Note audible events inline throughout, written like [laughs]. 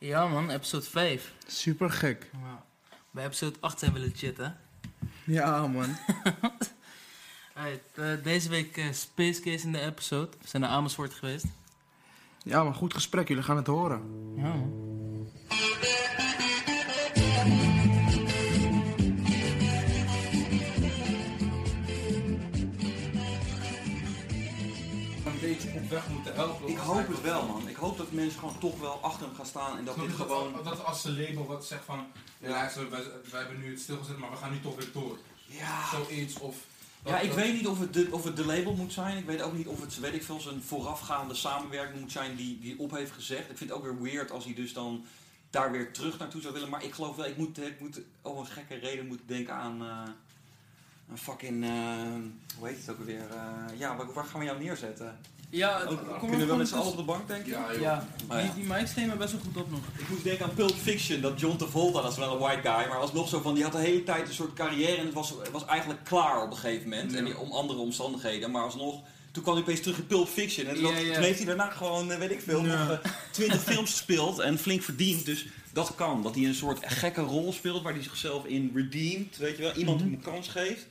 Ja man, episode 5. Super gek. Bij episode 8 zijn we legit hè. Ja, man. [laughs] Alright, eh, deze week eh, Space Case in de episode. We zijn naar Amersfoort geweest. Ja, maar goed gesprek. Jullie gaan het horen. Ja man. Weg moeten helpen. Ik hoop het wel, man. Ik hoop dat mensen gewoon toch wel achter hem gaan staan en dat dit gewoon... dat, dat als een label wat zegt van, ja, luister, wij, wij hebben nu het stilgezet, maar we gaan nu toch weer door. Ja, Zoiets of... dat- ja ik dat- weet niet of het, de, of het de label moet zijn. Ik weet ook niet of het, weet ik veel, zijn voorafgaande samenwerking moet zijn die, die op heeft gezegd. Ik vind het ook weer weird als hij dus dan daar weer terug naartoe zou willen. Maar ik geloof wel, ik moet, ik moet oh, een gekke reden moeten denken aan... eh, een fucking, eh, hoe heet het ook alweer? Eh, ja, waar, waar gaan we jou neerzetten? Ja, Ook, kom maar kunnen we met z'n allen op de bank, denk je? Ja, joh. Ja, ja. die, die mics nemen best wel goed op nog. Ik moest denken aan Pulp Fiction, dat John Travolta, dat is wel een white guy, maar was nog zo van, die had de hele tijd een soort carrière en het was, was eigenlijk klaar op een gegeven moment. Ja. En die- om andere omstandigheden, maar alsnog, toen kwam hij opeens terug in Pulp Fiction. En toen, Ja, had- ja. toen heeft hij daarna gewoon, eh, weet ik veel, Ja. nog twintig [laughs] films gespeeld en flink verdiend. Dus dat kan, dat hij een soort gekke rol speelt waar hij zichzelf in redeemt, weet je wel. Iemand hem een kans geeft.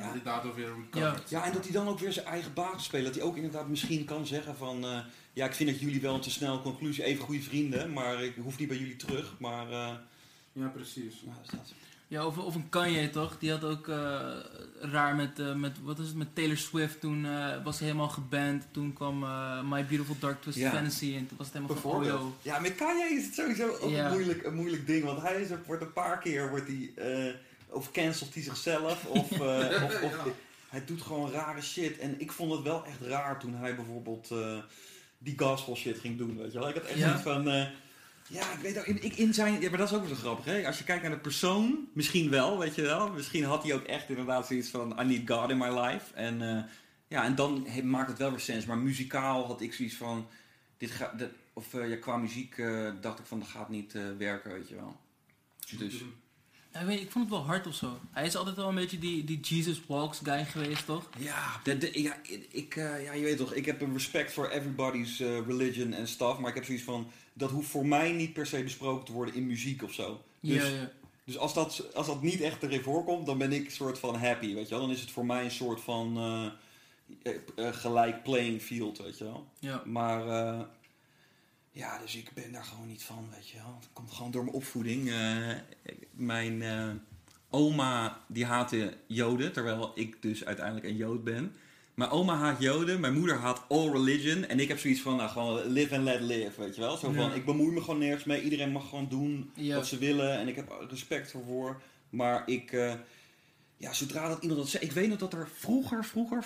En dat hij daardoor weer recovered. Ja, en dat hij dan ook weer zijn eigen baas speelt. Dat hij ook inderdaad misschien kan zeggen van... eh, ja, ik vind dat jullie wel een te snelle conclusie even goede vrienden, maar ik hoef niet bij jullie terug. Maar, eh, Ja, precies. nou, dat is dat. Ja, of, of een Kanye toch? Die had ook eh, raar met, eh, met, wat is het, met Taylor Swift. Toen eh, was hij helemaal geband. Toen kwam eh, My Beautiful Dark Twisted Ja. Fantasy en toen was het helemaal van, oh. Ja, met Kanye is het sowieso ook Ja. een, moeilijk, een moeilijk ding. Want hij is er, wordt een paar keer, wordt hij, eh, of cancelt hij zichzelf. Of, [laughs] eh, of, of Ja. hij doet gewoon rare shit. En ik vond het wel echt raar toen hij bijvoorbeeld eh, die gospel shit ging doen. Weet je wel? Ik had echt Ja. van... eh, ja, ik weet ook, ik in zijn, ja, maar dat is ook wel zo grappig, hè? Als je kijkt naar de persoon, misschien wel, weet je wel. Misschien had hij ook echt inderdaad zoiets van, I need God in my life. En ja, en dan he- maakt het wel weer sens. Maar muzikaal had ik zoiets van, dit gaat, of ja, qua muziek dacht ik van, dat gaat niet werken, weet je wel. Dus, Ja, ik, weet, ik vond het wel hard of zo. Hij is altijd wel een beetje die, die Jesus Walks guy geweest toch? ja, de, de- ja, ik, eh, ja, je weet toch, ik heb een respect voor everybody's eh, religion en stuff. Maar ik heb zoiets van, dat hoeft voor mij niet per se besproken te worden in muziek of zo. Dus, ja, ja. Dus als dat, als dat niet echt erin voorkomt, dan ben ik een soort van happy, weet je wel. Dan is het voor mij een soort van eh, gelijk playing field, weet je wel. ja. Maar ja, dus ik ben daar gewoon niet van, weet je wel. Dat komt gewoon door mijn opvoeding. Eh, mijn eh, oma, die haatte joden, terwijl ik dus uiteindelijk een jood ben. Mijn oma haat joden, mijn moeder haat all religion. En ik heb zoiets van, nou gewoon live and let live, weet je wel. Zo van, Ja. ik bemoei me gewoon nergens mee. Iedereen mag gewoon doen Ja. wat ze willen. En ik heb respect voor. Maar ik, eh, ja, zodra dat iemand dat zegt. Ik weet nog dat er vroeger, vroeger,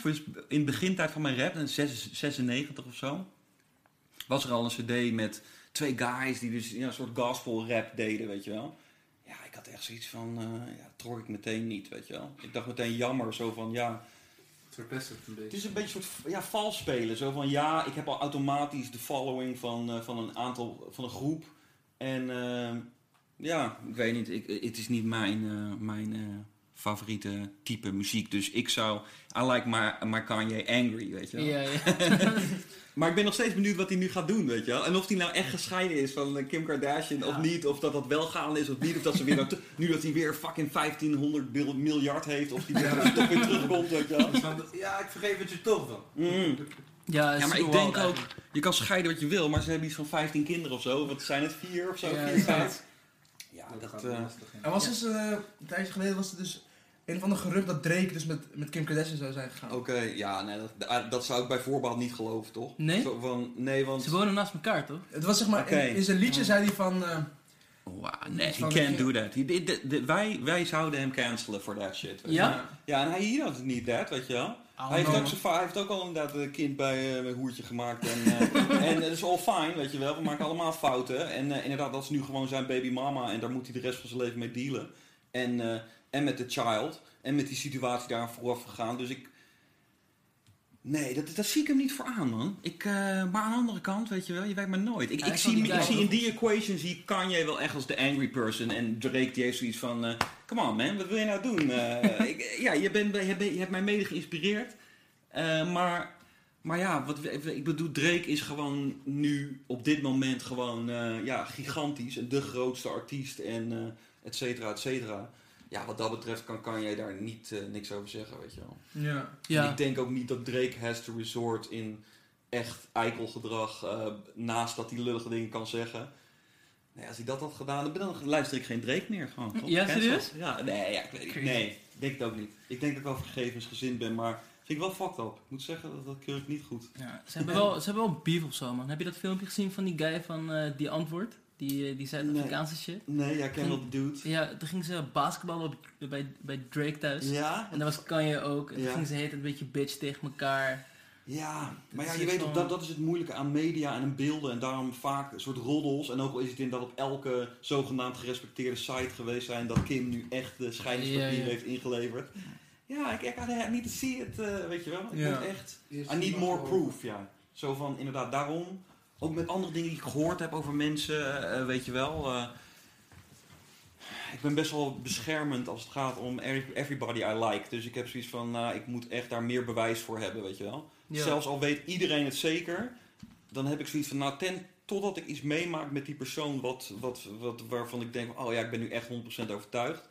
in de begintijd van mijn rap, in 96 of zo, was er al een CD met twee guys die dus ja, een soort gospel rap deden, weet je wel. Ja, ik had echt zoiets van, eh ja, trok ik meteen niet, weet je wel. Ik dacht meteen jammer, zo van, ja, Het verpest het een het beetje. is een beetje een soort ja, vals spelen. Zo van ja, ik heb al automatisch de following van, eh, van een aantal van een groep. En eh, ja, ik weet niet. Ik, het is niet mijn, eh, mijn eh, favoriete type muziek. Dus ik zou. I like my, my Kanye angry, weet je wel. Ja, ja. [laughs] [laughs] Maar ik ben nog steeds benieuwd wat hij nu gaat doen, weet je wel. En of hij nou echt gescheiden is van eh, Kim Kardashian of niet. Of dat dat wel gaande is of niet. Of dat ze weer naartoe- [laughs] nu dat hij weer fucking 1500 bil- miljard heeft. Of hij weer, toch weer terugkomt, weet je wel. Ja, ik vergeef het je toch dan. Mm. Ja, Ja, maar ik denk ook, je kan scheiden wat je wil, maar ze hebben iets van 15 kinderen of zo. Wat zijn het? Vier of zo? Ja, vier, ja. vijf? Ja, Dat dat... gaat lastig in. Er was dus, eh, een tijdje geleden was er dus een van de gerucht dat Drake dus met, met Kim Kardashian zou zijn gegaan. Oké, ja, nee, dat, dat zou ik bij voorbaat niet geloven, toch? Nee? Zo van, nee, want... Ze wonen naast elkaar, toch? Het was zeg maar, Oké. in, in zijn liedje zei hij van, eh, Wow, nee, he can't dat do that. He- de- de- de- wij, wij zouden hem cancelen voor that shit. Ja? Ja, en hij hier had het niet dat, weet je wel. hij, heeft no, ook zijn hij heeft ook al inderdaad een kind bij eh, een hoertje gemaakt. En, eh, [laughs] en dat is all fine, weet je wel. We maken allemaal fouten. En eh, inderdaad, dat is nu gewoon zijn baby mama. En daar moet hij de rest van zijn leven mee dealen. En, eh, en met de child. En met die situatie daar vooraf gegaan. Dus ik... Nee, dat, dat zie ik hem niet voor aan, man. Ik, eh, maar aan de andere kant, weet je wel, je weet maar nooit. Ik, Ja, ik, zie, ik zie in die equation zie Kanye wel echt als de angry person. En Drake die heeft zoiets van, eh, come on man, wat wil je nou doen? Eh, [laughs] ik, ja, je, bent, je, bent- je hebt mij mede geïnspireerd. Maar, maar ja, wat, ik bedoel, Drake is gewoon nu op dit moment gewoon ja, gigantisch. En de grootste artiest en et cetera, et cetera. Ja, wat dat betreft kan Kanye daar niet, eh, niks over zeggen, weet je wel. ja. Ik denk ook niet dat Drake has to resort in echt eikelgedrag. eh, naast dat hij lullige dingen kan zeggen. Nee, als hij dat had gedaan, dan luister ik geen Drake meer. Gewoon? Ja, serieus? Ja, nee, ja, ik weet niet. Crazy. Nee, ik denk het ook niet. Ik denk dat ik wel vergevensgezind ben, maar vind ik wel fucked up. Ik moet zeggen, dat, dat keur ik niet goed. Ja, ze, hebben wel, ze hebben wel beef of zo, man. Heb je dat filmpje gezien van die guy van eh, Die Antwoord? Die, eh, die Zuid-Afrikaanse shit? Nee, jij kent wel de dude. Ja, toen gingen ze basketballen op, bij, bij Drake thuis. Ja? En daar was Kanye ook. En toen Ja. gingen ze heet een beetje bitch tegen elkaar. Ja, maar ja, je weet dat, dat is het moeilijke aan media en aan beelden. En daarom vaak een soort roddels. En ook al is het inderdaad op elke zogenaamd gerespecteerde site geweest zijn... dat Kim nu echt de scheidingspapier Ja, ja. heeft ingeleverd. Ja, ik, ik need to see it, eh, weet je wel. Ik Ja. moet echt... I need more proof, ja. Zo van, inderdaad, daarom... Ook met andere dingen die ik gehoord heb over mensen, eh, weet je wel... eh, ik ben best wel beschermend als het gaat om every- everybody I like. Dus ik heb zoiets van, nou, ik moet echt daar meer bewijs voor hebben, weet je wel. Ja. Zelfs al weet iedereen het zeker, dan heb ik zoiets van, nou, ten, totdat ik iets meemaak met die persoon wat, wat, wat, waarvan ik denk, oh ja, ik ben nu echt 100% overtuigd.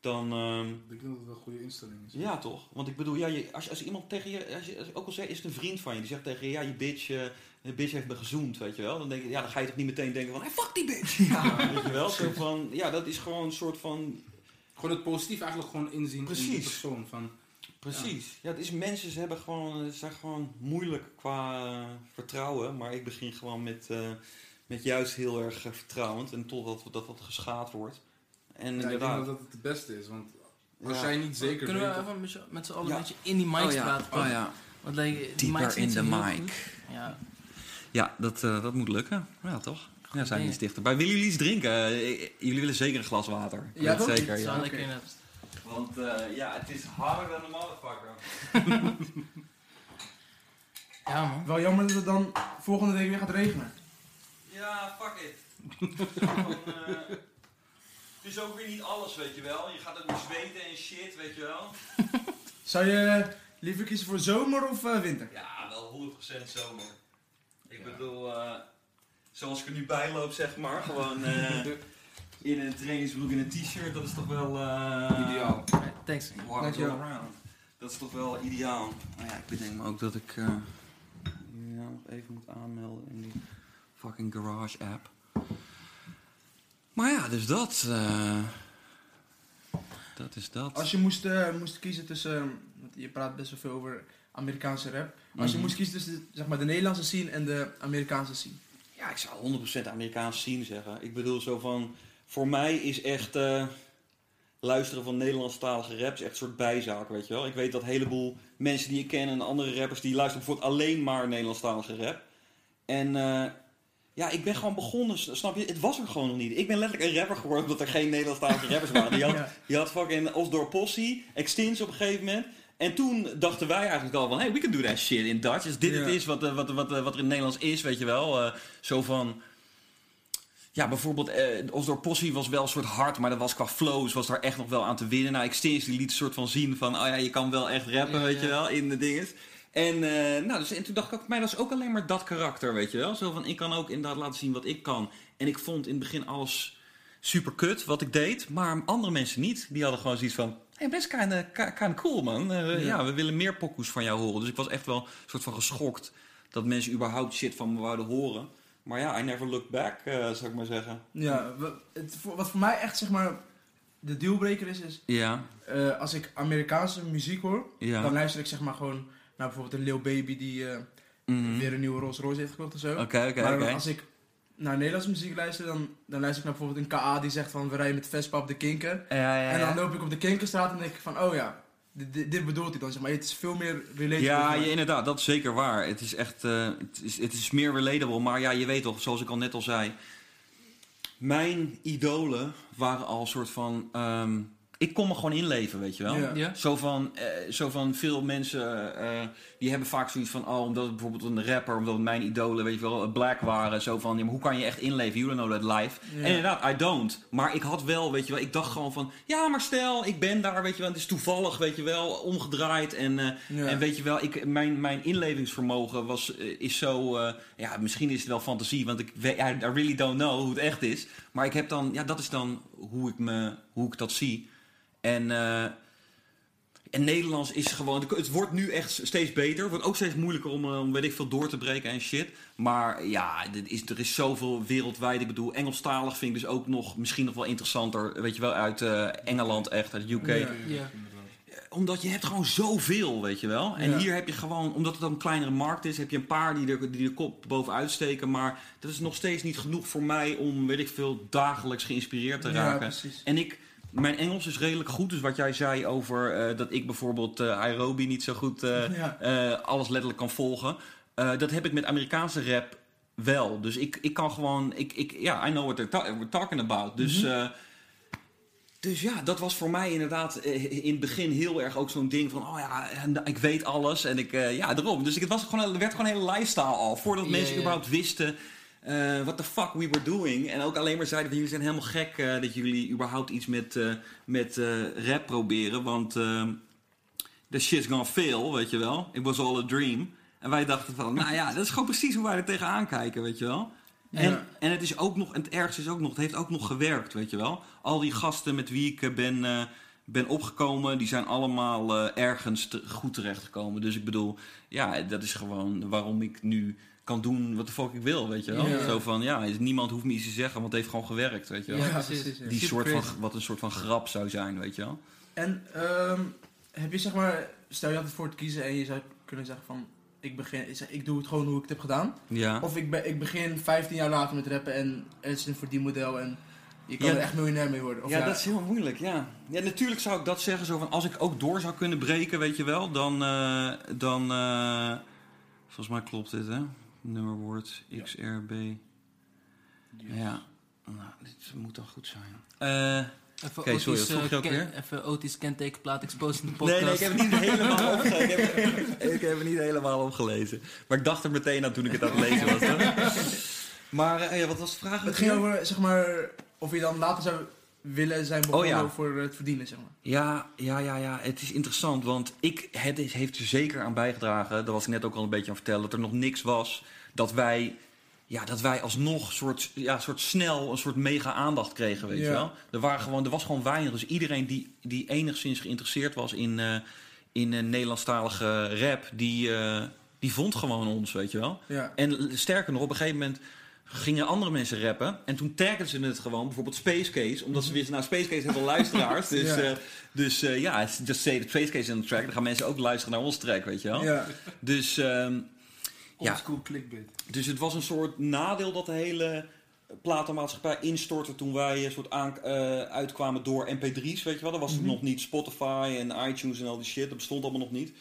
Dan, ehm, Ik denk dat het wel een goede instelling is. ja toch. Want ik bedoel, ja, je, als, als iemand tegen je, als je als, ook al zeg, is het een vriend van je, die zegt tegen je, ja, je bitch, eh, je bitch heeft me gezoend, weet je wel. Dan denk je, ja, dan ga je toch niet meteen denken van, hey, fuck die bitch. Ja, weet je wel. Zo van, ja, dat is gewoon een soort van, Gewoon het positief eigenlijk gewoon inzien in die persoon. Van, Precies. Ja, het is mensen, ze hebben gewoon, ze zijn gewoon moeilijk qua eh, vertrouwen. Maar ik begin gewoon met, eh, met juist heel erg eh, vertrouwend. En totdat dat dat geschaad wordt. En ja, ik denk inderdaad. dat het het beste is. Want als Ja. jij niet zeker Kunnen weet... we of- even met z'n- allen Ja. een beetje in die oh ja, praten? oh ja. Want like, die Dieper in de mic. Ja. Ja, dat, eh, dat moet lukken. Ja, toch? Ja, zijn iets dichterbij. Willen jullie iets drinken? Eh, jullie willen zeker een glas water. Ja, zeker. Ja. lekker in het. Want eh, ja, het is harder dan een motherfucker. [laughs] Ja, man. Wel jammer dat het dan volgende week weer gaat regenen. Ja, fuck it. [laughs] Eh, het is ook weer niet alles, weet je wel. Je gaat ook weer zweten en shit, weet je wel. Zou je liever kiezen voor zomer of eh, winter? Ja, wel 100% zomer. Ik bedoel, eh, zoals ik er nu bij loop, zeg maar. Gewoon eh, in een trainingsbroek en een t-shirt, dat is toch wel... eh, Ideaal. Thanks. All Dankjewel. around. Dat is toch wel ideaal. Nou ja, ik bedenk me ook dat ik eh, ja, nog even moet aanmelden in die fucking Garage app. Maar ja, dus dat. eh, dat is dat. Als je moest, eh, moest kiezen tussen, want je praat best wel veel over Amerikaanse rap. Als je Mhm. moest kiezen tussen zeg maar, de Nederlandse scene en de Amerikaanse scene. Ja, ik zou 100% Amerikaans zien zeggen. Ik bedoel zo van, voor mij is echt eh, luisteren van Nederlandstalige raps echt een soort bijzaak, weet je wel. Ik weet dat een heleboel mensen die ik ken en andere rappers die luisteren bijvoorbeeld alleen maar Nederlandstalige rap. En eh, ja, ik ben gewoon begonnen, snap je? Het was er gewoon nog niet. Ik ben letterlijk een rapper geworden omdat er geen Nederlandstalige rappers waren. Je had, [laughs] Ja. had fucking Osdorp Possie, Extins op een gegeven moment. En toen dachten wij eigenlijk al van, hey, we can do that shit in Dutch. Als dit Ja. het is wat, eh, wat, wat, wat er in het Nederlands is, weet je wel. Eh, zo van... Ja, bijvoorbeeld, eh Osdorp Possie was wel een soort hard, maar dat was qua flows, was daar echt nog wel aan te winnen. Nou, Extins die liet een soort van zien van, oh ja, je kan wel echt rappen, Ja, weet je wel, in de dinges. En, eh, nou, dus, en toen dacht ik ook, mij dat is ook alleen maar dat karakter, weet je wel. Zo van, ik kan ook inderdaad laten zien wat ik kan. En ik vond in het begin alles super kut wat ik deed, maar andere mensen niet. Die hadden gewoon zoiets van, hey, best kinda, kinda cool man. Eh, Ja. ja. we willen meer pokoes van jou horen. Dus ik was echt wel een soort van geschokt dat mensen überhaupt shit van me wouden horen. Maar ja, I never looked back, eh, zou ik maar zeggen. Ja, het, wat voor mij echt zeg maar de dealbreaker is, is Ja, eh, als ik Amerikaanse muziek hoor, ja. dan luister ik zeg maar gewoon naar bijvoorbeeld een Lil Baby die Mhm. weer een nieuwe Rolls Royce heeft gekocht of zo. Oké, oké, maar als ik naar Nederlandse muziek luister, dan, dan luister ik naar bijvoorbeeld een KA die zegt van we rijden met Vespa op de Kinker. Ja, ja, En dan ja. loop ik op de Kinkerstraat en denk ik van oh ja, dit, bedoelt hij dan zeg maar. Het is veel meer relatable. Ja, je, inderdaad, dat is zeker waar. Het is echt, eh, het, is, het is meer relatable. Maar ja, je weet toch, zoals ik al net al zei. Mijn idolen waren al een soort van... ehm, ik kon me gewoon inleven, weet je wel. Ja. Ja? Zo, van, eh, zo van veel mensen, eh, die hebben vaak zoiets van... Oh, omdat het bijvoorbeeld een rapper, omdat het mijn idolen, weet je wel, black waren. Zo van, ja, maar hoe kan je echt inleven? You don't know that life. Ja. En inderdaad, I don't. Maar ik had wel, weet je wel, ik dacht gewoon van... Ja, maar stel, ik ben daar, weet je wel. Het is toevallig, weet je wel, omgedraaid. En, eh, Ja. en weet je wel, ik, mijn, mijn inlevingsvermogen was, eh, is zo... eh, ja, misschien is het wel fantasie, want ik weet, I, I really don't know hoe het echt is. Maar ik heb dan, ja, dat is dan hoe ik, me, hoe ik dat zie. En, eh, en Nederlands is gewoon... Het wordt nu echt steeds beter. Het wordt ook steeds moeilijker om, eh, om weet ik veel, door te breken en shit. Maar ja, dit is, er is zoveel wereldwijd. Ik bedoel, Engelstalig vind ik dus ook nog misschien nog wel interessanter. Weet je wel, uit eh, Engeland echt, uit UK. Ja. Ja. Omdat je hebt gewoon zoveel, weet je wel. En Ja. hier heb je gewoon, omdat het ook een kleinere markt is, heb je een paar die, er, die de kop bovenuit steken. Maar dat is nog steeds niet genoeg voor mij om, weet ik veel, dagelijks geïnspireerd te Ja, raken. precies. En ik, mijn Engels is redelijk goed. Dus wat jij zei over eh, dat ik bijvoorbeeld eh Nairobi niet zo goed eh, Ja. alles letterlijk kan volgen. dat heb ik met Amerikaanse rap wel. Dus ik, ik kan gewoon, ik, ik, ja, I know what they're ta- we're talking about. Dus, eh, dus ja, dat was voor mij inderdaad in het begin heel erg ook zo'n ding van, oh ja, en ik weet alles en ik, ja, daarom. Dus ik, het was gewoon, er werd gewoon een hele lifestyle al, voordat mensen überhaupt wisten eh what the fuck we were doing. En ook alleen maar zeiden van, jullie zijn helemaal gek eh, dat jullie überhaupt iets met, eh, met rap proberen, want eh, the shit's gonna fail, weet je wel. It was all a dream. En wij dachten van, nou ja, dat is gewoon precies hoe wij er tegenaan kijken, weet je wel. En, Ja. en het is ook nog, en het ergste is ook nog, het heeft ook nog gewerkt, weet je wel. Al die gasten met wie ik ben, ben opgekomen, die zijn allemaal ergens te- goed terechtgekomen. Dus ik bedoel, ja, dat is gewoon waarom ik nu kan doen wat de fuck ik wil, weet je wel. Ja. Zo van, ja, niemand hoeft me iets te zeggen, want het heeft gewoon gewerkt, weet je wel. Ja, precies. Die Super soort van, wat een soort van grap zou zijn, weet je wel. En ehm, heb je zeg maar, stel je had het voor te kiezen en je zou kunnen zeggen van, ik begin, ik, zeg, ik doe het gewoon hoe ik het heb gedaan. Ja. Of ik, be, ik begin 15 jaar later met rappen en het is een verdienmodel en je kan Ja. er echt miljonair mee worden. Of ja, dat is heel moeilijk, ja. Ja, natuurlijk zou ik dat zeggen, zo van, als ik ook door zou kunnen breken, weet je wel, dan, eh, dan, eh, volgens mij klopt dit, hè? Nummerwoord. XRB. Ja, nou, dit moet dan goed zijn. Eh, Even Oké, sorry, Otis, wat vroeg je eh, ook ken- weer? Even Otis kentekenplaat exposed in de podcast. nee, nee, ik heb het niet helemaal opge- ik heb, ik heb het niet helemaal opgelezen. Maar ik dacht er meteen aan toen ik het aan het lezen was. Hoor. [laughs] Maar eh, ja, wat was de vraag? Het ging over, zeg maar, of je dan later zou willen zijn begonnen Oh ja. voor het verdienen, zeg maar. Ja, ja, ja, ja, het is interessant, want ik, het is, heeft er zeker aan bijgedragen, dat was ik net ook al een beetje aan vertellen, dat er nog niks was dat wij, ja, dat wij alsnog soort, ja, soort snel een soort mega aandacht kregen, weet je wel. Er, waren gewoon, er was gewoon weinig, dus iedereen die, die enigszins geïnteresseerd was in, eh in een Nederlandstalige rap, die, eh, die vond gewoon ons, weet je wel. Ja. En sterker nog, op een gegeven moment gingen andere mensen rappen. En toen taggen ze het gewoon, bijvoorbeeld Space Case. Omdat ze wisten, nou Space Case heeft wel [laughs] luisteraars. Dus Ja. ja, dus, eh, ja just say that Space Case in de track. Dan gaan mensen ook luisteren naar ons track, weet je wel. Ja. Dus, ehm, Ja. Clickbait. dus het was een soort nadeel dat de hele platenmaatschappij instortte toen wij een soort aan, eh, uitkwamen door mp3's, weet je wel. Dat was Mhm. nog niet Spotify en iTunes en al die shit. Dat bestond allemaal nog niet.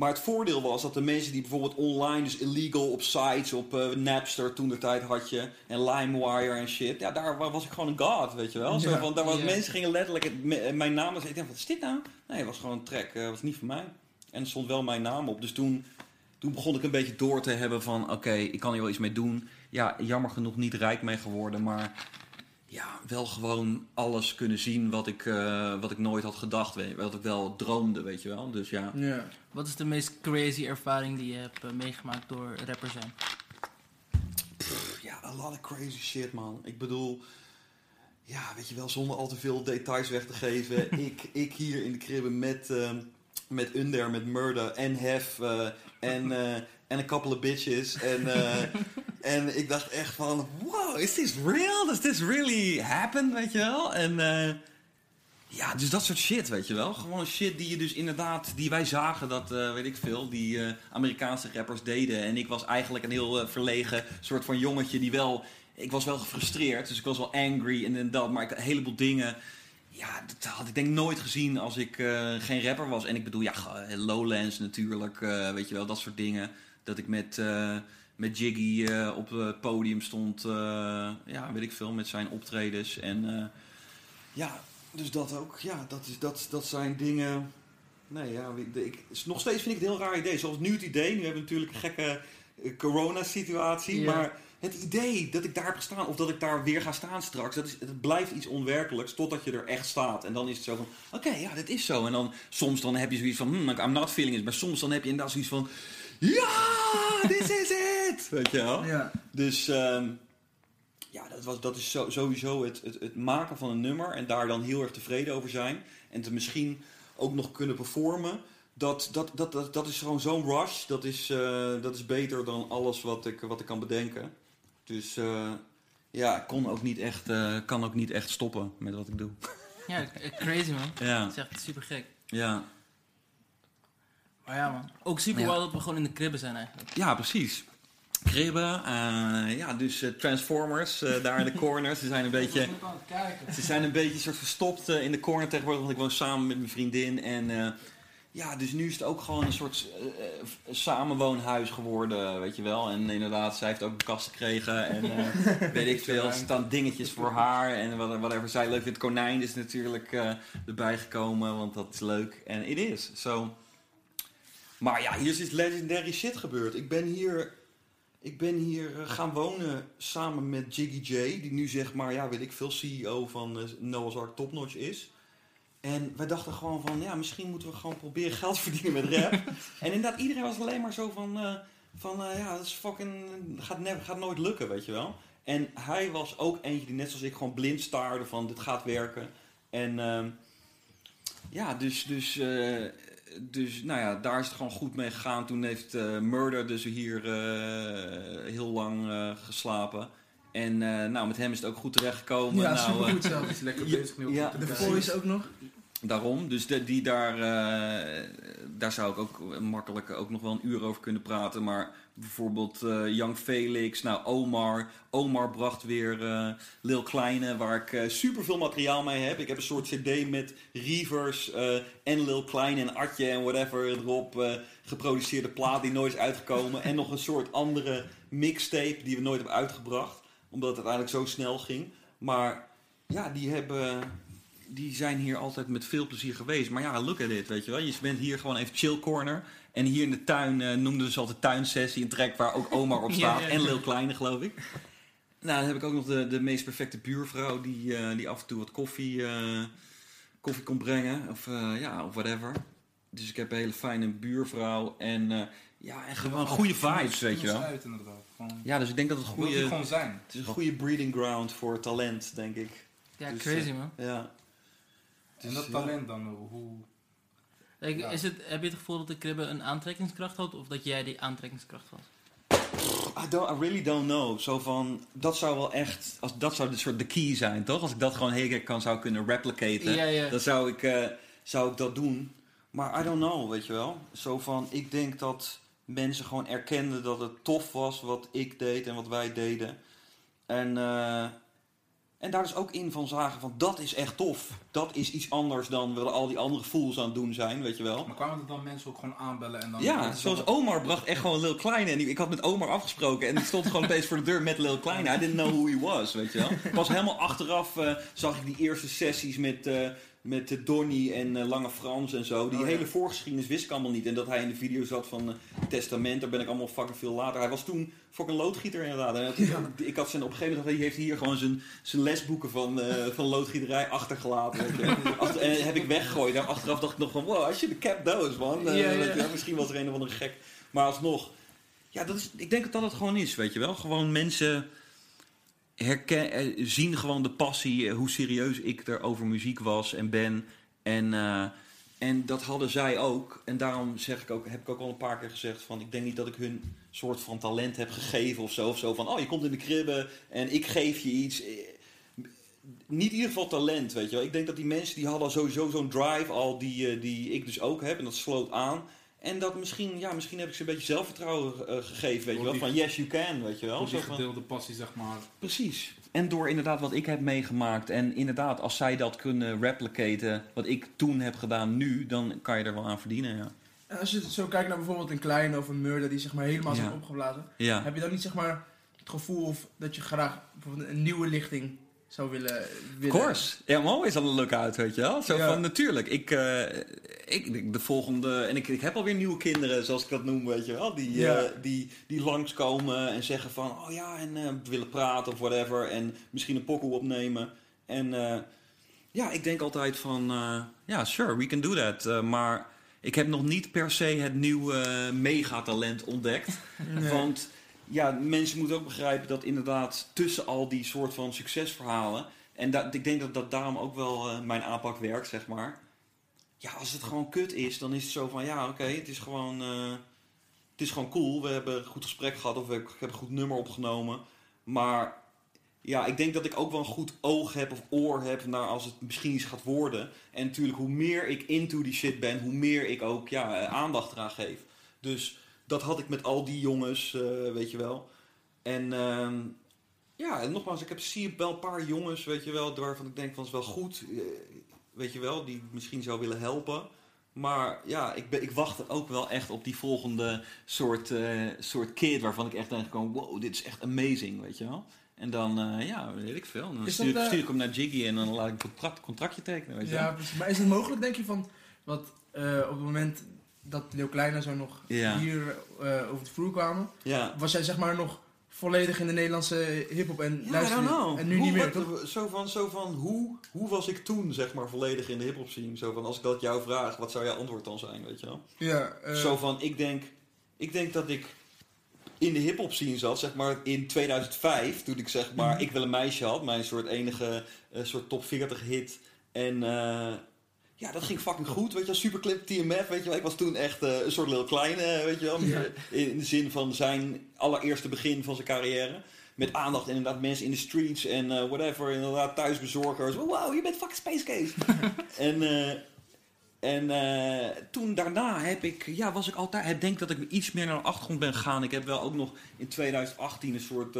Maar het voordeel was dat de mensen die bijvoorbeeld online, dus illegal op sites, op eh, Napster toen de tijd had je, en LimeWire en shit, ja, daar wa- was ik gewoon een god, weet je wel. Zo van, daar was, Ja. Mensen gingen letterlijk het, me- mijn naam, en ik dacht, wat is dit nou? Nee, het was gewoon een track, eh was niet van mij. En er stond wel mijn naam op. Dus toen, toen begon ik een beetje door te hebben van, oké, ik kan hier wel iets mee doen. Ja, jammer genoeg niet rijk mee geworden, maar ja, wel gewoon alles kunnen zien wat ik, eh, wat ik nooit had gedacht. Weet, je, wat ik wel droomde, weet je wel. Dus ja. Ja. Wat is de meest crazy ervaring die je hebt eh, meegemaakt door rapper zijn? Ja, a lot of crazy shit, man. Ik bedoel, ja, weet je wel, zonder al te veel details weg te geven. [laughs] ik, ik hier in de kribben met, ehm, met Under, met Murder en Hef eh, en, eh, en een couple of bitches. En, eh, [laughs] en ik dacht echt van, wow, is this real? Does this really happen, weet je wel? En eh, ja, dus dat soort shit, weet je wel. Gewoon shit die je dus inderdaad, die wij zagen dat, eh, weet ik veel, die eh, Amerikaanse rappers deden. En ik was eigenlijk een heel verlegen soort van jongetje die wel, ik was wel gefrustreerd, dus ik was wel angry en, en dat. Maar ik, een heleboel dingen, ja, dat had ik denk nooit gezien als ik geen rapper was. En ik bedoel, ja, Lowlands natuurlijk, weet je wel, dat soort dingen. Dat ik met, met Jiggy eh, op het podium stond, eh, ja, weet ik veel, met zijn optredens. En eh, ja, dus dat ook. Ja, dat, is, dat, dat zijn dingen. Nee, ja, ik, nog steeds vind ik het een heel raar idee. Zoals nu het idee. Nu hebben we natuurlijk een gekke corona-situatie. Ja. Maar het idee dat ik daar heb gestaan, of dat ik daar weer ga staan straks, dat is, het blijft iets onwerkelijks totdat je er echt staat. En dan is het zo van: oké, ja, dit is zo. En dan soms dan heb je zoiets van: hmm, I'm not feeling it. Maar soms dan heb je inderdaad zoiets van: ja, this is it! Weet je wel? Ja. Dus ehm, ja, dat, was, dat is zo, sowieso het, het, het maken van een nummer en daar dan heel erg tevreden over zijn. En te misschien ook nog kunnen performen. Dat, dat, dat, dat, dat is gewoon zo'n rush. Dat is, eh, dat is beter dan alles wat ik, wat ik kan bedenken. Dus eh, ja, ik kon ook niet echt, eh, kan ook niet echt stoppen met wat ik doe. Ja, crazy man. Ja, Dat is echt super gek. ja. Maar ja man, ook super Ja. wel dat we gewoon in de kribben zijn eigenlijk. ja precies. Kribben, eh, ja, dus eh, Transformers eh, daar in de corner. Ze zijn een [laughs] beetje... Ik aan het kijken. Ze zijn een beetje soort verstopt in de corner tegenwoordig, want ik woon samen met mijn vriendin. En eh, ja, dus nu is het ook gewoon een soort samenwoonhuis geworden, weet je wel. En inderdaad, zij heeft ook een kast gekregen en eh, [laughs] weet ik veel. Er staan dingetjes voor haar en wat- whatever zij leuk vindt. Konijn is natuurlijk eh, erbij gekomen, want dat is leuk. En it is, zo. Maar ja, hier is iets legendary shit gebeurd. Ik ben hier... Ik ben hier eh, gaan wonen samen met Jiggy J, die nu zeg maar, ja, weet ik veel, CEO van eh, Noah's Ark Topnotch is. En wij dachten gewoon van, ja, misschien moeten we gewoon proberen geld te verdienen met rap. [laughs] en inderdaad, iedereen was alleen maar zo van, eh, van ja, dat is fucking, gaat, never, gaat nooit lukken, weet je wel. En hij was ook eentje die net zoals ik gewoon blind staarde van, dit gaat werken. En ehm, ja, dus, dus, dus nou ja, daar is het gewoon goed mee gegaan. Toen heeft eh, Murder dus hier eh, heel lang eh, geslapen. En eh, nou, met hem is het ook goed terechtgekomen. Ja, nou, supergoed zelfs. Is lekker bezig ja, de. Voice ook nog. Daarom, dus de, die daar, eh, daar zou ik ook makkelijk ook nog wel een uur over kunnen praten. Maar bijvoorbeeld eh Young Felix, nou Omar. Omar bracht weer eh Lil Kleine, waar ik eh, super veel materiaal mee heb. Ik heb een soort cd met Reavers en Lil Kleine en Atje en whatever erop. geproduceerde plaat die nooit is uitgekomen. en nog een soort andere mixtape die we nooit hebben uitgebracht. Omdat het uiteindelijk zo snel ging. Maar ja, die hebben die zijn hier altijd met veel plezier geweest. Maar ja, look at it, weet je wel. Je bent hier gewoon even chill corner. En hier in de tuin eh, noemden ze altijd tuinsessie. Een trek waar ook Omar op [laughs] staat. ja, ja. En Lil Kleine, geloof ik. Nou, dan heb ik ook nog de, de meest perfecte buurvrouw... die, eh, die af en toe wat koffie, eh, koffie kon brengen. Of eh, ja, of whatever. Dus ik heb een hele fijne buurvrouw. En eh, ja, en gewoon goede vibes, weet je wel. Uit, inderdaad. Gewoon, Ja, dus ik denk dat het goede... gewoon zijn. Het is een goede breeding ground voor talent, denk ik. Ja, Dus, crazy man. Ja. En dat ja. talent dan, hoe... Like, is het, heb je het gevoel dat de kribben een aantrekkingskracht had of dat jij die aantrekkingskracht was? I, don't, I really don't know. Zo van, dat zou wel echt, als, dat zou de soort de key zijn, toch? Als ik dat gewoon heel erg kan zou kunnen replicaten, Ja, ja. dan zou ik, eh, zou ik dat doen. Maar I don't know, weet je wel. Zo van, ik denk dat mensen gewoon erkenden dat het tof was wat ik deed en wat wij deden. En, eh, en daar dus ook in van zagen van, dat is echt tof. Dat is iets anders dan wat al die andere fools aan het doen zijn, weet je wel. Maar kwamen er dan mensen ook gewoon aanbellen en dan... Ja, is zoals wel- Omar bracht echt gewoon Lil Kleine. En ik had met Omar afgesproken en die stond gewoon opeens voor de deur met Lil Kleine. I didn't know who he was, weet je wel. Pas helemaal achteraf eh, zag ik die eerste sessies met, eh, met eh, Donny en eh, Lange Frans en zo. Die Oh, ja. hele voorgeschiedenis wist ik allemaal niet. En dat hij in de video zat van eh, Testament, daar ben ik allemaal fucking veel later. Hij was toen fucking loodgieter inderdaad. En Ik had zijn, op een gegeven moment, hij heeft hier gewoon zijn, zijn lesboeken van, van loodgieterij achtergelaten. Je. [laughs] Achter, en heb ik weggegooid. En achteraf dacht ik nog van, wow, I should have kept those, man. Ja, je. Misschien was er een of andere gek. Maar alsnog, ja, dat is, ik denk dat dat het gewoon is, weet je wel. Gewoon mensen herken, eh, zien gewoon de passie, eh, hoe serieus ik er over muziek was en ben. En, eh, en dat hadden zij ook. En daarom zeg ik ook, heb ik ook al een paar keer gezegd van... ik denk niet dat ik hun soort van talent heb gegeven of zo. Of zo van, oh, je komt in de kribben en ik geef je iets. Niet in ieder geval talent, weet je wel. Ik denk dat die mensen die hadden sowieso zo'n drive al die, die ik dus ook heb. En dat sloot aan. En dat misschien, ja, misschien heb ik ze een beetje zelfvertrouwen eh, gegeven, weet je wel. die- Van yes, you can, weet je wel. Door die gedeelde passie, zeg maar. Precies. En door inderdaad wat ik heb meegemaakt. En inderdaad, als zij dat kunnen replicaten, wat ik toen heb gedaan nu, dan kan je er wel aan verdienen, ja. En als je zo kijkt naar bijvoorbeeld een kleine of een murder die zeg maar helemaal zijn Ja. opgeblazen. Ja, Heb je dan niet zeg maar het gevoel of dat je graag bijvoorbeeld een nieuwe lichting zou willen... of willen course. Ja, I'm always on the lookout, weet je wel. Zo Ja. van, natuurlijk. Ik, eh, ik, ik- de volgende... En ik, ik heb alweer nieuwe kinderen, zoals ik dat noem, weet je wel. Die, Ja. eh, die, die langskomen en zeggen van, oh ja, en eh, willen praten of whatever. En misschien een pokoe opnemen. En ja, ik denk altijd van, ja, sure, we can do that. Maar ik heb nog niet per se het nieuwe megatalent ontdekt. Nee. Want ja, mensen moeten ook begrijpen dat inderdaad tussen al die soort van succesverhalen. En dat, ik denk dat dat daarom ook wel eh, mijn aanpak werkt, zeg maar. Ja, als het gewoon kut is, dan is het zo van ja, oké, het is gewoon. eh, het is gewoon cool. We hebben een goed gesprek gehad of ik heb een goed nummer opgenomen. Maar ja, ik denk dat ik ook wel een goed oog heb of oor heb naar als het misschien iets gaat worden. En natuurlijk, hoe meer ik into die shit ben, hoe meer ik ook ja, eh, aandacht eraan geef. Dus dat had ik met al die jongens, eh, weet je wel. En ehm, ja, en nogmaals, ik heb, zie wel een paar jongens, weet je wel, waarvan ik denk van is wel goed, eh, weet je wel, die ik misschien zou willen helpen. Maar ja, ik, ben, ik wacht er ook wel echt op die volgende soort, eh, soort kid waarvan ik echt denk van wow, dit is echt amazing, weet je wel. En dan, ja, weet ik veel. Dan stuur, dat, stuur ik hem naar Jiggy en dan laat ik een contract, contractje tekenen, weet je Ja, wel. Maar is het mogelijk, denk je, van... wat op het moment dat Leo Kleine zo nog Ja. hier eh, over de vloer kwamen... Ja. was jij zeg maar nog volledig in de Nederlandse hiphop en Ja, know. En nu hoe, niet meer, wat-? Zo van, zo van hoe, hoe was ik toen, zeg maar, volledig in de hip-hop scene? Zo van, als ik dat jou vraag, wat zou jouw antwoord dan zijn, weet je wel? Ja, eh, Zo van, ik denk, ik denk dat ik in de hip-hop scene zat, zeg maar, in 2005, toen ik zeg maar, Mhm. ik wil een meisje had, mijn soort enige eh, soort top 40 hit. En ja, dat ging fucking goed, weet je wel, superclip TMF, weet je wel. Ik was toen echt eh, een soort Lil Kleine, eh, weet je wel, Ja. in, de zin van zijn allereerste begin van zijn carrière. Met aandacht inderdaad mensen in de streets en eh, whatever, inderdaad thuisbezorgers. Wow, je bent fucking Space Case. [laughs] en en toen daarna heb ik, ja, was ik altijd, ik denk dat ik iets meer naar de achtergrond ben gegaan. Ik heb wel ook nog in 2018 een soort,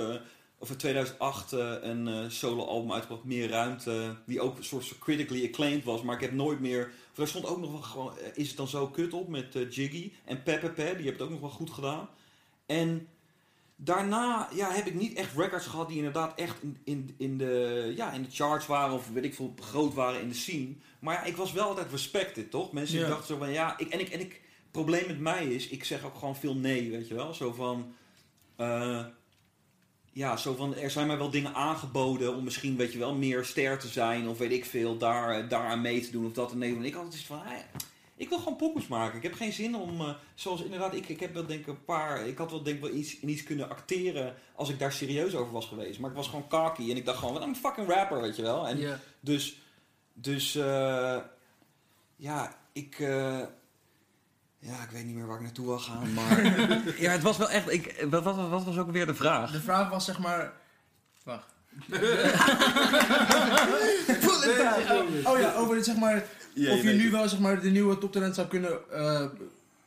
of in 2008 eh, een eh, solo album uitgebracht, Meer Ruimte, die ook een soort van critically acclaimed was. Maar ik heb nooit meer, daar stond ook nog wel gewoon, eh, is het dan zo kut op met eh, Jiggy en Pepe Pe, die heeft het ook nog wel goed gedaan. En daarna ja, heb ik niet echt records gehad die inderdaad echt in, in, in, de, ja, in de charts waren of weet ik veel, groot waren in de scene. Maar ja, ik was wel altijd respected, toch? Mensen Ja. dachten zo van ja, ik, en ik, en ik, het probleem met mij is, ik zeg ook gewoon veel nee, weet je wel? Zo van, ja, zo van, er zijn mij wel dingen aangeboden om misschien, weet je wel, meer ster te zijn of weet ik veel, daar, daaraan mee te doen of dat en nee. En ik had het van, hey, ik wil gewoon poppers maken. Ik heb geen zin om, eh, zoals inderdaad, ik, ik heb wel denk ik een paar, ik had wel denk ik wel iets, in iets kunnen acteren als ik daar serieus over was geweest. Maar ik was gewoon cocky en ik dacht gewoon, I'm een fucking rapper, weet je wel. En dus, dus eh, ja, ik, eh, ja, ik weet niet meer waar ik naartoe wil gaan, maar [laughs] ja, het was wel echt, ik, wat, wat, wat was ook weer de vraag? De vraag was zeg maar... Wacht. [laughs] Oh ja, over het zeg maar... Ja, of je nu wel zeg maar de nieuwe toptalent zou kunnen, eh,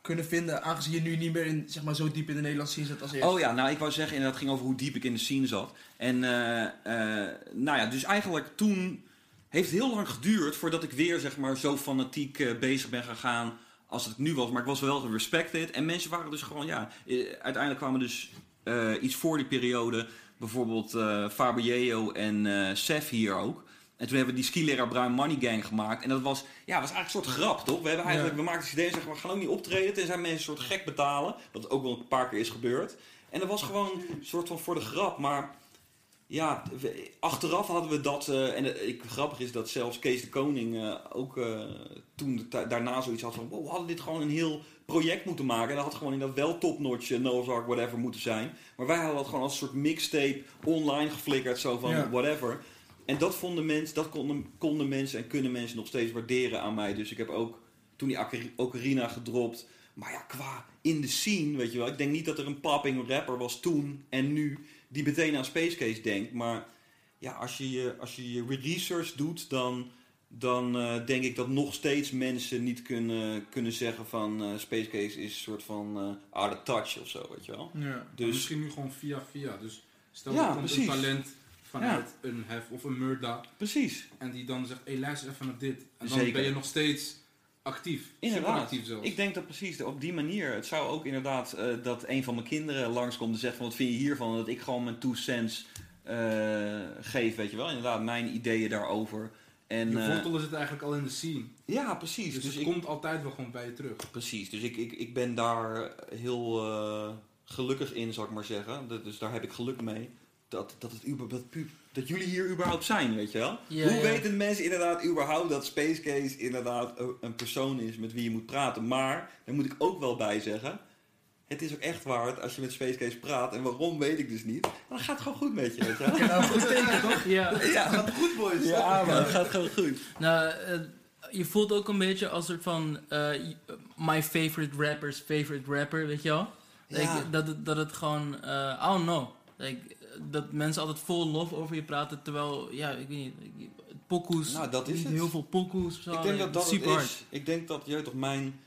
kunnen vinden, aangezien je nu niet meer in, zeg maar, zo diep in de Nederlandse scene zit als eerst. Oh ja, nou ik wou zeggen, inderdaad, het ging over hoe diep ik in de scene zat. En eh, eh, nou ja, dus eigenlijk toen heeft het heel lang geduurd voordat ik weer zeg maar zo fanatiek eh, bezig ben gegaan als het nu was. Maar ik was wel respected. En mensen waren dus gewoon, ja, eh, uiteindelijk kwamen dus eh, iets voor die periode bijvoorbeeld Fabio en eh Sef hier ook. En toen hebben we die skileraar Bruin Money Gang gemaakt. En dat was, ja, was eigenlijk een soort grap, toch? We, hebben eigenlijk, Ja. we maakten het idee en zeggen, we gaan ook niet optreden. Tenzij mensen een soort gek betalen. Wat ook wel een paar keer is gebeurd. En dat was gewoon een soort van voor de grap. Maar ja, achteraf hadden we dat... eh, en het ik, grappig is dat zelfs Kees de Koning eh, ook eh, toen daarna zoiets had van... Wow, we hadden dit gewoon een heel project moeten maken. En dat had gewoon inderdaad wel topnotch, uh, Noah's Ark, whatever moeten zijn. Maar wij hadden dat gewoon als een soort mixtape online geflikkerd. Zo van Ja. whatever. En dat vonden mensen, dat konden, konden mensen en kunnen mensen nog steeds waarderen aan mij. Dus ik heb ook toen die Ocar- Ocarina gedropt. Maar ja, qua in de scene, weet je wel. Ik denk niet dat er een popping rapper was toen en nu die meteen aan Space Case denkt. Maar ja, als je je, als je, je research doet, dan, dan eh, denk ik dat nog steeds mensen niet kunnen, kunnen zeggen van eh, Space Case is een soort van eh out of touch of zo, weet je wel. Ja. Dus misschien nu gewoon via via. Dus stel Ja, komt precies. een talent vanuit een hef of een murda. precies. En die dan zegt, hé luister even naar dit. En dan Zeker. ben je nog steeds actief. Inderdaad. Super actief zelfs. Ik denk dat precies op die manier. Het zou ook inderdaad eh, dat een van mijn kinderen langskomt en zegt van wat vind je hiervan? Dat ik gewoon mijn two cents eh, geef, weet je wel. Inderdaad, mijn ideeën daarover. En, de eh, wortel zit eigenlijk al in de scene. ja, precies. Dus, Dus, het ik, komt altijd wel gewoon bij je terug. precies. Dus ik, ik, ik ben daar heel gelukkig in, zal ik maar zeggen. Dat- Dus daar heb ik geluk mee. Dat, dat, het, uber- dat, pu- dat jullie hier überhaupt zijn, weet je wel. Ja, Hoe ja. weten mensen inderdaad überhaupt dat Space Case inderdaad een- persoon is met wie je moet praten? Maar, daar moet ik ook wel bij zeggen, het is ook echt waar als je met Space Case praat. En waarom weet ik dus niet. Maar dan gaat het gewoon goed met je, weet je wel. Ja, [laughs] nou, goed teken toch? Ja, Ja, Gaat goed boys. ja maar het gaat gewoon goed. nou, eh, je voelt ook een beetje als soort van eh, my favorite rapper's favorite rapper, weet je wel? Like, dat, het, dat het gewoon, eh I don't know. Like, dat mensen altijd vol lof over je praten, terwijl, ja, ik weet niet, pokoes, Nou, dat is niet het. heel veel pokoes zo. Ik denk dat dat super hard. is. Ik denk dat, je toch, mijn...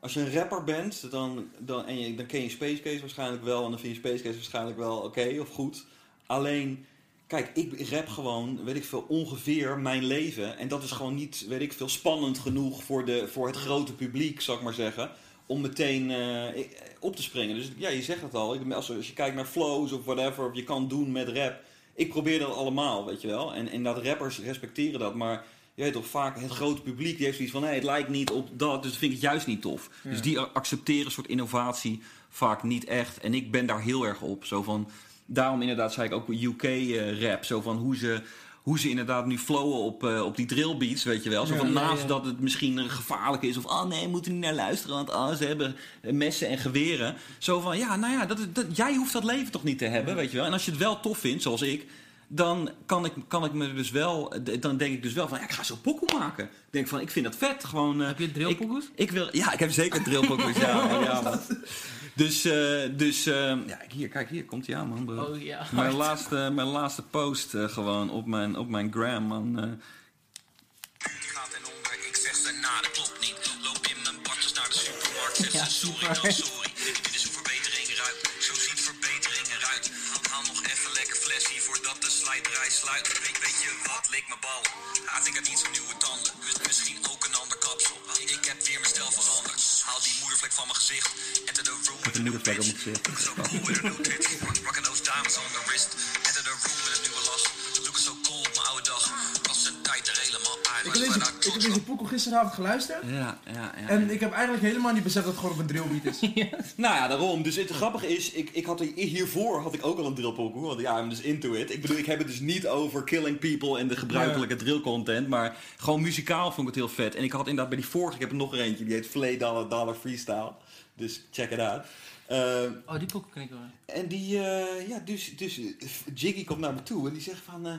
Als je een rapper bent, dan, dan, en je, dan ken je Space Case waarschijnlijk wel. En dan vind je Space Case waarschijnlijk wel oké of goed. Alleen, kijk, ik rap gewoon, weet ik veel, ongeveer mijn leven. En dat is gewoon niet, weet ik veel, spannend genoeg voor, de, voor het grote publiek, zal ik maar zeggen. Om meteen eh, ik- op te springen. Dus ja, je zegt het al. Als, als je kijkt naar flows of whatever, of je kan doen met rap. Ik probeer dat allemaal, weet je wel. En, en dat rappers respecteren dat. Maar je weet toch, vaak het grote publiek die heeft zoiets van... nee, het lijkt niet op dat, dus vind ik het juist niet tof. Ja. Dus die accepteren een soort innovatie vaak niet echt. En ik ben daar heel erg op. Zo van, daarom inderdaad zei ik ook UK-rap. zo van hoe ze, hoe ze inderdaad nu flowen op, eh, op die drillbeats, weet je wel. Zo van, Ja, naast ja. dat het misschien gevaarlijk is... of, oh nee, we moeten niet naar luisteren... want oh, ze hebben messen en geweren. Zo van, ja, nou ja, dat, dat, jij hoeft dat leven toch niet te hebben, weet je wel. En als je het wel tof vindt, zoals ik dan kan ik, kan ik me dus wel, dan denk ik dus wel van, ja, ik ga zo'n pokoe maken. Ik denk van, ik vind dat vet, gewoon... eh, Heb je drillpokoes? ik wil, ja, ik heb zeker drillpokoes, [laughs] ja. ja. Dus, eh, dus eh, ja, hier, kijk, hier komt hij aan, man, bro. Oh ja. Mijn laatste, mijn laatste post eh, gewoon op mijn, op mijn gram, man. eh. gaat en onder. Ik zeg ze na, dat klopt niet. Loop in mijn badjes naar de supermarkt. Zeg ze sorry, super. dan sorry. Sluit. Weet, weet je wat, lik mijn bal. Ah, ik had niet zo'n nieuwe tanden. Mis- Misschien ook een ander kapsel. Ik heb weer mijn stijl veranderd. Haal die moedervlek van mijn gezicht. Enter the room Met een moedervlek op mijn gezicht. So cool with a new tits. Rock- Rocking those diamonds on the wrist. Enter the room met een nieuwe lach. Looking so cool op mijn oude dag. Als een tijd er helemaal. Ik heb deze, ik heb deze pokoe gisteravond geluisterd. Ja, ja, ja. En ik heb eigenlijk helemaal niet beseft dat het gewoon op een drillbeat is. [laughs] Nou ja, daarom. Dus het grappige is, ik, ik had, hiervoor had ik ook al een drillpokoe. Want ja, I'm dus into it. Ik bedoel, ik heb het dus niet over killing people en de gebruikelijke drillcontent. Maar gewoon muzikaal vond ik het heel vet. En ik had inderdaad bij die vorige, ik heb er nog er eentje. Die heet Flay Dollar Dollar Freestyle. Dus check it out. Eh, Oh, die pokoe ken ik wel. en die, eh, ja, dus, dus eh, Jiggy komt naar me toe en die zegt van, eh,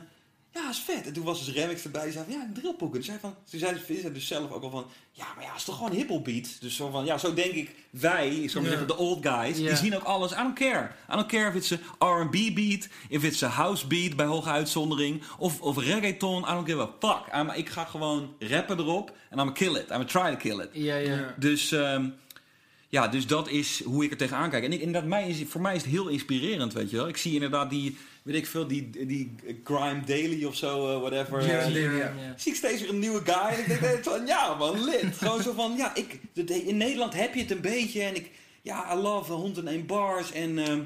ja, is vet. En toen was dus Remix erbij, die zei van, ja, een drillpoeken. Toen zei van, toen zei ze zei dus zelf ook al van, ja, maar ja, is toch gewoon hiphop beat. Dus zo van, ja, zo denk ik, wij, Ja. zeggen, de old guys, Ja. die zien ook alles. I don't care. I don't care if it's a R&B beat, if it's a house beat bij hoge uitzondering, of, of reggaeton, I don't give a fuck. I'm- ik ga gewoon rappen erop en I'm kill it. I'm try to kill it. Ja, ja. Ja. Dus, ehm, ja, dus dat is hoe ik er tegenaan kijk. En ik, inderdaad, mij is, voor mij is het heel inspirerend, weet je wel. Ik zie inderdaad die, weet ik veel, die, die Grime Daily of zo, eh, whatever. Ja, zie ik steeds weer een nieuwe guy. En ik denk van, ja man, lid. Gewoon zo van, ja, ik, in Nederland heb je het een beetje. En ik, ja, I love Hond en één Bars. En, ehm,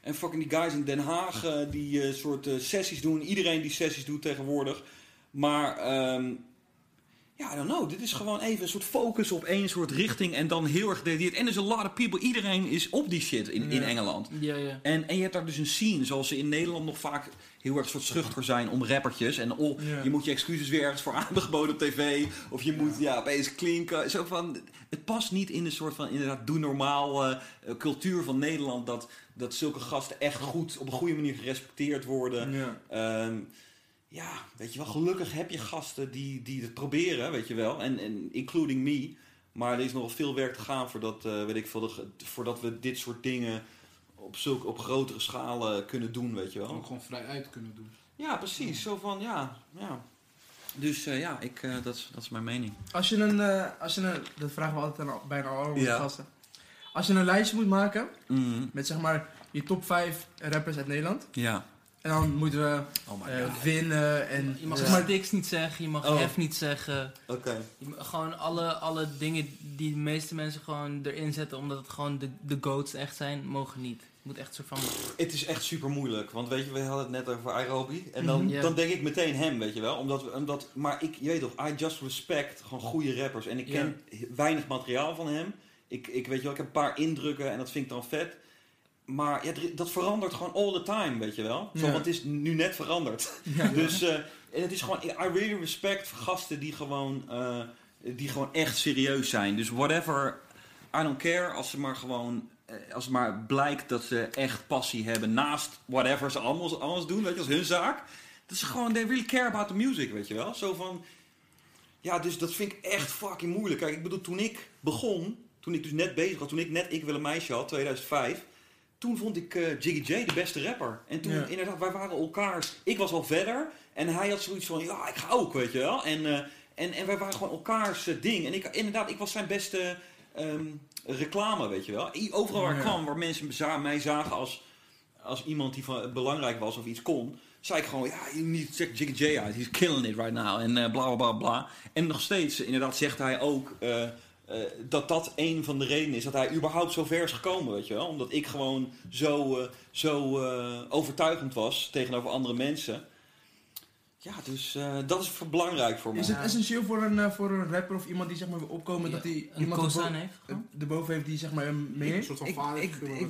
en fucking die guys in Den Haag eh, die eh, soort eh, sessies doen. Iedereen die sessies doet tegenwoordig. Maar, ehm, ja, I don't know. Dit is gewoon even een soort focus op één soort richting en dan heel erg gedetailleerd. En there's a lot of people, iedereen is op die shit in, in. Engeland. Ja, ja. En, en je hebt daar dus een scene, zoals ze in Nederland nog vaak heel erg soort schuchter zijn om rappertjes. En oh, Ja. je moet je excuses weer ergens voor aangeboden op tv. Of je moet ja, opeens klinken. Zo van, het past niet in de soort van inderdaad doe normaal eh, eh, cultuur van Nederland. Dat, dat zulke gasten echt goed op een goede manier gerespecteerd worden. Ja. Ja, weet je wel, gelukkig heb je gasten die, die het proberen, weet je wel. En, en including me. Maar er is nog veel werk te gaan voordat, eh, weet ik veel, voordat we dit soort dingen op, zulke, op grotere schalen kunnen doen, weet je wel. Ook gewoon vrij uit kunnen doen. Ja, precies. Zo van, ja, ja. Dus eh, ja, ik, eh, dat, is, dat is mijn mening. Als je een, eh, als je een, dat vragen we altijd aan bijna alle onze Ja. gasten. Als je een lijstje moet maken Mhm. met zeg maar je top 5 rappers uit Nederland. Ja. En dan moeten we Oh eh, winnen en Je mag maar Dix niet zeggen, je mag Oh. Hef niet zeggen. Oké. Gewoon alle, alle dingen die de meeste mensen gewoon erin zetten, omdat het gewoon de, de goats echt zijn, mogen niet. Het moet echt zo van... Het is echt super moeilijk, want weet je, we hadden het net over Aerobi. En dan, Mhm. Dan denk ik meteen hem, weet je wel. Omdat, we, omdat, maar ik, je weet toch, I just respect gewoon goede rappers. En ik ken weinig materiaal van hem. Ik, ik weet je wel, ik heb een paar indrukken en dat vind ik dan vet. Maar ja, dat verandert gewoon all the time, weet je wel. Zo, Ja. Want het is nu net veranderd. [laughs] Ja. Dus eh, en het is gewoon, I really respect gasten die gewoon, eh, die gewoon echt serieus zijn. Dus whatever, I don't care als ze maar gewoon, eh, als het maar blijkt dat ze echt passie hebben naast whatever ze allemaal anders doen, weet je, als hun zaak. Dat is gewoon, they really care about the music, weet je wel. Zo van, ja, dus dat vind ik echt fucking moeilijk. Kijk, ik bedoel, toen ik begon, toen ik dus net bezig was, toen ik net Ik Wil Een Meisje had, 2005... Toen vond ik eh, Jiggy J de beste rapper. En toen, Ja. inderdaad, wij waren elkaars... Ik was al verder en hij had zoiets van, ja, ik ga ook, weet je wel. En, eh, en, en wij waren gewoon elkaars eh, ding. En ik, inderdaad, ik was zijn beste ehm, reclame, weet je wel. Overal waar ik kwam, waar mensen za- mij zagen als, als iemand die van, belangrijk was of iets kon... zei ik gewoon, ja, je niet check Jiggy J uit. He's killing it right now. En bla, bla, bla, bla. En nog steeds, inderdaad, zegt hij ook... eh, dat dat een van de redenen is dat hij überhaupt zo ver is gekomen, weet je wel. Omdat ik gewoon zo, eh, zo eh, overtuigend was tegenover andere mensen. Ja, dus eh, dat is voor belangrijk voor mij. Is het essentieel voor een, eh, voor een rapper of iemand die zeg maar wil opkomen Ja, dat hij een iemand heeft. eh, erboven heeft die zeg maar Een soort van Ik, vader. ik, ik,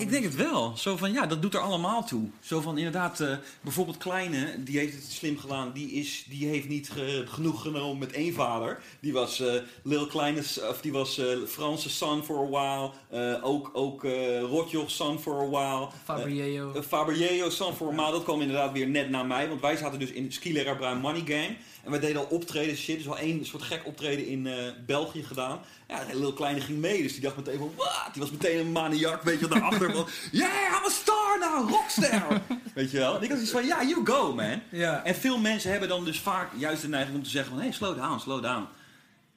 ik denk het wel. Zo van, ja, dat doet er allemaal toe. Zo van, inderdaad, eh, bijvoorbeeld Kleine, die heeft het slim gedaan. Die, is, die heeft niet ge- genoeg genomen met één vader. Die was eh Lil Kleine, of die was eh Franse son for a while. Eh, ook ook eh Rotjoch son for a while. Fabriello. Uh, Fabergeo, San Formaal, dat kwam inderdaad weer net na mij. Want wij zaten dus in Skilera Bruin Money Gang. En wij deden al optreden shit. Dus al één soort gek optreden in eh, België gedaan. Ja, een heel kleine ging mee. Dus die dacht meteen van, wat? Die was meteen een maniak, weet je, daarachter van... [laughs] Yeah, I'm a star now, rockstar! weet je wel? En ik had zoiets van, ja, you go, man. Ja. En veel mensen hebben dan dus vaak juist de neiging om te zeggen van... Hey, slow down, slow down.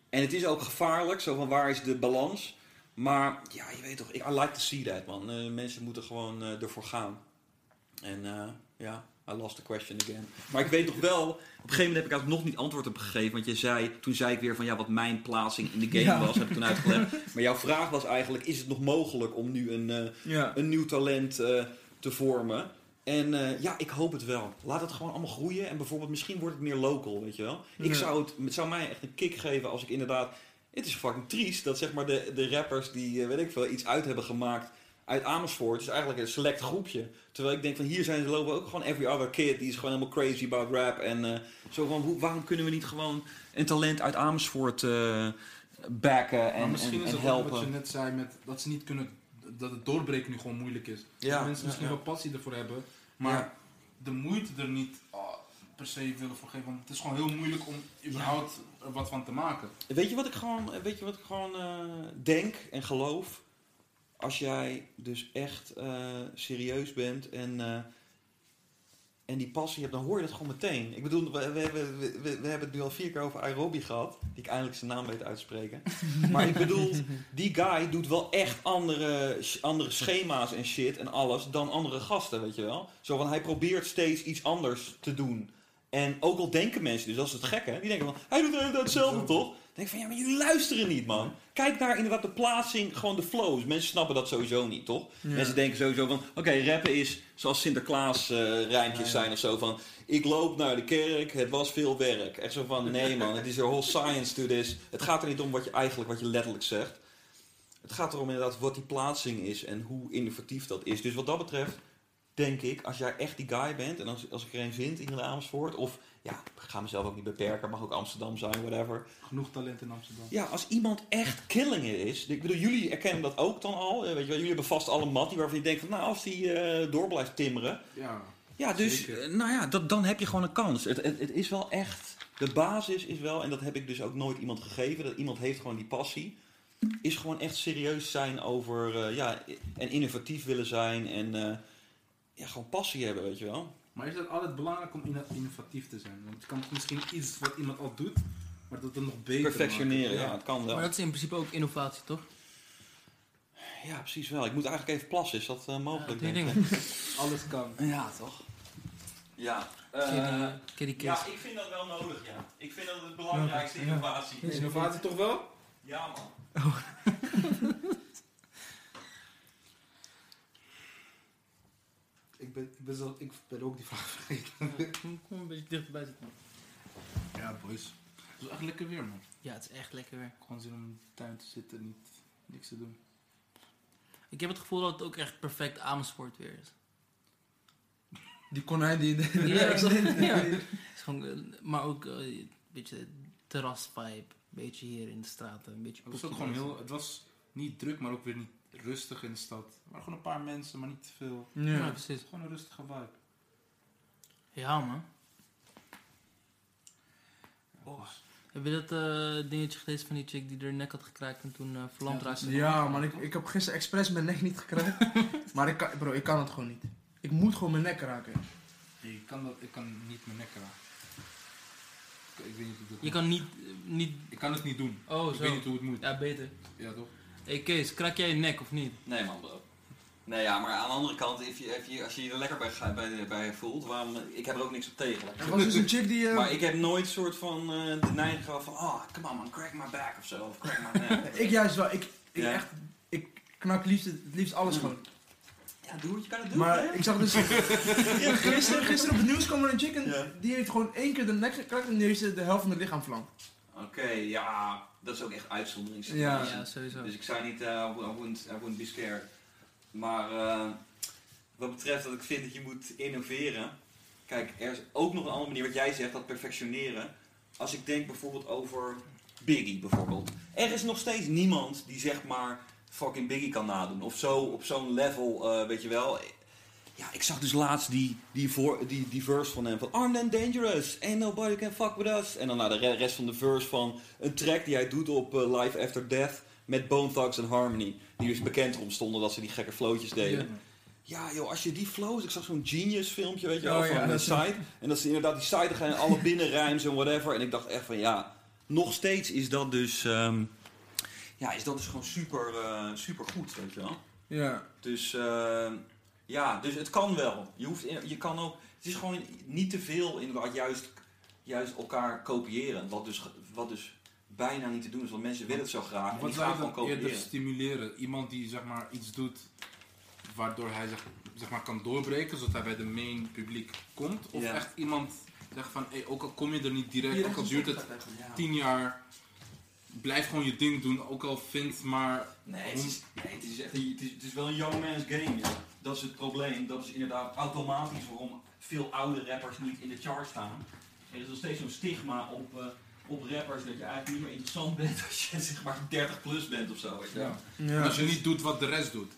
En het is ook gevaarlijk, zo van waar is de balans? Maar ja, je weet toch, ik, I like to see that, man. Eh, mensen moeten gewoon eh, ervoor gaan. En ja, I lost the question again. Maar ik weet nog wel, op een gegeven moment heb ik eigenlijk nog niet antwoord op gegeven. Want je zei, toen zei ik weer van ja, wat mijn plaatsing in de game Ja. was, heb ik toen uitgelegd. [laughs] Maar jouw vraag was eigenlijk, is het nog mogelijk om nu een, eh, Ja. een nieuw talent eh, te vormen? En eh, ja, ik hoop het wel. Laat het gewoon allemaal groeien. En bijvoorbeeld, misschien wordt het meer local, weet je wel. Ik zou het, het zou mij echt een kick geven als ik inderdaad... Het is fucking triest dat zeg maar de, de rappers die, weet ik veel, iets uit hebben gemaakt uit Amersfoort. is eigenlijk een select groepje. Terwijl ik denk van hier zijn ze lopen ook gewoon every other kid. Die is gewoon helemaal crazy about rap. En eh, zo van, hoe, waarom kunnen we niet gewoon een talent uit Amersfoort eh backen en, Maar misschien en, is en het ook helpen? wat je net zei, met, dat ze niet kunnen, dat het doorbreken nu gewoon moeilijk is. Ja, dat mensen misschien ja. wel passie ervoor hebben, maar Ja. de moeite er niet ah, per se willen voor geven. Want het is gewoon heel moeilijk om überhaupt er wat van te maken. Weet je wat ik gewoon, weet je wat ik gewoon eh, denk en geloof? Als jij dus echt eh, serieus bent en, eh, en die passie hebt, dan hoor je dat gewoon meteen. Ik bedoel, we, we, we, we, hebben het nu al vier keer over Aerobi gehad, die ik eindelijk zijn naam weet uitspreken. [laughs] maar ik bedoel, die guy doet wel echt andere, andere schema's en shit en alles dan andere gasten, weet je wel. Zo van, hij probeert steeds iets anders te doen. En ook al denken mensen, dus dat is het gekke, die denken van, hij doet hetzelfde [laughs] toch? Denk ik van, ja, maar jullie luisteren niet, man. Kijk naar inderdaad de plaatsing, gewoon de flows. Mensen snappen dat sowieso niet, toch? Mensen denken sowieso van, oké, rappen is zoals Sinterklaas eh rijmpjes zijn of zo van, ik loop naar de kerk, het was veel werk. Echt zo van, nee [laughs] man, het is er whole science to this. Het gaat er niet om wat je eigenlijk, wat je letterlijk zegt. Het gaat erom inderdaad wat die plaatsing is en hoe innovatief dat is. Dus wat dat betreft, denk ik, als jij echt die guy bent en als, als ik er een vind in Amersfoort, of ja, ik ga mezelf ook niet beperken, mag ook Amsterdam zijn, whatever. Genoeg talent in Amsterdam. Ja, als iemand echt killing is. Ik bedoel, jullie erkennen dat ook dan al. eh, Weet je wel, jullie hebben vast alle mattie waarvan je denkt van, nou, als die eh, door blijft timmeren. Ja. Ja, dus, Zeker. eh, nou ja, dat, dan heb je gewoon een kans. Het, het, het is wel echt, de basis is wel, en dat heb ik dus ook nooit iemand gegeven, dat iemand heeft gewoon die passie. Is gewoon echt serieus zijn over, ja, en innovatief willen zijn en ja, gewoon passie hebben, weet je wel. Maar is het altijd belangrijk om inno- innovatief te zijn? Want je kan misschien iets wat iemand al doet, maar dat het nog beter Perfectioneren, maken. ja, het kan wel. Maar dat is in principe ook innovatie, toch? Ja, precies wel. Ik moet eigenlijk even plassen, is dat eh, mogelijk? die denk ik? [laughs] Alles kan. Ja, toch? Ja. Kitty, kitty kiss. ja, ik vind dat wel nodig, ja. Ik vind dat het belangrijkste Ja. innovatie. Is Innovatie toch wel? Ja, man. [laughs] Ik ben, ik ben, zo, ik ben ook die vraag vergeten. Kom, kom een beetje dichterbij zitten. Ja, boys. Het is echt lekker weer, man. Ja, het is echt lekker weer. Gewoon zin om in de tuin te zitten, niet niks te doen. Ik heb het gevoel dat het ook echt perfect Amersfoort weer is. Die konijn die... Ja, [laughs] in. ja. Het is gewoon, eh, maar ook eh, een beetje terras-vibe. Een beetje hier in de straten. Een beetje Het was ook gewoon heel, het was niet druk, maar ook weer niet rustig in de stad. Er waren gewoon een paar mensen, maar niet te veel. Ja, Ja. precies. Gewoon een rustige vibe. Ja, man. Oh. Heb je dat eh, dingetje gelezen van die chick die haar nek had gekraakt en toen eh verlamd Ja, raakte? Ja, man, ik, ik heb gisteren expres mijn nek niet gekraakt. [laughs] maar ik kan, bro, ik kan het gewoon niet. Ik moet gewoon mijn nek raken. Ik kan, dat, ik kan niet mijn nek raken. Ik, ik weet niet hoe dat Je moet. kan niet... niet Ik kan het niet doen. oh, ik zo. weet niet hoe het moet. Ja, beter. Ja, toch? Hé hey Kees, kraak jij je nek of niet? Nee, man, bro. Nee, ja, maar aan de andere kant, if je, if je, als je je er lekker bij, bij, bij voelt, waarom, ik heb er ook niks op tegen. Er was dus een chick die... eh, Maar ik heb nooit soort van eh, de neiging gehad van, oh, come on man, crack my back of zo, of crack my neck. [laughs] ik juist wel. Ik, ik Ja. echt... Ik knak liefst, het liefst alles gewoon. ja, doe wat je kan het doen, Maar hè? ik zag dus... [laughs] gisteren, gisteren op het nieuws kwam er een chick en Ja. die heeft gewoon één keer de nek gekrakt en die heeft de helft van het lichaam verlamd. Oké, ja, dat is ook echt uitzondering. Ja. Ja, sowieso. Dus ik zei niet, eh, I wouldn't, I wouldn't be scared. Maar eh, wat betreft dat ik vind dat je moet innoveren. Kijk, er is ook nog een andere manier wat jij zegt, dat perfectioneren. Als ik denk bijvoorbeeld over Biggie bijvoorbeeld. Er is nog steeds niemand die zeg maar fucking Biggie kan nadoen. Of zo op zo'n level, eh, weet je wel. Ja, ik zag dus laatst die, die, voor, die, die verse van hem van Armed and Dangerous, ain't nobody can fuck with us. En dan naar de re- rest van de verse van een track die hij doet op eh, Life After Death met Bone Thugs and Harmony. Die dus bekend erom stonden dat ze die gekke flootjes deden. Ja, joh, als je die flows, ik zag zo'n Genius filmpje, weet je wel, Oh, ja, van de is- site. En dat ze inderdaad die site gaan alle [laughs] binnenrijms en whatever. En ik dacht echt van ja, nog steeds is dat dus, ehm, ja, is dat dus gewoon super, eh, super goed, weet je wel. Ja. Dus eh, ja, dus het kan wel. Je, hoeft, je kan ook, het is gewoon niet te veel inderdaad juist, juist elkaar kopiëren. Wat dus, wat dus bijna niet te doen is, want mensen willen het zo graag. En Wat die zou gaan je gewoon dan eerder kopiëren. stimuleren? Iemand die zeg maar iets doet waardoor hij zeg, zeg maar kan doorbreken zodat hij bij de main publiek komt? Of Ja. echt iemand zegt van, hey, ook al kom je er niet direct, Hier ook al duurt het Ja. tien jaar, blijf gewoon je ding doen, ook al vindt maar... Nee, het is, nee het, is echt, het, is, het is wel een young man's game, ja. Dat is het probleem. Dat is inderdaad automatisch waarom veel oude rappers niet in de chart staan. Er is nog steeds zo'n stigma op, eh, op rappers dat je eigenlijk niet meer interessant bent als je [laughs] zeg maar 30 plus bent of zo. Weet je. Ja. Ja. Als je niet doet wat de rest doet.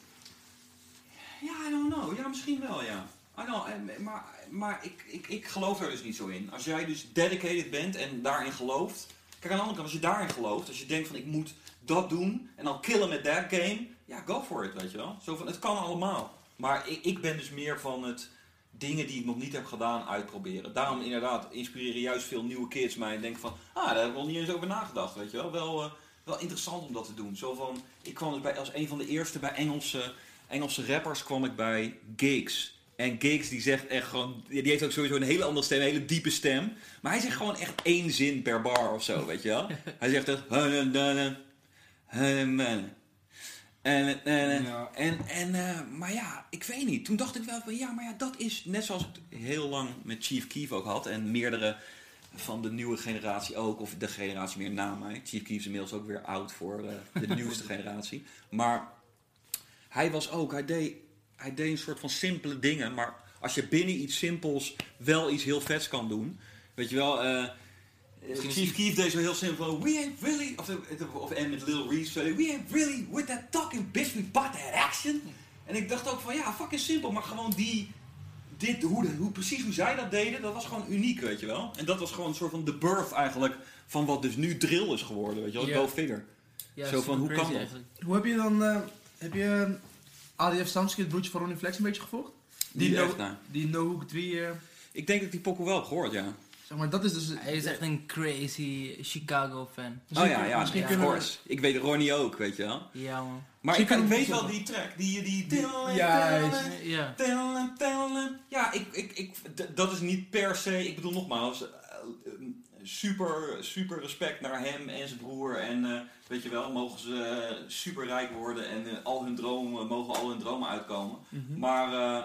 Ja, I don't know. Ja, misschien wel, ja. I know, en- maar maar ik, ik, ik geloof er dus niet zo in. Als jij dus dedicated bent en daarin gelooft... Kijk, aan de andere kant, als je daarin gelooft, als je denkt van ik moet dat doen en dan killen met that game... Ja, go for it, weet je wel. Zo van, het kan allemaal. Maar ik, ik ben dus meer van het dingen die ik nog niet heb gedaan uitproberen. Daarom inderdaad inspireren juist veel nieuwe kids mij en denken van... Ah, daar heb ik nog niet eens over nagedacht, weet je wel. Wel, eh, wel interessant om dat te doen. Zo van, ik kwam dus bij, als een van de eerste bij Engelse, Engelse rappers kwam ik bij gigs. En Giggs die zegt echt gewoon, die heeft ook sowieso een hele andere stem, een hele diepe stem. Maar hij zegt gewoon echt één zin per bar of zo, weet je wel. [laughs] Hij zegt echt... En, en, Ja. en, en eh, maar ja, ik weet niet. Toen dacht ik wel van ja, maar ja, dat is net zoals ik het heel lang met Chief Keef ook had. En meerdere van de nieuwe generatie ook, of de generatie meer na mij. Chief Keef is inmiddels ook weer oud voor eh, de [laughs] nieuwste generatie. Maar hij was ook, hij deed, hij deed een soort van simpele dingen. Maar als je binnen iets simpels wel iets heel vets kan doen. Weet je wel, eh, Chief Keef deed zo heel simpel. We ain't really, of, of en met Lil Reese, zei, we ain't really with that talking bitch, we bought that action. En ik dacht ook van ja, fucking simpel, maar gewoon die, dit, hoe, de- hoe, precies hoe zij dat deden, dat was gewoon uniek, weet je wel. En dat was gewoon een soort van de birth eigenlijk van wat dus nu drill is geworden, weet je wel, Ja. go figure. Ja, Zo van, hoe kan dat? eigenlijk. Hoe heb je dan, eh, heb je eh, ADF Samsky, het broertje van Ronnie Flex, een beetje gevolgd? Die no, echt, nou. die no Hook 3, eh, Ik denk dat ik die pokoe wel heb gehoord, ja. Zeg maar, dat is dus... Hij is echt een crazy Chicago fan. Oh ja, ja, misschien of we- course. Ik weet Ronnie ook, weet je wel. Ja man. Maar ik, ik weet wel die track, die... die. Ja. Tellen, tellen. Ja, ik, ik, ik, dat is niet per se. Ik bedoel nogmaals, eh, super, super respect naar hem en zijn broer. En eh, weet je wel, mogen ze eh, super rijk worden en al hun dromen, mogen al hun dromen uitkomen. Mhm. Maar eh,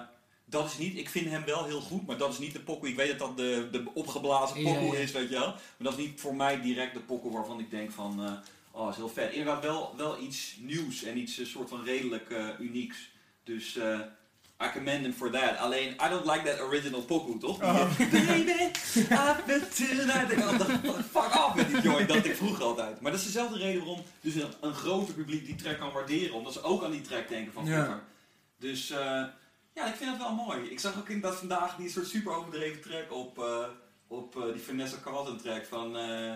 dat is niet, ik vind hem wel heel goed, maar dat is niet de pokoe. Ik weet dat dat de, de opgeblazen Ja, pokoe ja. is, weet je wel. Maar dat is niet voor mij direct de pokoe waarvan ik denk van, eh, oh, dat is heel vet. Inderdaad wel, wel iets nieuws en iets eh, soort van redelijk eh, unieks. Dus I commend him for that. Alleen, I don't like that original pokoe, toch? Die, Oh. [laughs] Baby, I feel tonight. Ik dacht, fuck off met die joint, dat ik vroeger altijd. Maar dat is dezelfde reden waarom dus een, een groter publiek die track kan waarderen. Omdat ze ook aan die track denken van Ja. vroeger. Dus eh, ja, ik vind dat wel mooi. Ik zag ook inderdaad vandaag die soort super overdreven track op, eh, op eh, die Vanessa Carlton track van... eh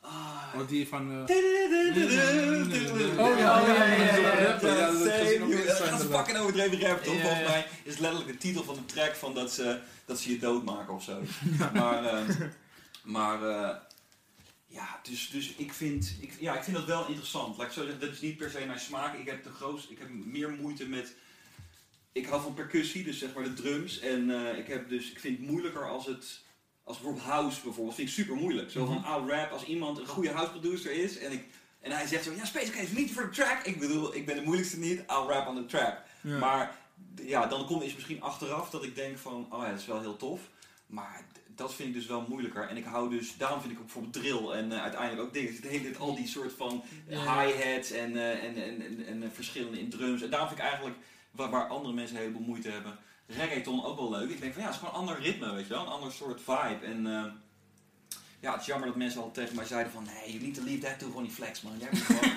ah, Wat die van... Oh ja, ja, dat is dat een fucking overdreven rap, toch? Volgens mij is het letterlijk de titel van de track van dat ze, dat ze je doodmaken of zo. Maar, maar ja, dus, dus ik, vind, ik, ja, ik vind dat wel interessant. Laat ik zo zeggen, dat is niet per se mijn smaak. Ik heb, de grootste, ik heb meer moeite met... Ik hou van percussie, dus zeg maar de drums. En eh, ik, heb dus, ik vind het moeilijker als het... Als bijvoorbeeld house bijvoorbeeld, vind ik super moeilijk. Zo van, ah rap, als iemand een goede house producer is en, ik, en hij zegt zo, ja Space Case, niet voor de track. Ik bedoel, ik ben de moeilijkste niet, I'll rap on the track. Ja. Maar ja, dan komt het misschien achteraf dat ik denk van, oh ja, dat is wel heel tof. Maar dat vind ik dus wel moeilijker. En ik hou dus, daarom vind ik ook bijvoorbeeld drill en eh, uiteindelijk ook dingen. Het hele al die soort van hi-hats en, eh, en, en, en, en, verschillende in drums. En daarom vind ik eigenlijk, waar, waar andere mensen een heleboel moeite hebben, reggaeton ook wel leuk. Ik denk van ja, het is gewoon een ander ritme, weet je wel. Een ander soort vibe. En eh, ja, het is jammer dat mensen al tegen mij zeiden van, hey, you need to leave that to Ronnie Flex, man. Jij moet gewoon,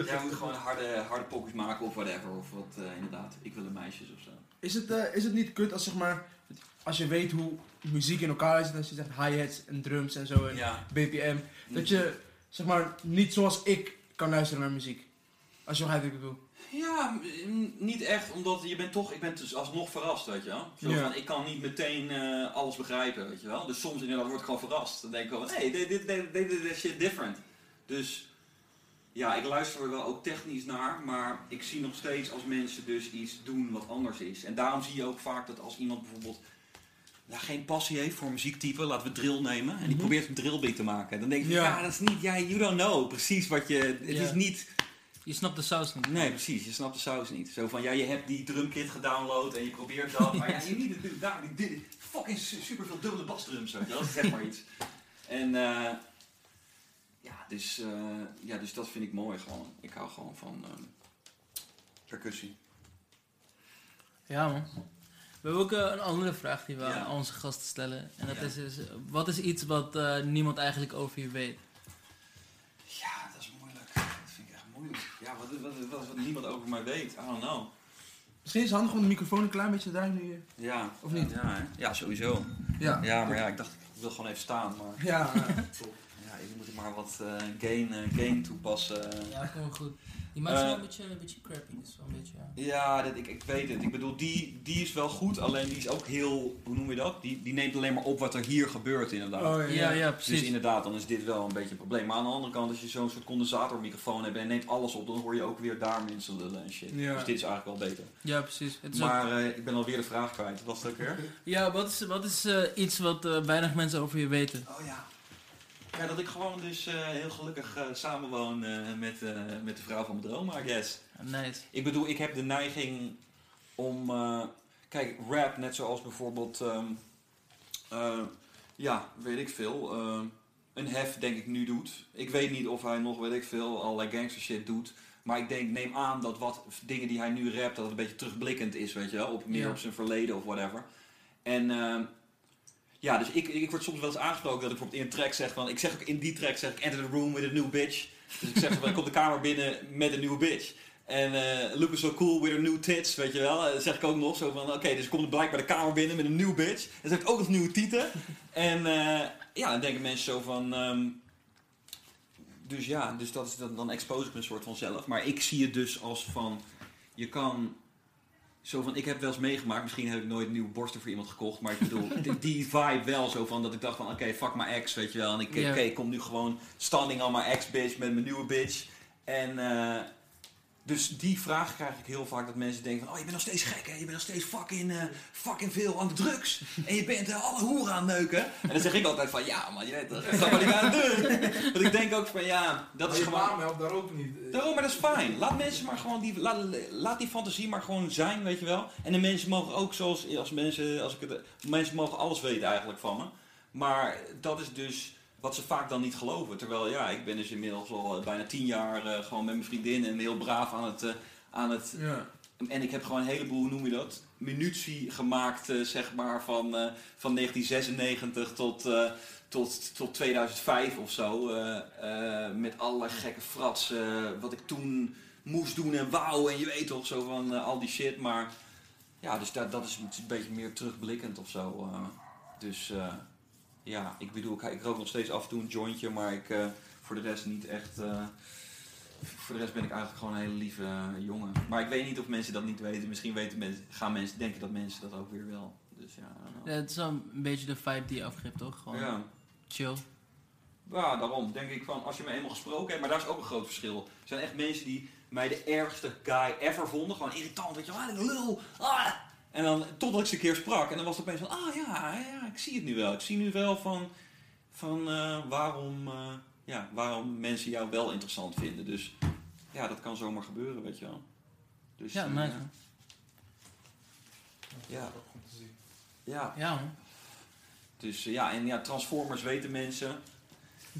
eh, [laughs] jij moet gewoon harde, harde pockets maken of whatever. Of wat, eh, inderdaad, ik wil een meisjes of zo. Is het, eh, is het niet kut als zeg maar, als je weet hoe muziek in elkaar zit, als je zegt hi-hats en drums en zo en Ja. BPM, dat je zeg maar niet zoals ik kan luisteren naar muziek. Als je begrijpt wat ik bedoel. Ja, m- niet echt, omdat je bent toch, ik ben dus alsnog verrast, weet je wel. Zo Ja. van, ik kan niet meteen eh, alles begrijpen, weet je wel. Dus soms inderdaad word ik gewoon verrast. Dan denk ik wel, hey, they did that shit different. Dus ja, ik luister er wel ook technisch naar, maar ik zie nog steeds als mensen dus iets doen wat anders is. En daarom zie je ook vaak dat als iemand bijvoorbeeld ja, geen passie heeft voor muziektype, laten we drill nemen, en die Mhm. probeert een drillbeat te maken. Dan denk van, Ja. ja, dat is niet, ja, you don't know precies wat je, het Ja. is niet... Je snapt de saus niet. Nee, precies. Je snapt de saus niet. Zo van, ja, je hebt die drumkit gedownload en je probeert dat. Maar ja, je niet het daar, die, die, fucking su- super veel dubbele basdrums. Dat is zeg maar iets. En eh, ja, dus, eh, ja, dus dat vind ik mooi gewoon. Ik hou gewoon van ehm percussie. Ja man. We hebben ook eh, een andere vraag die we Ja. aan onze gasten stellen. En dat Ja. is, is, wat is iets wat eh, niemand eigenlijk over je weet? Ja, dat is moeilijk. Dat vind ik echt moeilijk. Ja, wat, wat, wat, wat niemand over mij weet. I don't know. Misschien is het handig om de microfoon een klein beetje daar nu. eh, Ja. Of niet? Ja, hè? ja sowieso. Ja. Ja, maar ja, ik dacht, ik wil gewoon even staan. Maar Ja, [laughs] ja, jullie moeten maar wat eh, gain, eh, gain toepassen. Ja, gewoon goed. Die maakt ze Eh, wel een beetje, een beetje crappy. Dus wel een beetje, ja. Ja, dat, ik, ik weet het. Ik bedoel, die, die is wel goed, alleen die is ook heel, hoe noem je dat? Die, die neemt alleen maar op wat er hier gebeurt inderdaad. Oh, Ja, ja, Dus precies. inderdaad, dan is dit wel een beetje een probleem. Maar aan de andere kant, als je zo'n soort condensatormicrofoon hebt en neemt alles op, dan hoor je ook weer daar mensen lullen en shit. Ja. Dus dit is eigenlijk wel beter. Ja, precies. Het is ook- Maar eh, ik ben alweer de vraag kwijt. Wat was het ook weer? ja, wat is, wat is eh, iets wat weinig mensen over je weten? Oh ja. Ja, dat ik gewoon dus eh, heel gelukkig eh, samenwoon eh, met, met de vrouw van mijn I guess. Nice. Ik bedoel, ik heb de neiging om... kijk, rap, net zoals bijvoorbeeld... ehm, eh, ja, weet ik veel. een hef, denk ik, nu doet. Ik weet niet of hij nog, weet ik veel, allerlei gangster shit doet. Maar ik denk, neem aan dat wat dingen die hij nu rapt, dat het een beetje terugblikkend is, weet je wel. Op, meer Ja. op zijn verleden of whatever. En... ja, dus ik, ik word soms wel eens aangesproken dat ik bijvoorbeeld in een track zeg van... Ik zeg ook in die track, zeg ik, enter the room with a new bitch. Dus ik zeg van, ik kom de kamer binnen met een nieuwe bitch. En eh looking so cool with her new tits, weet je wel. Eh, zeg ik ook nog zo van, oké, dus ik kom blijkbaar de kamer binnen met een nieuwe bitch. En dan zeg ik ook nog nieuwe tieten. En eh, ja, dan denken mensen zo van... ehm, dus ja, dus dat is, dan, dan expose ik me een soort van zelf. Maar ik zie het dus als van, je kan... Zo van, ik heb wel eens meegemaakt, misschien heb ik nooit nieuwe borsten voor iemand gekocht, maar ik bedoel, [laughs] die, vibe wel zo van, dat ik dacht van, oké, fuck my ex, weet je wel. En ik, kom nu gewoon standing on my ex-bitch met mijn nieuwe bitch. En eh, dus die vraag krijg ik heel vaak, dat mensen denken van, oh, je bent nog steeds gek, hè? Je bent nog steeds fucking, eh, fucking veel aan de drugs. En je bent eh, alle hoeren aan het neuken. En dan zeg ik altijd van, ja, man, je weet toch, dat wat ik aan het doen. [laughs] Want ik denk ook van, ja, dat Maar is gewoon... naam helpt daar ook niet. Daarom, maar dat is fijn. Laat mensen maar gewoon die, laat, laat die fantasie maar gewoon zijn, weet je wel. En de mensen mogen ook zoals als mensen, als ik het, mensen mogen alles weten eigenlijk van me. Maar dat is dus wat ze vaak dan niet geloven. Terwijl ja, ik ben dus inmiddels al eh, bijna tien jaar eh, gewoon met mijn vriendin en heel braaf aan het, eh, aan het Ja. en ik heb gewoon een heleboel, hoe noem je dat, munitie gemaakt, zeg maar, van, van 1996 tot, tot, tot 2005 of zo. met allerlei gekke frats, eh, wat ik toen moest doen en wou. En je weet toch, zo van al die shit. Maar ja, dus dat, dat is een beetje meer terugblikkend of zo. dus ja, ik bedoel, ik, ik rook nog steeds af en toe een jointje, maar ik eh, voor de rest niet echt... eh, voor de rest ben ik eigenlijk gewoon een hele lieve eh, jongen. Maar ik weet niet of mensen dat niet weten. Misschien weten mensen, gaan mensen denken dat mensen dat ook weer wel. Dus ja, het is wel een beetje de vibe die je afgeeft, toch? Gewoon ja. chill. Ja, daarom denk ik van, als je me eenmaal gesproken hebt, maar daar is ook een groot verschil. Er zijn echt mensen die mij de ergste guy ever vonden. Gewoon irritant, weet je ah, lul. Ah. En dan, totdat ik ze een keer sprak, en dan was het opeens van, ah ja, ja, ik zie het nu wel. Ik zie nu wel van, van eh, waarom, eh, ja, waarom mensen jou wel interessant vinden. Dus ja, dat kan zomaar gebeuren, weet je wel. Dus, Ja, eh, nice. Ja, te zien. ja. Ja man. Dus eh, ja, en ja, Transformers weten mensen.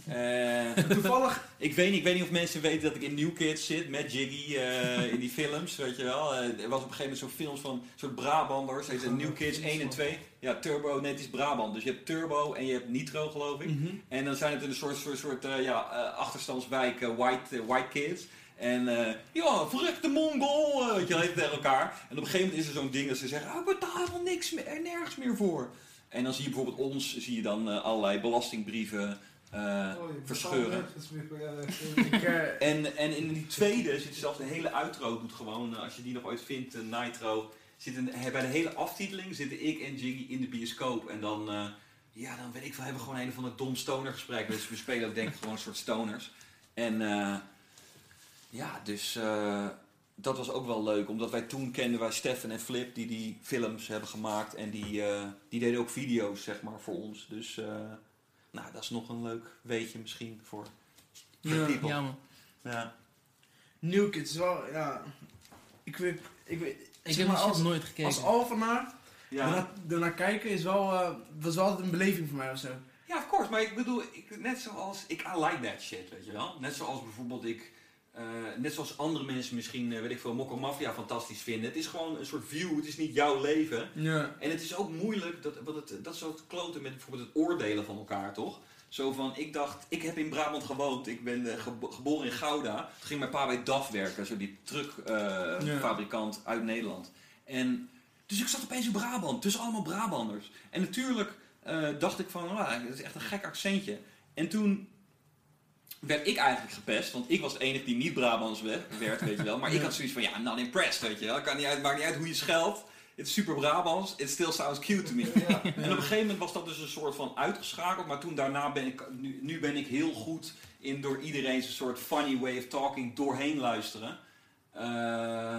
Eh, Toevallig, ik, weet niet, ik weet niet of mensen weten dat ik in New Kids zit met Jiggy eh, in die films, weet je wel. Eh, er was op een gegeven moment zo'n films van soort Brabanders, heet New Kids 1 en 2. Ja, Turbo, nee het is Brabant. Dus je hebt Turbo en je hebt Nitro geloof ik. Mhm. En dan zijn het een soort, soort, soort ja, achterstandswijk white, white kids. En eh, ja, verrek de Mongol, weet je tegen elkaar. En op een gegeven moment is er zo'n ding dat ze zeggen, ah, ik betaal helemaal niks meer, er nergens meer voor. En dan zie je bijvoorbeeld ons, zie je dan allerlei belastingbrieven eh, Oh, je verscheuren. ik, eh, [laughs] En, en in die tweede zit zelfs de hele outro, doet gewoon, eh, als je die nog ooit vindt, eh, Nitro, zit een, bij de hele aftiteling zitten ik en Jiggy in de bioscoop. En dan, eh, ja, dan weet ik veel, hebben we gewoon een van de dom stoner gesprek. Dus we spelen ook denk ik gewoon een soort stoners. En eh, ja, dus eh, dat was ook wel leuk, omdat wij toen kenden wij Stefan en Flip, die die films hebben gemaakt. En die, eh, die deden ook video's, zeg maar, voor ons. Dus, eh, nou, dat is nog een leuk weetje misschien voor, voor Ja. people. Ja man. Ja. New Kids is wel, ja... Ik weet, ik weet... Ik zeg heb maar, als, nooit gekeken. als Alphenaar, Ja. ernaar, ernaar kijken is wel, eh, was wel altijd een beleving voor mij of zo. ja, of course. Maar ik bedoel, ik, net zoals... Ik I like that shit, weet je wel. Net zoals bijvoorbeeld ik... eh, net zoals andere mensen misschien, eh, weet ik veel, Mokko Mafia fantastisch vinden. Het is gewoon een soort view, het is niet jouw leven. Ja. En het is ook moeilijk, dat, want het, dat is ook kloten met bijvoorbeeld het oordelen van elkaar, toch? Zo van, ik dacht, ik heb in Brabant gewoond, ik ben eh, gebo- geboren in Gouda. Toen ging mijn pa bij DAF werken, zo die truckfabrikant uit Nederland. En, dus ik zat opeens in Brabant, tussen allemaal Brabanders. En natuurlijk dacht ik van, ah, dat is echt een gek accentje. En toen werd ik eigenlijk gepest. Want ik was de enige die niet Brabants werd, weet je wel. Maar ik Ja. had zoiets van, ja, not impressed, weet je wel. Kan niet uit, maakt niet uit hoe je scheldt. Het is super Brabants. It still sounds cute to me. En op een gegeven moment was dat dus een soort van uitgeschakeld. Maar toen daarna ben ik, nu, nu ben ik heel goed in door iedereen zijn soort funny way of talking doorheen luisteren. Eh,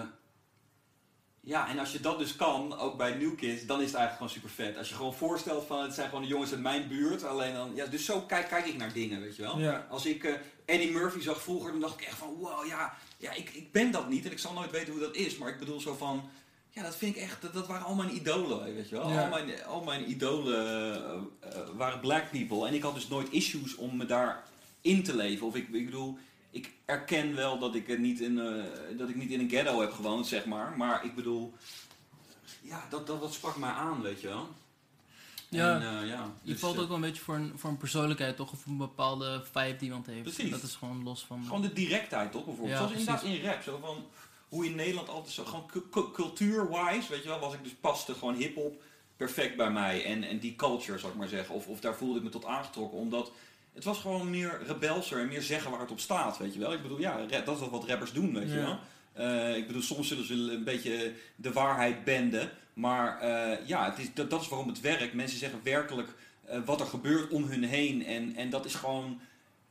ja, en als je dat dus kan, ook bij New Kids, dan is het eigenlijk gewoon super vet. Als je gewoon voorstelt van het zijn gewoon de jongens uit mijn buurt, alleen dan, ja, dus zo kijk, kijk ik naar dingen, weet je wel. Ja. Als ik eh, Eddie Murphy zag vroeger, dan dacht ik echt van, wow, ja, ja ik, ik ben dat niet en ik zal nooit weten hoe dat is. Maar ik bedoel zo van, ja, dat vind ik echt, dat, dat waren al mijn idolen, weet je wel. Ja. Al, mijn, al mijn idolen eh, eh, waren black people en ik had dus nooit issues om me daar in te leven. Of ik, ik bedoel, ik erken wel dat ik, het niet in, eh, dat ik niet in een ghetto heb gewoond, zeg maar. Maar ik bedoel, ja, dat, dat, dat sprak mij aan, weet je wel. Ja. En, eh, ja Je dus, valt eh, ook wel een beetje voor een, voor een persoonlijkheid, toch? Of een bepaalde vibe die iemand heeft. Precies. Dat is gewoon los van... Gewoon de directheid, toch? Bijvoorbeeld. Ja, Zoals inderdaad in rap. Zo van hoe in Nederland altijd zo. Gewoon cu- cu- cultuur-wise, weet je wel, was ik dus paste gewoon hip-hop perfect bij mij. En, en die culture, zal ik maar zeggen. Of, of daar voelde ik me tot aangetrokken. Omdat het was gewoon meer rebelser en meer zeggen waar het op staat, weet je wel. Ik bedoel, ja, dat is wat rappers doen, weet je wel. Eh, ik bedoel, soms zullen ze een beetje de waarheid benden. Maar eh, ja, het is, dat, dat is waarom het werkt. Mensen zeggen werkelijk eh, wat er gebeurt om hun heen. En, en dat is gewoon...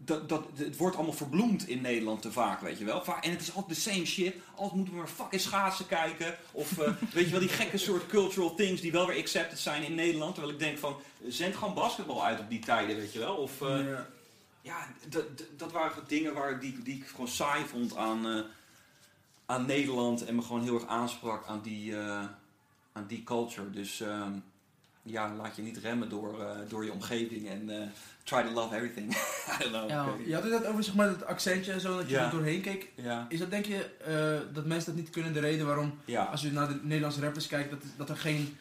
Dat, dat, het wordt allemaal verbloemd in Nederland te vaak, weet je wel. En het is altijd de same shit. Altijd moeten we maar fucking schaatsen kijken. Of eh, [laughs] weet je wel, die gekke soort cultural things die wel weer accepted zijn in Nederland. Terwijl ik denk van, zend gewoon basketbal uit op die tijden, weet je wel. Of, eh, ja. ja, dat, waren dingen waar, die, die ik gewoon saai vond aan, eh, aan Nederland. En me gewoon heel erg aansprak aan die, aan die culture. Dus ehm, ja, laat je niet remmen door, eh, door je omgeving. En eh, try to love everything. [laughs] I don't know. Ja, niet. Je had het net over zeg maar, het accentje en zo, dat je Ja. er doorheen keek. ja, Is dat denk je eh, dat mensen dat niet kunnen? De reden waarom, ja. als je naar de Nederlandse rappers kijkt, dat, dat er geen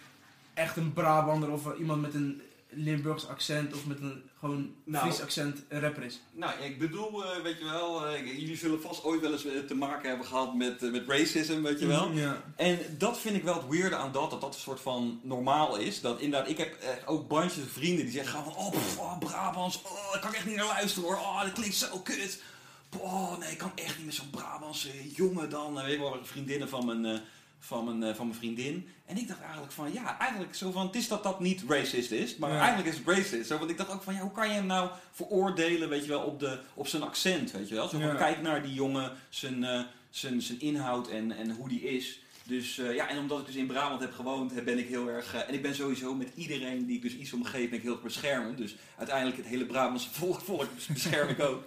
echt een Brabander of iemand met een Limburgs accent of met een gewoon Nou. Fries accent een rapper is? Nou, ik bedoel, eh, weet je wel, eh, jullie zullen vast ooit wel eens eh, te maken hebben gehad met, met racism, weet je wel. Ja. En dat vind ik wel het weirde aan dat, dat dat een soort van normaal is. Dat inderdaad, ik heb echt ook bandjes vrienden die zeggen van, oh, pff, oh Brabants, oh, daar kan ik echt niet naar luisteren hoor, oh, dat klinkt zo kut. Oh, nee, ik kan echt niet met zo'n Brabantse jongen dan. Weet je wel, vriendinnen van mijn, van, mijn, eh, van mijn vriendin. En ik dacht eigenlijk van, ja, eigenlijk zo van, het is dat dat niet racist is, maar Ja. eigenlijk is het racist. Zo, want ik dacht ook van, ja, hoe kan je hem nou veroordelen, weet je wel, op, de, op zijn accent, weet je wel. Zo van, Ja. kijk naar die jongen, zijn, eh, zijn, zijn inhoud en, en hoe die is. Dus eh, ja, en omdat ik dus in Brabant heb gewoond, ben ik heel erg. en ik ben sowieso met iedereen die ik dus iets omgeef, ben ik heel erg beschermend. Dus uiteindelijk het hele Brabantse [laughs] volk, volk bescherm ik ook.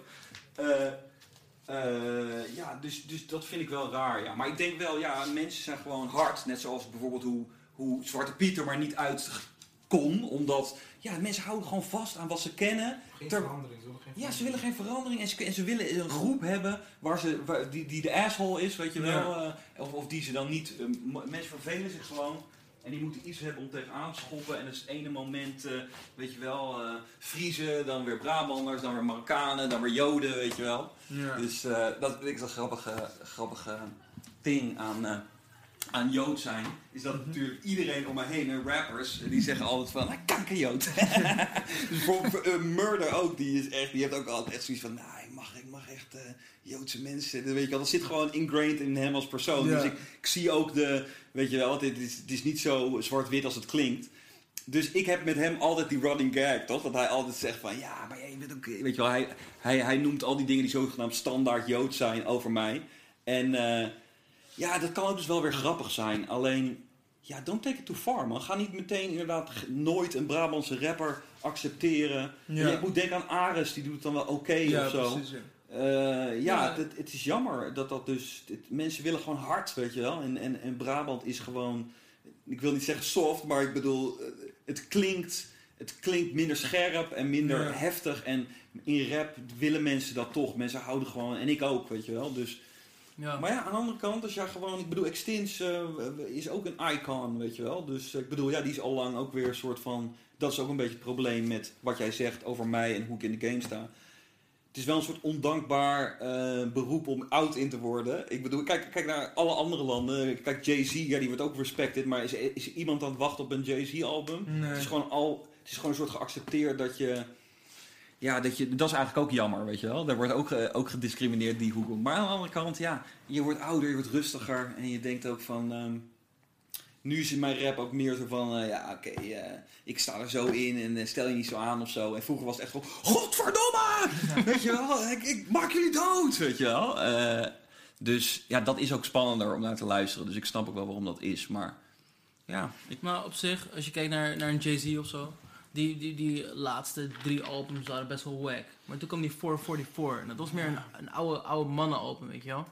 Eh, ja, dus, dus dat vind ik wel raar. Ja. Maar ik denk wel, ja, mensen zijn gewoon hard. Net zoals bijvoorbeeld hoe, hoe Zwarte Pieter maar niet uit kon. Omdat ja, mensen houden gewoon vast aan wat ze kennen. Geen Ter- verandering, ze willen geen Ja, ze willen geen verandering en ze, en ze willen een groep hebben waar ze, waar, die, die de asshole is, weet je wel. eh, of, of die ze dan niet. eh, mensen vervelen zich gewoon en die moeten iets hebben om tegenaan te schoppen. En het is het ene moment, eh, weet je wel, eh Friese, dan weer Brabanders, dan weer Marokkanen, dan weer Joden, weet je wel. Ja. Dus eh, dat vind ik zo'n grappige, grappige ding aan, aan Jood zijn. Is dat natuurlijk iedereen om me heen, en rappers, die zeggen altijd van, ah, kankerjood. [laughs] dus bijvoorbeeld eh, Murder ook, die, is echt, die heeft ook altijd echt zoiets van, nou, mag, ik mag echt eh, Joodse mensen. Dat weet je wel, dat zit gewoon ingrained in hem als persoon. Ja. Dus ik, ik zie ook de, weet je wel, het is, het is niet zo zwart-wit als het klinkt. Dus ik heb met hem altijd die running gag, toch? Dat hij altijd zegt van, ja, maar jij bent ook... Weet je wel, hij, hij, hij noemt al die dingen die zogenaamd standaard Jood zijn over mij. En eh, ja, dat kan ook dus wel weer grappig zijn. Alleen, ja, don't take it too far, man. Ga niet meteen inderdaad nooit een Brabantse rapper accepteren. Ja. Je moet denken aan Ares, die doet het dan wel oké ja, of zo. precies. Ja. Eh, ja, Ja. Het, het is jammer dat dat dus... het- mensen willen gewoon hard, weet je wel. En, en, en Brabant is gewoon... Ik wil niet zeggen soft, maar ik bedoel... eh, Het klinkt, het klinkt minder scherp en minder Ja. heftig. En in rap willen mensen dat toch. Mensen houden gewoon... En ik ook, weet je wel. Dus, Ja. maar ja, aan de andere kant, als jij gewoon... Ik bedoel, Extins eh, is ook een icon, weet je wel. Dus ik bedoel, ja, die is al lang ook weer een soort van... Dat is ook een beetje het probleem met wat jij zegt over mij en hoe ik in de game sta. Het is wel een soort ondankbaar eh, beroep om oud in te worden. Ik bedoel, kijk, kijk naar alle andere landen. Kijk, Jay-Z, ja, die wordt ook respected. Maar is, is iemand aan het wachten op een Jay-Z album? Nee. Het is gewoon al... Het is gewoon een soort geaccepteerd dat je... ja, dat, je, dat is eigenlijk ook jammer, weet je wel. Daar wordt ook, ook gediscrimineerd, die hoek. Maar aan de andere kant, ja, je wordt ouder, je wordt rustiger. En je denkt ook van... ehm, nu is in mijn rap ook meer zo van... eh, ja, oké, eh, ik sta er zo in en eh, stel je niet zo aan of zo. En vroeger was het echt van... Godverdomme! [laughs] Weet je wel, ik, ik maak jullie dood, weet je wel. Eh, dus ja, dat is ook spannender om naar te luisteren. Dus ik snap ook wel waarom dat is. Maar ja, ik, Maar op zich, als je kijkt naar, naar een Jay-Z of zo, die, die, die laatste drie albums waren best wel wack. Maar toen kwam die 444 en dat was meer een, een oude, oude mannenalbum, weet je wel?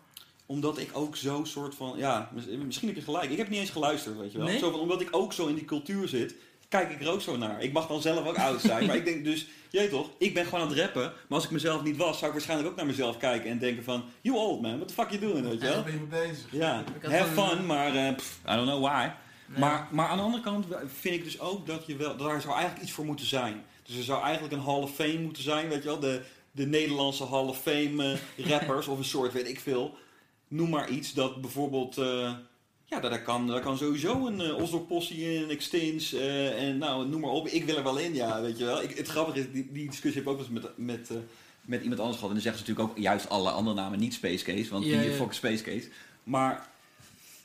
Omdat ik ook zo soort van... Ja, mis- misschien heb je gelijk. Ik heb niet eens geluisterd, weet je wel. Nee? Zo van, omdat ik ook zo in die cultuur zit, kijk ik er ook zo naar. Ik mag dan zelf ook oud zijn. [laughs] maar ik denk dus, jij toch, ik ben gewoon aan het rappen. Maar als ik mezelf niet was, zou ik waarschijnlijk ook naar mezelf kijken en denken van... You old man, what the fuck you doing, weet je Daar wel? ben je mee bezig. Ja, have van- fun, maar eh, pff, I don't know why. Nee. Maar, maar aan de andere kant vind ik dus ook dat je wel, dat daar zou eigenlijk iets voor moeten zijn. Dus er zou eigenlijk een Hall of Fame moeten zijn, weet je wel, de, de Nederlandse Hall of Fame eh, [laughs] rappers of een soort, weet ik veel. Noem maar iets dat bijvoorbeeld, eh, ja, daar kan, daar kan sowieso een uh, Oslo Possie in, een Extins eh, en nou, noem maar op. Ik wil er wel in, ja, weet je wel. Ik, het grappige is, die, die discussie heb ik ook eens met, met, eh, met iemand anders gehad. En dan zeggen ze natuurlijk ook juist alle andere namen niet Space Case, want die fuck Space Case. Maar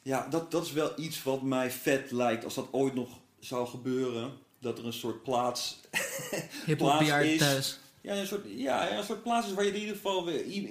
ja, dat, dat is wel iets wat mij vet lijkt als dat ooit nog zou gebeuren. Dat er een soort plaats, [laughs] plaats is- thuis. Ja, een soort, ja, een soort plaats is waar je in ieder geval weer eh,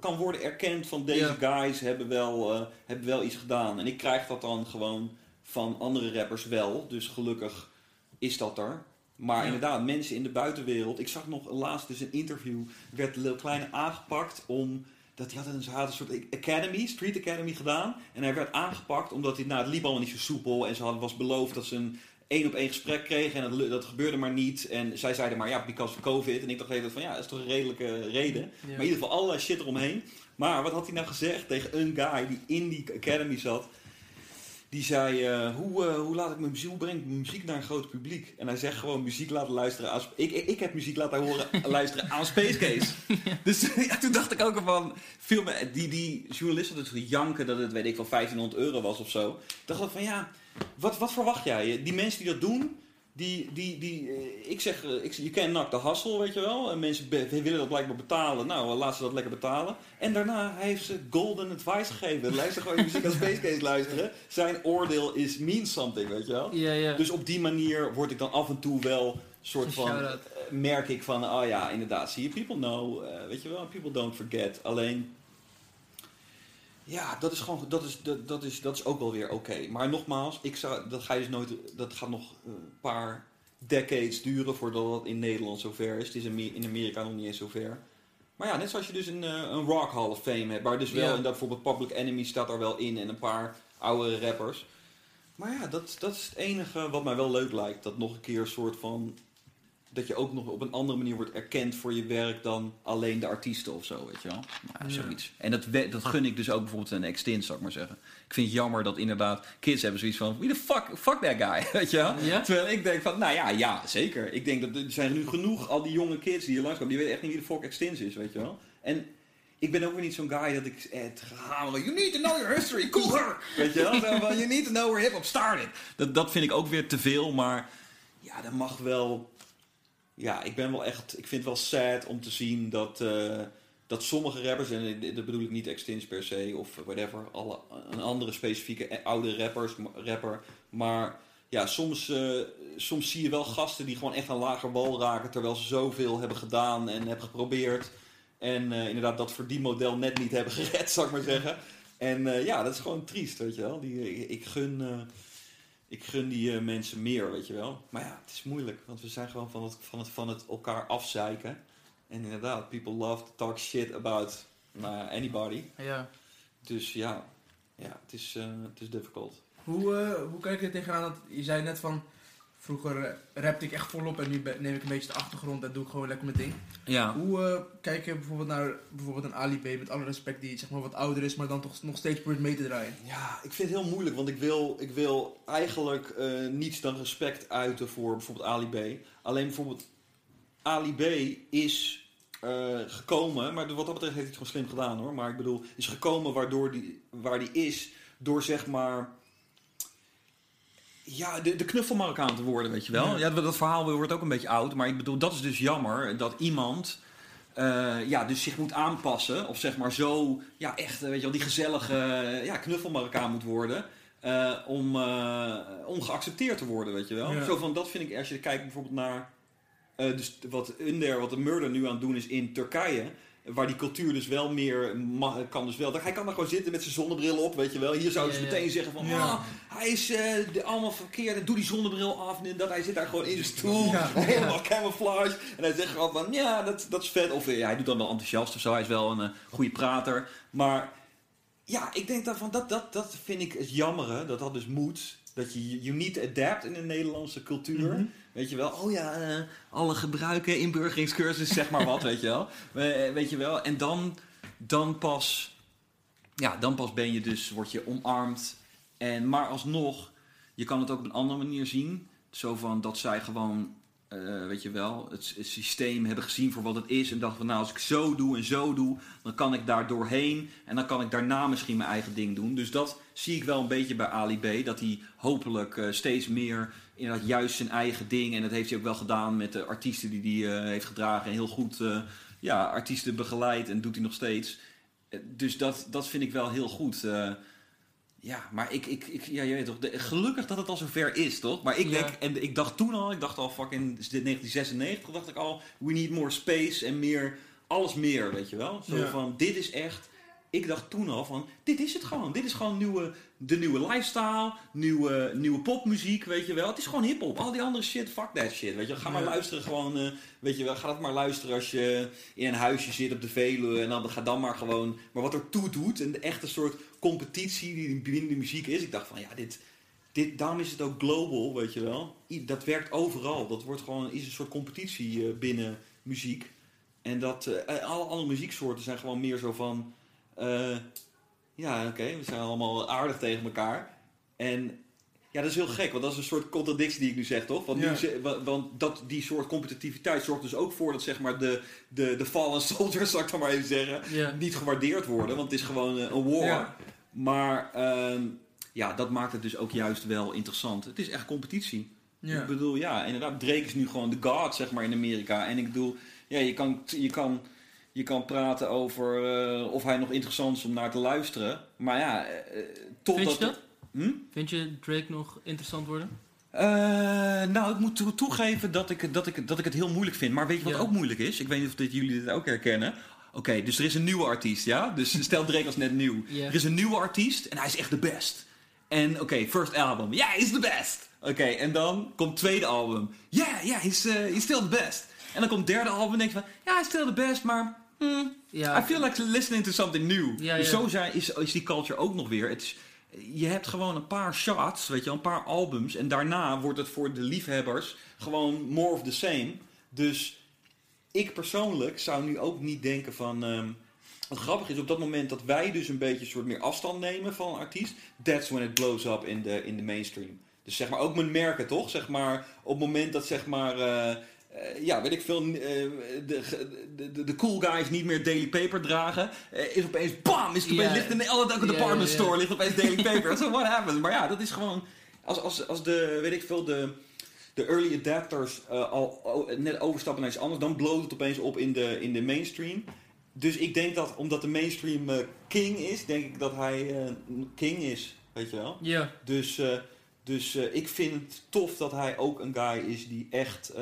kan worden erkend van deze Ja. guys hebben wel, eh, hebben wel iets gedaan. En ik krijg dat dan gewoon van andere rappers wel. Dus gelukkig is dat er. Maar Ja. inderdaad, mensen in de buitenwereld. Ik zag nog laatst dus een interview. werd Lil Kleine aangepakt om. Dat hij had een, had soort academy, street academy gedaan. En hij werd aangepakt omdat hij, nou, het liep allemaal niet zo soepel. En ze hadden was beloofd dat ze een één op één gesprek kregen. En dat, dat gebeurde maar niet. En zij zeiden maar ja, because of COVID. En ik dacht even van ja, dat is toch een redelijke reden. Ja. Maar in ieder geval allerlei shit eromheen. Maar wat had hij nou gezegd tegen een guy die in die academy zat? Die zei, eh, hoe, eh, hoe laat ik mijn muziek, hoe breng ik mijn muziek naar een groot publiek? En hij zegt gewoon muziek laten luisteren aan... Ik, ik, ik heb muziek laten horen, [laughs] luisteren aan Space Case. Dus [laughs] ja, toen dacht ik ook van... Veel, me- die, die journalisten dus janken dat het, weet ik wel, 1500 euro was of zo. Dacht van ja, wat, wat verwacht jij? Die mensen die dat doen... Die, die, die, eh, ik zeg, eh, ik, je kent nak de hassel, weet je wel. En mensen willen dat blijkbaar betalen. Nou, laat ze dat lekker betalen. En daarna heeft ze golden advice gegeven. Luister gewoon je muziek aan Space Case luisteren. Zijn oordeel is means something, weet je wel. Ja, ja. Dus op die manier word ik dan af en toe wel soort van... eh, merk ik van, oh ja, inderdaad, zie je, people know, weet je wel, people don't forget. Alleen, ja, dat is gewoon, dat is, dat, dat is, dat is ook wel weer oké. Maar nogmaals, ik zou, dat, ga je dus nooit, dat gaat nog een paar decades duren voordat dat in Nederland zover is. Het is in Ame- in Amerika nog niet eens zover. Maar ja, net zoals je dus een, eh, een Rock Hall of Fame hebt, waar dus wel, Ja. inderdaad bijvoorbeeld Public Enemy staat er wel in en een paar oude rappers. Maar ja, dat, dat is het enige wat mij wel leuk lijkt. Dat nog een keer een soort van dat je ook nog op een andere manier wordt erkend voor je werk dan alleen de artiesten of zo, weet je wel. Nou, Ja. zoiets. En dat, dat gun ik dus ook bijvoorbeeld een extint, zou ik maar zeggen. Ik vind het jammer dat inderdaad kids hebben zoiets van, wie the fuck, fuck that guy, [laughs] weet je wel. Ja? Terwijl ik denk van, nou ja, ja, zeker. Ik denk dat er zijn nu genoeg, al die jonge kids die hier langskomen, die weten echt niet wie de fuck extins is, weet je wel. En ik ben ook weer niet zo'n guy dat ik het hameren, you need to know your history, cooler! [laughs] Weet je wel, zo van, you need to know where hip-hop started. Dat, dat vind ik ook weer te veel, maar ja, dat mag wel ja, ik ben wel echt. Ik vind het wel sad om te zien dat, eh, dat sommige rappers, en dat bedoel ik niet Extins per se of whatever, alle, een andere specifieke eh, oude rappers, rapper. Maar ja, soms, eh, soms zie je wel gasten die gewoon echt een lager wal raken terwijl ze zoveel hebben gedaan en hebben geprobeerd. En eh, inderdaad dat verdienmodel net niet hebben [laughs] gered, zou ik maar zeggen. En ja, dat is gewoon triest, weet je wel. Die, ik, ik gun. Ik gun die eh, mensen meer, weet je wel. Maar ja, het is moeilijk, want we zijn gewoon van het, van het, van het elkaar afzeiken. En inderdaad, people love to talk shit about ja, anybody. Ja. Dus ja, ja het, is, eh, het is difficult. Hoe, eh, hoe kijk je tegenaan? Dat, je zei net van, vroeger eh, rapte ik echt volop en nu neem ik een beetje de achtergrond en doe ik gewoon lekker mijn ding. Ja, Hoe eh, kijk je bijvoorbeeld naar bijvoorbeeld een Ali B, met alle respect, die zeg maar wat ouder is, maar dan toch nog steeds probeert mee te draaien? ja ik vind het heel moeilijk, want ik wil, ik wil eigenlijk eh, niets dan respect uiten voor bijvoorbeeld Ali B. Alleen bijvoorbeeld Ali B is eh, gekomen, maar wat dat betreft heeft hij het gewoon slim gedaan hoor. Maar ik bedoel, is gekomen waardoor die, waar die is door zeg maar ja, de, de knuffelmarokkaan te worden, weet je wel. Ja. Ja. dat, verhaal wordt ook een beetje oud. Maar ik bedoel, dat is dus jammer dat iemand eh, ja, dus zich moet aanpassen. Of zeg maar zo, ja, echt, eh, weet je wel, die gezellige eh, ja, knuffelmarokkaan moet worden. om, eh, om geaccepteerd te worden, weet je wel. Ja. Zo van, dat vind ik, als je kijkt bijvoorbeeld naar... dus wat Under, wat de murder nu aan het doen is in Turkije... Waar die cultuur dus wel meer kan dus wel. Hij kan er gewoon zitten met zijn zonnebril op, weet je wel. Hier zouden ze Ja, ja. meteen zeggen van, Ja. "Ah, hij is eh, de, allemaal verkeerd. en Doe die zonnebril af. En dat hij zit daar gewoon in zijn stoel. Ja. [laughs] Helemaal camouflage. En hij zegt gewoon van, ja, dat, dat is vet. Of eh, hij doet dan wel enthousiast of zo. Hij is wel een eh, goede prater. Maar ja, ik denk daarvan, dat, dat, dat vind ik het jammere. Dat dat dus moet. Dat je you need to adapt in de Nederlandse cultuur. Mhm. Weet je wel, oh ja, eh, alle gebruiken, inburgeringscursus, zeg maar wat, [laughs] weet je wel. Eh, weet je wel, en dan, dan pas, ja, dan pas ben je dus, word je omarmd. En, maar alsnog, je kan het ook op een andere manier zien. Zo van dat zij gewoon, eh, weet je wel, het, systeem hebben gezien voor wat het is. En dachten van, nou, als ik zo doe en zo doe, dan kan ik daar doorheen. En dan kan ik daarna misschien mijn eigen ding doen. Dus dat zie ik wel een beetje bij Ali B. Dat hij hopelijk eh, steeds meer inderdaad juist zijn eigen ding. En dat heeft hij ook wel gedaan met de artiesten die hij eh, heeft gedragen. En heel goed ja, artiesten begeleid en doet hij nog steeds. Dus dat, dat vind ik wel heel goed. Ja, maar ik, ik, ik ja, je weet toch, de- gelukkig dat het al zover is, toch? Maar ik Ja. denk, en ik dacht toen al, ik dacht al fucking, is dit 1996, dacht ik al, we need more space en meer, alles meer, weet je wel? Zo Ja. van, dit is echt, ik dacht toen al van, dit is het gewoon. Dit is gewoon nieuwe, de nieuwe lifestyle, nieuwe, nieuwe popmuziek, weet je wel. Het is gewoon hiphop. Al die andere shit, fuck that shit, weet je wel. Ga maar Ja. luisteren gewoon, eh, weet je wel. Ga dat maar luisteren als je in een huisje zit op de Veluwe. En dan ga dan maar gewoon, maar wat er toe doet. En de echte soort competitie die binnen de muziek is. Ik dacht van, ja, dit... Dit, daarom is het ook global, weet je wel. I- Dat werkt overal. Dat wordt gewoon, is een soort competitie eh, binnen muziek. En dat, eh, alle andere muzieksoorten zijn gewoon meer zo van... eh, ja, oké, we zijn allemaal aardig tegen elkaar. En ja, dat is heel gek, want dat is een soort contradictie die ik nu zeg, toch? Want, Ja. nu, want dat, die soort competitiviteit zorgt dus ook voor dat zeg maar, de, de, de fallen [laughs] soldiers, zal ik dan maar even zeggen, Ja. niet gewaardeerd worden. Want het is gewoon eh, een war. Ja. Maar ehm, ja, dat maakt het dus ook juist wel interessant. Het is echt competitie. Ja. Ik bedoel, ja, inderdaad, Drake is nu gewoon de god, zeg maar, in Amerika. En ik bedoel, ja, je kan, je kan, je kan praten over eh, of hij nog interessant is om naar te luisteren. Maar ja, eh, eh, tot Vind je dat... dat? Hm? Vind je Drake nog interessant worden? Nou, ik moet toe- toegeven dat ik, dat, ik, dat ik het heel moeilijk vind. Maar weet je wat Ja. ook moeilijk is? Ik weet niet of dit, jullie dit ook herkennen. Oké, dus er is een nieuwe artiest, ja? Dus [laughs] stel Drake als net nieuw. Ja. Er is een nieuwe artiest en hij is echt de best. En oké, first album. Ja, hij is de best. Oké, en dan komt tweede album. Ja, ja, hij is eh, he's still the best. En dan komt derde album en denk je van... Ja, hij is still the best, maar... hmm, Ja. I feel like listening to something new. Ja, dus ja. zo zijn, is, is die culture ook nog weer. Het is, je hebt gewoon een paar shots, weet je, een paar albums. En daarna wordt het voor de liefhebbers gewoon more of the same. Dus ik persoonlijk zou nu ook niet denken van... ehm, wat grappig is, op dat moment dat wij dus een beetje een soort meer afstand nemen van een artiest... That's when it blows up in de in de mainstream. Dus zeg maar, ook mijn merken toch? Zeg maar, op het moment dat zeg maar... eh, eh, ja, weet ik veel, eh, de, de, de, cool guys niet meer Daily Paper dragen, is opeens BAM! Is het opeens, Ja. ligt in elke Ja, department store, ligt opeens Daily [laughs] Paper. so what happens? Maar ja, dat is gewoon, als, als, als de, weet ik veel, de, de early adapters eh, al net overstappen naar iets anders, dan bloot het opeens op in de, in de mainstream. Dus ik denk dat, omdat de mainstream eh, king is, denk ik dat hij eh, king is, weet je wel. Ja. Dus, dus ik vind het tof dat hij ook een guy is die echt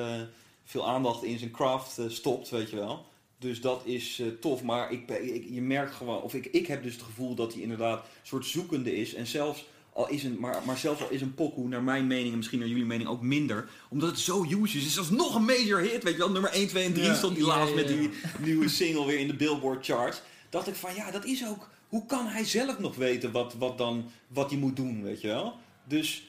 veel aandacht in zijn craft stopt, weet je wel. Dus dat is tof, maar ik, ben- ik, je merkt gewoon, of ik, ik heb dus het gevoel dat hij inderdaad een soort zoekende is. En zelfs al is een, maar, maar zelfs al is een pokoe, naar mijn mening en misschien naar jullie mening ook minder, omdat het zo huge is. Het is alsnog een major hit, weet je wel. Nummer 1, 2 en 3 Ja. stond die Ja, laatst met die nieuwe single weer in de Billboard charts. Dacht ik van ja, dat is ook. Hoe kan hij zelf nog weten wat, wat, dan, wat hij moet doen, weet je wel? Dus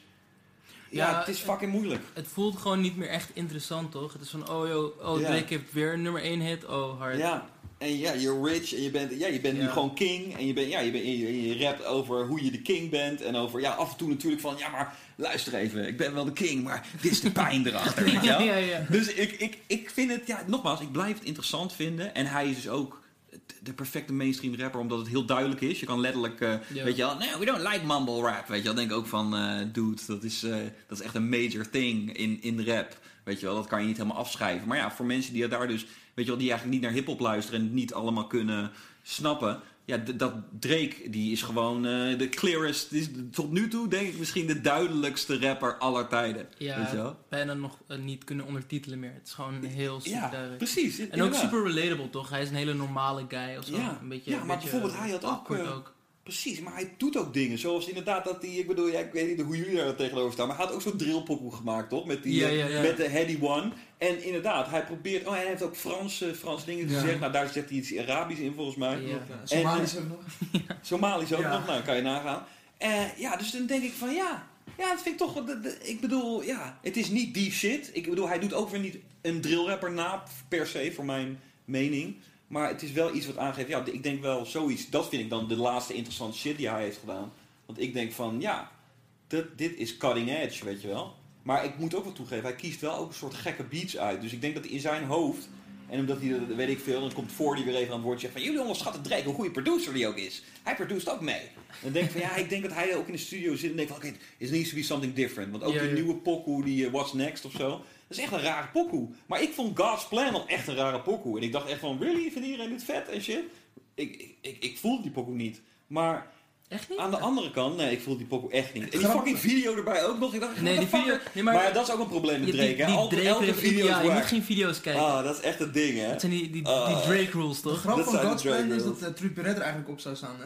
ja, Ja, het is fucking moeilijk. Het voelt gewoon niet meer echt interessant, toch? Het is van, oh, yo, oh. Drake heeft weer een nummer 1 hit. Oh, hard. Ja, en ja, you're rich en je bent, ja, je bent nu gewoon king. En je, bent, ja, je, bent, je, je rapt over hoe je de king bent. En over, ja, af en toe natuurlijk van, ja, maar luister even, ik ben wel de king, maar dit is de pijn [laughs] erachter, weet je wel? ja, ja. Dus ik, ik, ik vind het, ja, nogmaals, ik blijf het interessant vinden. En hij is dus ook, de perfecte mainstream rapper, omdat het heel duidelijk is. Je kan letterlijk, eh, Ja. weet je wel, no, we don't like mumble rap. Weet je wel, denk ook van, eh, dude, dat is, eh, dat is echt een major thing in, in rap. Weet je wel, dat kan je niet helemaal afschrijven. Maar ja, voor mensen die daar dus, weet je wel, die eigenlijk niet naar hip-hop luisteren en het niet allemaal kunnen snappen. Ja, dat Drake, die is gewoon eh, de clearest, die is tot nu toe denk ik misschien de duidelijkste rapper aller tijden. Ja, Weet je wel? bijna nog eh, niet kunnen ondertitelen meer. Het is gewoon heel super Ja, duidelijk. precies. En ook super relatable, toch? Hij is een hele normale guy of zo. Ja. Een beetje, Ja, maar beetje bijvoorbeeld hij had ook, eh, ook. Precies, maar hij doet ook dingen. Zoals inderdaad dat hij, ik bedoel, ja, ik weet niet hoe jullie daar tegenover staan, maar hij had ook zo'n drillpokoe gemaakt, toch? Met, die, Ja, ja, ja. met de Heady One. En inderdaad, hij probeert, oh, hij heeft ook Franse, Frans dingen Ja. gezegd. Nou, daar zegt hij iets Arabisch in volgens mij. Ja. Ja, Somalisch we nog. [laughs] Somalisch ook Ja. nog, nou, kan je nagaan. Eh, ja, dus dan denk ik van, ja, ja, dat vind ik toch, wel de- de- ik bedoel, ja, het is niet die shit. Ik bedoel, hij doet ook weer niet een drillrapper na, per se, voor mijn mening. Maar het is wel iets wat aangeeft, ja, ik denk wel zoiets, dat vind ik dan de laatste interessante shit die hij heeft gedaan. Want ik denk van, ja, dit, dit is cutting edge, weet je wel. Maar ik moet ook wel toegeven, hij kiest wel ook een soort gekke beats uit. Dus ik denk dat in zijn hoofd, en omdat hij, dat weet ik veel, dan komt voor die weer even aan het woord zegt van, jullie onderschatten Drake, hoe goede producer die ook is. Hij produceert ook mee. En dan denk ik van, ja, ik denk dat hij ook in de studio zit en denkt van, oké, it needs to be something different. Want ook Ja, die ja. nieuwe pokoe, die eh, What's Next of zo, dat is echt een rare pokoe. Maar ik vond God's Plan al echt een rare pokoe. En ik dacht echt van, really, vindt iedereen dit vet en shit? Ik, ik, ik, ik voelde die pokoe niet. Maar Echt niet? aan de andere kant, nee, ik voel die pokoe echt niet. En die fucking video erbij ook nog. Ik dacht, Nee, die video... Nee, Maar, maar... dat is ook een probleem met Drake, die, hè? die Elke, Drake elke heeft- video Ja, is je moet geen video's kijken. Ah, dat is echt het ding, hè? Dat zijn die, die, Ah. die Drake rules, De toch? grap Dat van zijn de God's Plan Drake is dat uh, Trudy Red er eigenlijk op zou staan, hè?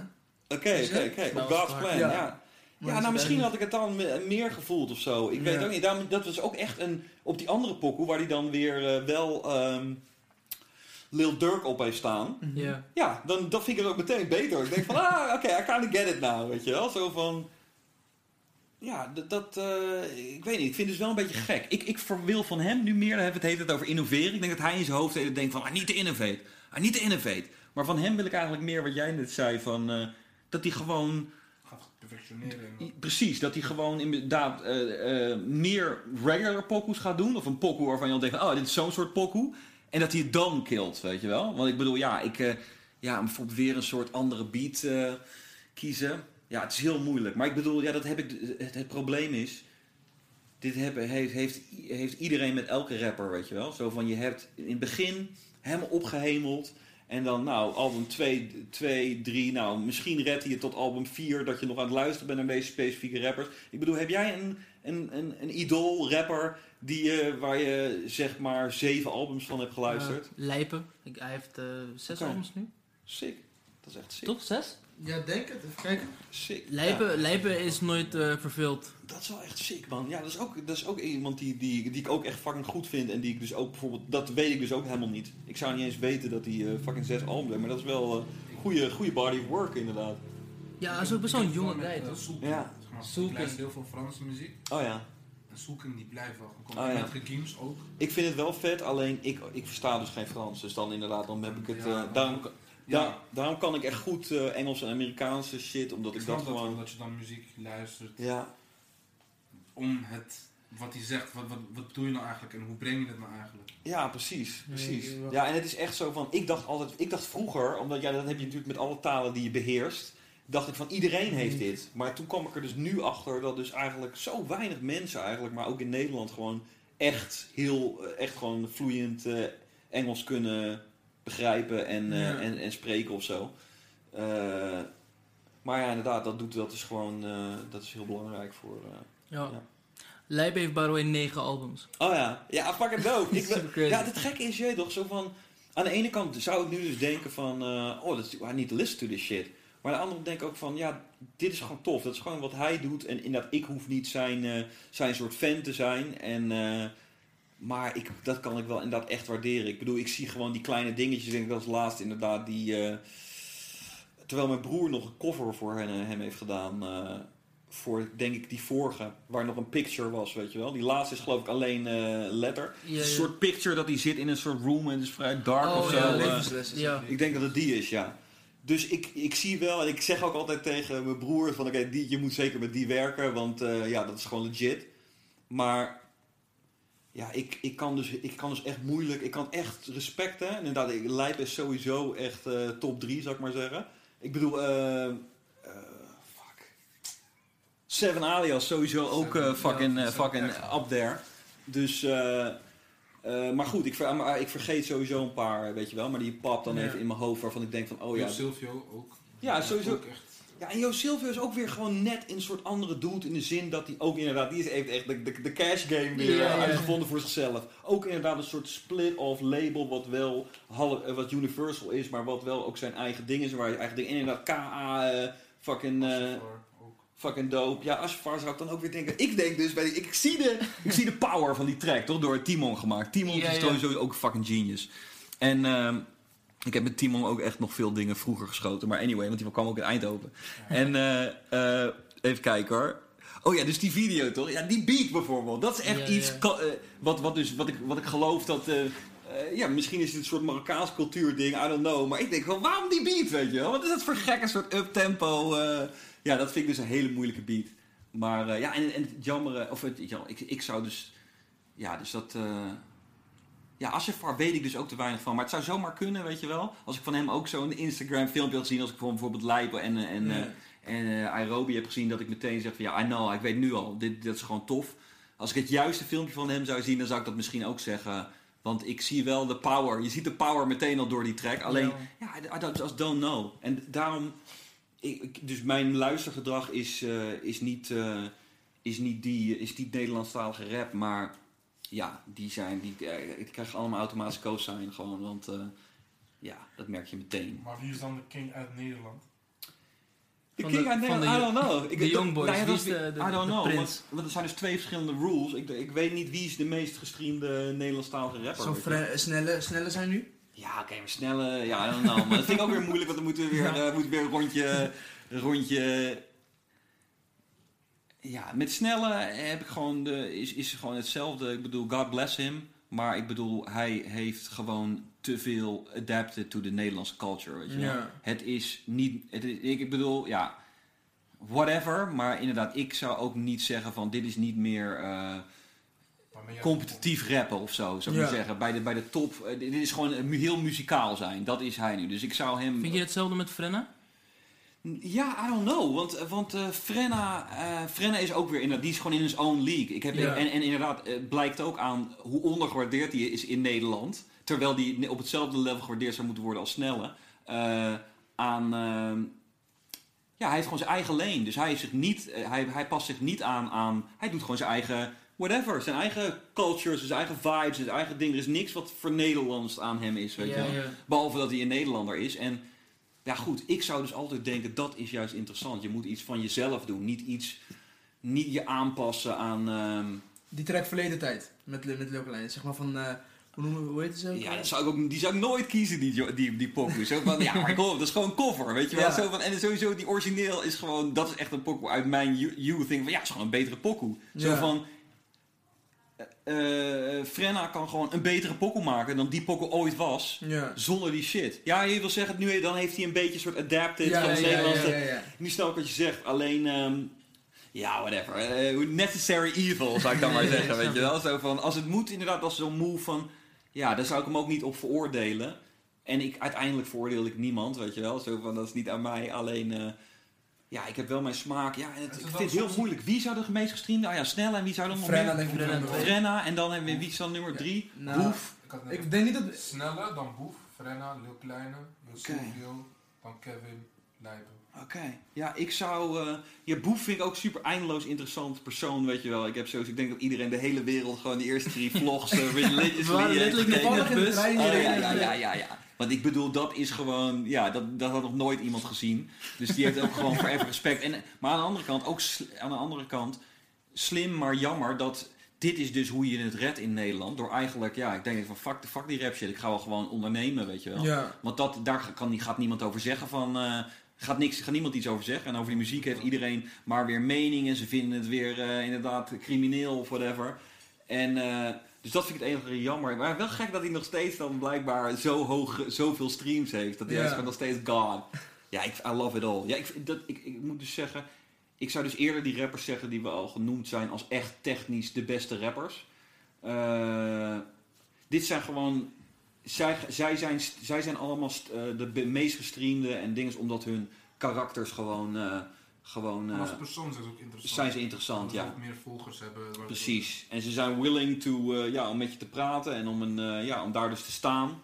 Oké, oké, oké. Op was God's hard. Plan, Ja. ja. Nou is misschien had ik het dan me- meer gevoeld of zo. Ik weet Ja. ook niet. Dat was ook echt een... Op die andere pokoe, waar die dan weer eh, wel ehm, Lil Durk op heeft staan. Ja. Ja, dan, dan vind ik het ook meteen beter. Ik denk van, ah, oké, I kinda get it now, weet je wel. Zo van... Ja, dat, dat eh, ik weet niet. Ik vind het dus wel een beetje gek. Ik, ik ver- wil van hem nu meer, dan hebben we het heet het over innoveren. Ik denk dat hij in zijn hoofd heeft- denkt van, I need to innovate. I need to innovate. Maar van hem wil ik eigenlijk meer wat jij net zei, van... eh, dat hij gewoon Gaat perfectioneren. Precies, dat hij gewoon inderdaad eh, eh, meer regular pokoes gaat doen. Of een pokoe waarvan je dan denkt, van, oh, dit is zo'n soort pokoe. En dat hij het dan killt, weet je wel. Want ik bedoel, ja, ik, eh, ja bijvoorbeeld weer een soort andere beat eh, kiezen. Ja, het is heel moeilijk. Maar ik bedoel, ja, dat heb ik, het, probleem is... Dit heeft, heeft, heeft iedereen met elke rapper, weet je wel. Zo van, je hebt in het begin helemaal opgehemeld... En dan, nou, album 2, 2, 3, nou, misschien red je het tot album 4 dat je nog aan het luisteren bent naar deze specifieke rappers. Ik bedoel, heb jij een, een, een, een idool rapper die, eh, waar je zeg maar zeven albums van hebt geluisterd? Ja, Lijpen. Ik, hij heeft eh, zes albums nu. Sick. Dat is echt sick. Toch? Zes? Ja, denk het. Even kijken. Sick. Lijpen, Ja, Lijpen is nooit eh, verveeld. dat is wel echt sick, man. Ja, dat is ook, dat is ook iemand die, die, die ik ook echt fucking goed vind. En die ik dus ook bijvoorbeeld, dat weet ik dus ook helemaal niet. Ik zou niet eens weten dat hij eh, fucking zes albums heeft. Maar dat is wel een goede, goede body of work, inderdaad. Ja, hij is ook best wel een jonge guy, eh, toch? Soelking. Ja. Maar. Ik luister heel veel Franse muziek. Oh ja. En Soelking die blijft wel. Komt Oh, ja. met Gegames ook. Ik vind het wel vet, alleen ik, ik versta dus geen Frans. Dus dan inderdaad, dan heb ik het... Ja, eh, daarom, Ja, daar- daarom kan ik echt goed eh, Engels en Amerikaanse shit, omdat ik ik dat gewoon... dat je dan muziek luistert Ja, om het, wat hij zegt, wat, wat, wat bedoel je nou eigenlijk en hoe breng je het nou eigenlijk? ja, precies, precies. Nee, Ja, en het is echt zo van, ik dacht altijd, ik dacht vroeger, omdat ja, dat heb je natuurlijk met alle talen die je beheerst, dacht ik van iedereen heeft dit. Maar toen kwam ik er dus nu achter dat dus eigenlijk zo weinig mensen eigenlijk, maar ook in Nederland gewoon echt heel, eh, echt gewoon vloeiend eh, Engels kunnen begrijpen en, eh, Ja. en, en spreken of zo. Maar ja, inderdaad, dat doet dat is gewoon, dat is heel belangrijk voor... Ja. Ja. Heeft by the way negen albums. Oh ja, ja, fucking [laughs] dope. Ik, ja, het gekke is, je toch, zo van... Aan de ene kant zou ik nu dus denken van... oh, dat is, I need to listen to this shit. Maar de andere kant denk ik ook van... Ja, dit is gewoon tof. Dat is gewoon wat hij doet. En inderdaad, ik hoef niet zijn, eh, zijn soort fan te zijn. En, eh, maar ik, dat kan ik wel inderdaad echt waarderen. Ik bedoel, ik zie gewoon die kleine dingetjes. Denk ik als laatst inderdaad die... eh, terwijl mijn broer nog een cover voor hen, hem heeft gedaan... eh, voor, denk ik, die vorige, waar nog een picture was, weet je wel. Die laatste is geloof ik alleen eh, letter. Ja, ja. Een soort picture dat hij zit in een soort room en het is vrij dark Oh, of zo. ja, is ik denk dat het die is, ja. Dus ik, ik zie wel, en ik zeg ook altijd tegen mijn broer van oké, die je moet zeker met die werken, want eh, ja, dat is gewoon legit. Maar ja, ik, ik, kan dus, ik kan dus echt moeilijk, ik kan echt respect, hè. Inderdaad, Lijp is sowieso echt eh, top 3, zou ik maar zeggen. Ik bedoel, eh eh, fuck. Seven Alias sowieso ook fucking, fucking up there. Dus, eh, eh, maar goed, ik, ver- maar ik vergeet sowieso een paar, weet je wel. Maar die pap dan Ja. even in mijn hoofd waarvan ik denk van, oh ja. Jo Silvio ook. Ja, sowieso. Ook echt. Ja, en Jo Silvio is ook weer gewoon net een soort andere dude in de zin dat hij ook inderdaad, die is heeft echt de, de, de cash game weer ja. uitgevonden voor zichzelf. Ook inderdaad een soort split-off label wat wel eh, wat Universal is, maar wat wel ook zijn eigen ding is, waar je eigen ding, en inderdaad KA, eh, fucking, eh. Fucking dope. Ja, Asfar zou ik dan ook weer denken. Ik denk dus, bij die, ik, zie de, [laughs] ik zie de power van die track, toch? Door Timon gemaakt. Timon Ja, is ja. sowieso ook fucking genius. En ehm, ik heb met Timon ook echt nog veel dingen vroeger geschoten. Maar anyway, want die kwam ook in Eindhoven. En eh, eh, even kijken hoor. Oh ja, dus die video toch? Ja, die beat bijvoorbeeld. Dat is echt iets eh, wat, wat, dus, wat, ik, wat ik geloof dat... ja, misschien is het een soort Marokkaans cultuurding, I don't know. Maar ik denk wel, waarom die beat, weet je wel? Wat is dat voor gekke soort uptempo? eh ja, dat vind ik dus een hele moeilijke beat. Maar eh, ja, en, en het jammere, of het, ja, ik, ik zou dus... Ja, dus dat... eh ja, Asjafar weet ik dus ook te weinig van. Maar het zou zomaar kunnen, weet je wel. Als ik van hem ook zo'n Instagram filmpje had gezien. Als ik van bijvoorbeeld Lijpen en, eh, en, Ja. en eh, Aerobi heb gezien. Dat ik meteen zeg van ja, I know, ik weet nu al. Dit, dit is gewoon tof. Als ik het juiste filmpje van hem zou zien, dan zou ik dat misschien ook zeggen. Want ik zie wel de power. Je ziet de power meteen al door die track. Alleen, ja, I don't, just don't know. En daarom... Ik, ik- dus mijn luistergedrag is, eh, is, niet, eh, is niet die is niet Nederlandstalige rap, maar ja, die zijn, die, eh, ik krijg allemaal automatisch co-sign gewoon, want eh, ja, dat merk je meteen. Maar wie is dan de king uit Nederland? De Van King de- uit van Nederland, de I don't know. Ik, de Young Boys, nou ja, wie dat is de- de- I don't de know, prins? want, want er zijn dus twee verschillende rules. Ik, ik weet niet wie is de meest gestreamde Nederlandstalige rapper. Zo'n weet je. fre- snelle, snelle zijn nu? Ja, oké, maar snelle, ja, don't know. Maar dat vind ik ook weer moeilijk, want dan moeten we weer, Ja. eh, moeten we weer een rondje, een rondje... Ja, met snelle heb ik gewoon de, is, is gewoon hetzelfde. Ik bedoel, God bless him. Maar ik bedoel, hij heeft gewoon te veel adapted to the Nederlandse culture, weet je wel. Ja. Het is niet, het is- ik, bedoel, ja, whatever. Maar inderdaad, ik zou ook niet zeggen van dit is niet meer... eh, competitief rappen of zo, zou ik Ja. maar zeggen. Bij de, bij de top. eh, dit is gewoon mu- heel muzikaal zijn. Dat is hij nu. Dus ik zou hem... Vind je hetzelfde met Frenna? Ja, I don't know. Want, eh, want eh, Frenna, eh, Frenna is ook weer... inderdaad, Die is gewoon in his own league. Ik heb, Ja. en, en inderdaad, het blijkt ook aan hoe ondergewaardeerd hij is in Nederland. Terwijl die op hetzelfde level gewaardeerd zou moeten worden als Snelle. Eh, aan... ehm, ja, hij heeft gewoon zijn eigen lane. Dus hij, is zich niet, eh, hij, hij past zich niet aan, aan... Hij doet gewoon zijn eigen... Whatever. Zijn eigen culture, zijn eigen vibes, zijn eigen ding. Er is niks wat voor Nederlands aan hem is, weet je wel. Behalve dat hij een Nederlander is. En ja, goed, ik zou dus altijd denken dat is juist interessant. Je moet iets van jezelf doen. Niet iets, niet je aanpassen aan. ehm, Die track verleden tijd. Met, met Local Line. Zeg maar van, eh, hoe, noemen, we- hoe heet het zo? ja, dat zou ik ook, die zou ik nooit kiezen, die, die, die pokoe. Zo van, ja, maar kom dat is gewoon een cover, weet je wel. Ja. Zo van, en sowieso, die origineel is gewoon, dat is echt een pokoe uit mijn you- youth. Think van, ja, het is gewoon een betere pokoe. Zo Ja. van, eh, eh, Frenna kan gewoon een betere pokoe maken dan die pokoe ooit was. Ja. Zonder die shit. Ja, je wil zeggen, nu, dan heeft hij een beetje een soort adapted Ja, van ja, het ja, Nederlandse. Nu ik wat je zegt, alleen, ehm, ja, whatever. Eh, necessary evil, zou ik dan maar [laughs] zeggen, weet je wel. Zo van, als het moet, inderdaad, als zo'n move van, ja, daar zou ik hem ook niet op veroordelen. En ik, uiteindelijk veroordeel ik niemand, weet je wel. Zo van, dat is niet aan mij, alleen, ja, ik heb wel mijn smaak. Ja, en het, ik vind het heel soms- moeilijk. Wie zou de meest gestreamde? Ah ja, Snelle, en wie zou dan nog Frenna meer? denk ik Frenna en dan hebben we, wie is dan nummer drie? Nou, Boef. Ik had net Ik denk niet dat... Snelle, dan Boef, Frenna, Lil Kleine, Lil Oké. Silvio, dan Kevin, Lijpen. Oké, ja, ik zou. eh ja, Boef vind ik ook super eindeloos interessant persoon, weet je wel. Ik heb sowieso, ik denk dat iedereen de hele wereld gewoon de eerste drie vlogs [laughs] uh, religiously We waren heeft letterlijk net gekeken. in de bus. trein Oh, hier. ja, ja, ja, ja, ja. Want ik bedoel, dat is gewoon, ja, dat, dat had nog nooit iemand gezien. Dus die heeft ook gewoon voor even respect. En, maar aan de andere kant, ook aan de andere kant, slim maar jammer dat dit is dus hoe je het redt in Nederland. Door eigenlijk, ja, ik denk van fuck, de fuck die rap shit. Ik ga wel gewoon ondernemen, weet je wel. Ja. Want dat, daar kan, die- gaat niemand over zeggen van... eh, gaat, niks, gaat niemand iets over zeggen. En over die muziek heeft iedereen maar weer meningen. Ze vinden het weer eh, inderdaad crimineel of whatever. En, eh, dus dat vind ik het enige jammer. Maar wel gek dat hij nog steeds dan blijkbaar zo hoog, zoveel streams heeft. Dat hij gewoon nog steeds God. Ja, ik, I love it all. Ja, ik, dat, ik, ik moet dus zeggen... Ik zou dus eerder die rappers zeggen die we al genoemd zijn als echt technisch de beste rappers. Eh, dit zijn gewoon... Zij, zij, zijn, zij zijn allemaal st- eh, de meest gestreamde en dingen omdat hun karakters gewoon... eh, gewoon En eh, als persoon zijn ze ook interessant. zijn ze interessant, ja. meer volgers hebben. Precies. En ze zijn willing to, eh, ja, om met je te praten en om, een, eh, ja, om daar dus te staan.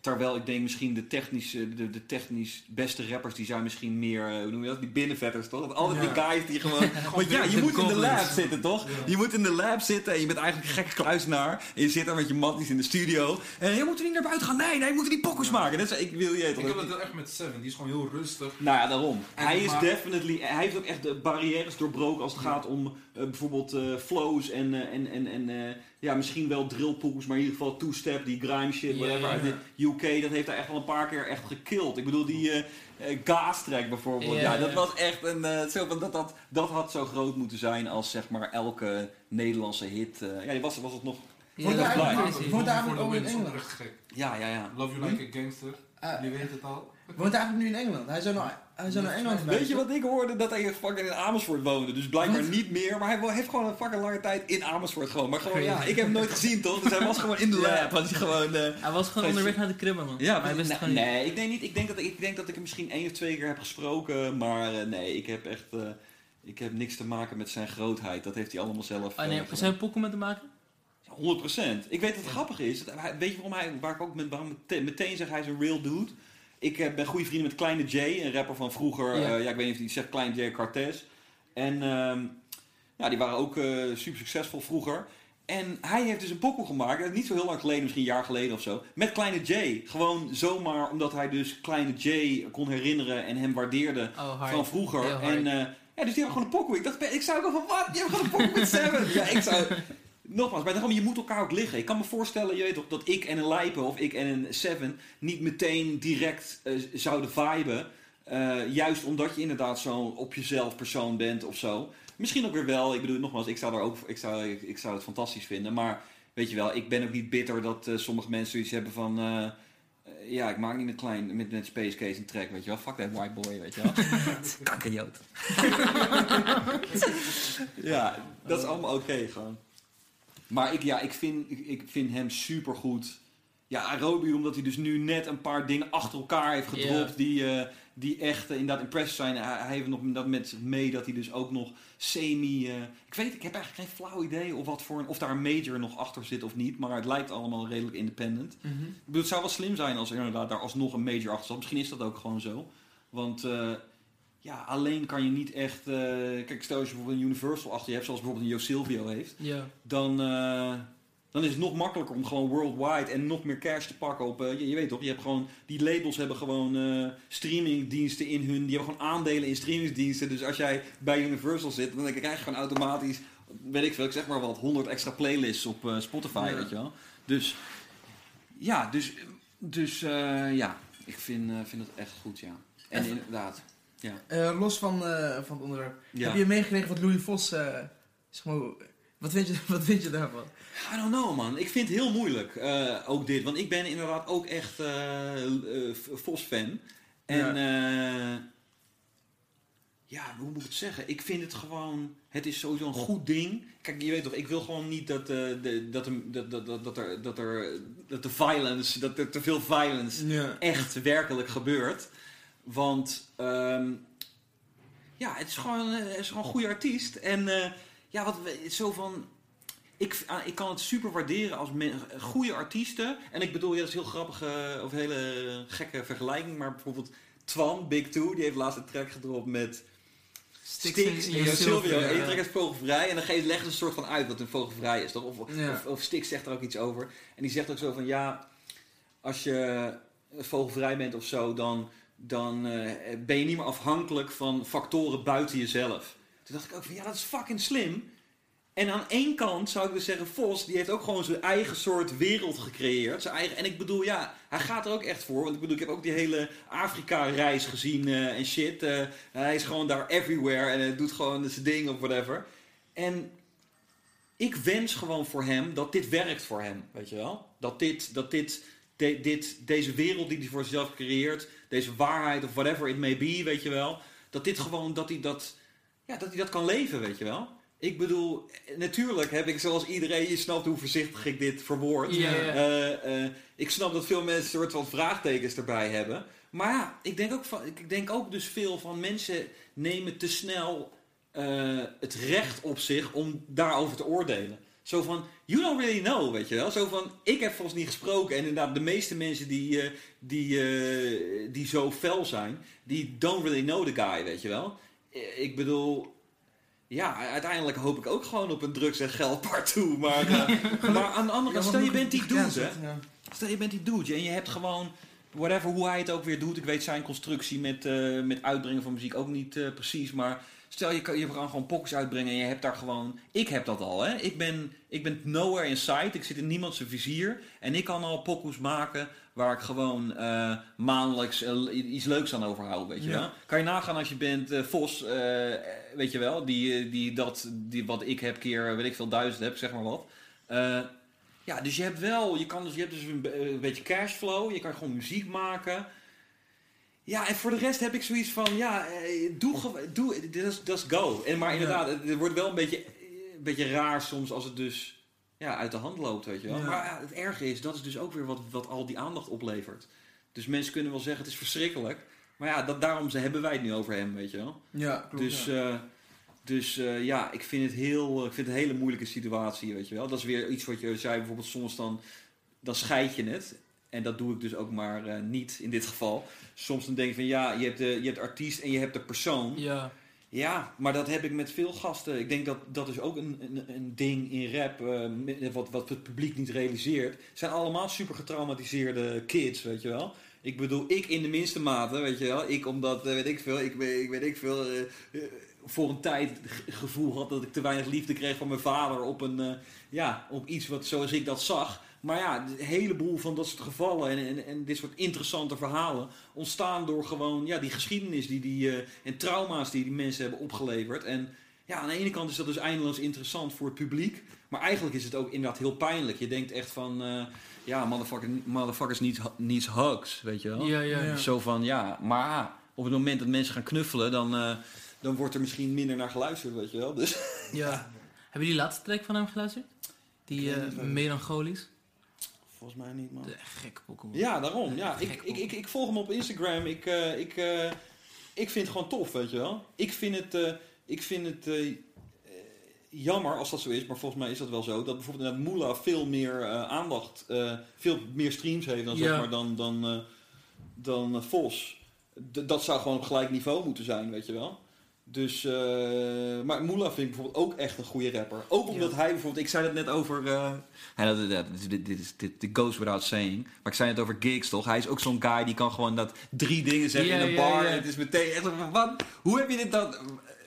Terwijl ik denk misschien de technisch, de, de technisch beste rappers, die zijn misschien meer, eh, hoe noem je dat, die binnenvetters toch? Altijd die guys die gewoon... [laughs] Want ja, je moet in de lab zitten toch? Je moet in de lab zitten en je bent eigenlijk een gekke kluisenaar. En je zit daar met je matties in de studio. En je moet er niet naar buiten gaan. Nee, nee, we moeten die pokkers maken. Dat is, ik wil je Ik heb toch? het wel echt met Seven. Die is gewoon heel rustig. Nou ja, daarom. En hij is maar- definitely, hij heeft ook echt de barrières doorbroken als het gaat om bijvoorbeeld eh, flows en, eh, en, en, en eh, ja, misschien wel drillpoekers, maar in ieder geval two-step, die grime shit, Ja, whatever, ja. uit de UK, dat heeft hij echt wel een paar keer echt gekild. Ik bedoel, die eh eh, gas track bijvoorbeeld, ja, Ja, dat ja. was echt een, eh, zo, van dat, dat, dat had zo groot moeten zijn als zeg maar elke Nederlandse hit. eh, ja, die was, was het nog, You eigenlijk for ook in Engeland? ja, ja, ja. Love You Like a Gangster. Ah, Je weet het al. [laughs] woont hij eigenlijk nu in Engeland? Hij zou naar, hij zou naar Engeland. Weet je wat ik hoorde? Dat hij fucking in Amersfoort woonde. Dus blijkbaar niet meer. Maar hij heeft gewoon een fucking lange tijd in Amersfoort gewoon. Maar gewoon, ja, ik heb hem nooit gezien toch? Dus hij was gewoon in de [laughs] Ja. lab. Was hij gewoon... eh, Hij was gewoon onderweg naar de kribben, man. ja, hij maar, wist nee, gewoon niet. nee, ik denk niet. Ik denk, dat, ik denk dat ik hem misschien één of twee keer heb gesproken. Maar eh, nee, ik heb echt... eh, ik heb niks te maken met zijn grootheid. Dat heeft hij allemaal zelf Oh, nee, eh, zijn pokken met hem maken? 100%. Ik weet dat het grappig is. Weet je waarom hij, waar ik ook met, waarom meteen zeg hij is een real dude? Ik eh, ben goede vrienden met Kleine J, een rapper van vroeger. Ja. Ja ik weet niet of hij zegt Kleine J Cartes. En ehm, ja, die waren ook eh, super succesvol vroeger. En hij heeft dus een pokkel gemaakt, eh, niet zo heel lang geleden, misschien een jaar geleden of zo, met Kleine J. Gewoon zomaar omdat hij dus Kleine J kon herinneren en hem waardeerde Oh, van vroeger. En eh, ja, dus die hebben gewoon een pokkel. Ik dacht, ik zou ook al van, wat? Die hebben gewoon een pokkel met [laughs] Seven. ja, ik zou... Nogmaals, maar daarom, je moet elkaar ook liggen. Ik kan me voorstellen, je weet toch, dat ik en een Lijpen of ik en een Seven niet meteen direct eh, zouden viben. Eh, juist omdat je inderdaad zo'n op jezelf persoon bent of zo. Misschien ook weer wel. Ik bedoel, nogmaals, ik zou, daar ook, ik zou, ik, ik zou het fantastisch vinden. Maar weet je wel, ik ben ook niet bitter dat eh, sommige mensen zoiets hebben van... ja, ik maak niet met klein, met, met Space Case een track, weet je wel. Fuck that white boy, weet je wel. [laughs] Kankerjood. [laughs] ja, dat is allemaal oké gewoon. Maar ik, ja, ik, vind, ik, ik vind hem super goed. Ja, Arobi, omdat hij dus nu net een paar dingen achter elkaar heeft gedropt Ja. die, eh, die echt eh, inderdaad impressive zijn. Hij, hij heeft nog dat met zich mee dat hij dus ook nog semi... eh, ik weet, ik heb eigenlijk geen flauw idee of, wat voor een, of daar een major nog achter zit of niet. Maar het lijkt allemaal redelijk independent. Mhm. Ik bedoel, het zou wel slim zijn als er inderdaad daar alsnog een major achter zat. Misschien is dat ook gewoon zo. Want eh, ja, alleen kan je niet echt... eh, kijk, stel als je bijvoorbeeld een Universal achter je hebt, zoals bijvoorbeeld een Yo Silvio heeft. Ja. Dan, eh, dan is het nog makkelijker om gewoon worldwide en nog meer cash te pakken op... eh, je, je weet toch, je hebt gewoon... Die labels hebben gewoon streamingdiensten in hun... Die hebben gewoon aandelen in streamingsdiensten. Dus als jij bij Universal zit, dan krijg je gewoon automatisch... Weet ik veel, ik zeg maar wat, 100 extra playlists op Spotify, Ja. weet je wel. Dus ja, dus, dus ja, ik vind, vind het echt goed, ja. En Even- inderdaad, Eh, los van, eh, van het onderwerp. ja. Heb je meegekregen wat Louis Vos... eh, zeg maar, wat, vind je, [laughs] wat vind je daarvan? I don't know man, ik vind het heel moeilijk, ook dit. Want ik ben inderdaad ook echt Vos-fan. En ja. ja, hoe moet ik het zeggen? Ik vind het gewoon, het is sowieso een goed ding. Kijk, je weet toch, ik wil gewoon niet dat, de, dat, er- dat, dat, dat, dat er, dat er, dat de violence, dat er te veel violence Ja. echt werkelijk gebeurt. Want ehm, ja, het is gewoon, eh, het is gewoon een goede artiest. En eh, ja, wat we- zo van. Ik, ah, ik kan het super waarderen als men, goede artiesten. En ik bedoel, ja, dat is heel grappig, eh, of hele gekke vergelijking. Maar bijvoorbeeld Twan, Big Two, die heeft laatst een track gedropt met Stix en Yo Silvio. En je is vogelvrij. En dan geeft leggen ze een soort van uit wat een vogelvrij is. Toch? Of, Ja. of, of Stix zegt er ook iets over. En die zegt ook zo van, ja, als je vogelvrij bent of zo, dan, dan eh, ben je niet meer afhankelijk van factoren buiten jezelf. Toen dacht ik ook van, ja, dat is fucking slim. En aan één kant zou ik dus zeggen, Vos, die heeft ook gewoon zijn eigen soort wereld gecreëerd. Zijn eigen, en ik bedoel, ja, hij gaat er ook echt voor. Want ik bedoel, ik heb ook die hele Afrika-reis gezien eh, en shit. Eh, hij is gewoon daar everywhere en doet gewoon zijn ding of whatever. En ik wens gewoon voor hem dat dit werkt voor hem, weet je wel? Dat dit, dat dit, de- dit deze wereld die hij voor zichzelf creëert, deze waarheid of whatever it may be, weet je wel, dat dit gewoon, dat hij dat, ja, dat hij dat kan leven, weet je wel? Ik bedoel, natuurlijk heb ik zoals iedereen, je snapt hoe voorzichtig ik dit verwoord. Eh, eh, ik snap dat veel mensen soort van vraagtekens erbij hebben. Maar ja, ik denk ook, van, ik denk ook dus veel van mensen nemen te snel eh, het recht op zich om daarover te oordelen. Zo van, you don't really know, weet je wel. Zo van, ik heb volgens niet gesproken. En inderdaad, de meeste mensen die, eh, die, eh, die zo fel zijn, die don't really know the guy, weet je wel. Eh, Ik bedoel, ja, uiteindelijk hoop ik ook gewoon op een drugs- en geldpartout. Maar, [laughs] maar aan de andere kant, stel je bent die dude, hè. Stel je bent die dude en je hebt gewoon, whatever, hoe hij het ook weer doet. Ik weet zijn constructie met, met uitbrengen van muziek ook niet precies. Maar stel je kan, je kan gewoon pockets uitbrengen en je hebt daar gewoon... Ik heb dat al, hè. Ik ben, ik ben nowhere in sight. Ik zit in niemands vizier. En ik kan al pockets maken waar ik gewoon eh, maandelijks eh, iets leuks aan overhoud, weet je Ja. wel. Kan je nagaan als je bent eh, Vos, weet je wel, die, die dat, die wat ik heb keer, weet ik veel, duizend heb, zeg maar wat. Ja, dus je hebt wel, je, kan dus, je hebt dus een, be- een beetje cashflow, je kan gewoon muziek maken. Ja, en voor de rest heb ik zoiets van, ja, doe, doe dat is- dat is go. En, maar inderdaad, het wordt wel een beetje, een beetje raar soms als het dus ja, uit de hand loopt, weet je wel. Ja. Maar ja, het erge is, dat is dus ook weer wat, wat al die aandacht oplevert. Dus mensen kunnen wel zeggen, het is verschrikkelijk. Maar ja, dat, daarom ze- hebben wij het nu over hem, weet je wel. Ja, klopt. Dus, ja. eh, dus eh, ja, ik vind, het heel, ik vind het een hele moeilijke situatie, weet je wel. Dat is weer iets wat je zei, bijvoorbeeld soms dan, dan scheid je het. En dat doe ik dus ook maar eh, niet in dit geval. Soms dan denk je van, ja, je hebt, de, je hebt de artiest en je hebt de persoon. Ja. Ja, maar dat heb ik met veel gasten. Ik denk dat dat is ook een, een, een ding in rap, eh, wat, wat het publiek niet realiseert. Het zijn allemaal super getraumatiseerde kids, weet je wel. Ik bedoel, ik in de minste mate, weet je wel. Ik omdat, eh, weet ik veel, ik, weet- ik veel, eh, voor een tijd het gevoel had dat ik te weinig liefde kreeg van mijn vader op een, eh, ja, op iets wat zoals ik dat zag. Maar ja, een heleboel van dat soort gevallen en, en, en dit soort interessante verhalen ontstaan door gewoon ja, die geschiedenis die die, eh, en trauma's die die mensen hebben opgeleverd. En ja, aan de ene kant is dat dus eindeloos interessant voor het publiek. Maar eigenlijk is het ook inderdaad heel pijnlijk. Je denkt echt van, eh, ja, motherfucker, motherfuckers needs, needs hugs, weet je wel. Ja, ja. Ja. Zo van, ja, maar op het moment dat mensen gaan knuffelen, dan, dan wordt er misschien minder naar geluisterd, weet je wel. Dus, ja. Heb je die laatste track van hem geluisterd? Die eh melancholisch? volgens mij niet, man. De gekke pokoe. Ja, daarom. Ja. Ik, ik, ik, ik volg hem op Instagram. Ik, eh, ik, eh, ik vind het gewoon tof, weet je wel. Ik vind het, ik vind het jammer als dat zo is, maar volgens mij is dat wel zo. Dat bijvoorbeeld inderdaad Moela veel meer aandacht, veel meer streams heeft dan, zeg Ja. maar, dan, dan, dan Vos. D- dat zou gewoon op gelijk niveau moeten zijn, weet je wel. Dus, eh, maar Moela vind ik bijvoorbeeld ook echt een goede rapper. Ook omdat Ja. hij bijvoorbeeld, ik zei dat net over, eh, ja, dat, dat, dit, dit, dit, is- dit, dit goes without saying. Maar ik zei het over gigs toch? Hij is ook zo'n guy die kan gewoon dat drie dingen zeggen in een bar. En het is meteen echt zo van, wat? Hoe heb je dit dan?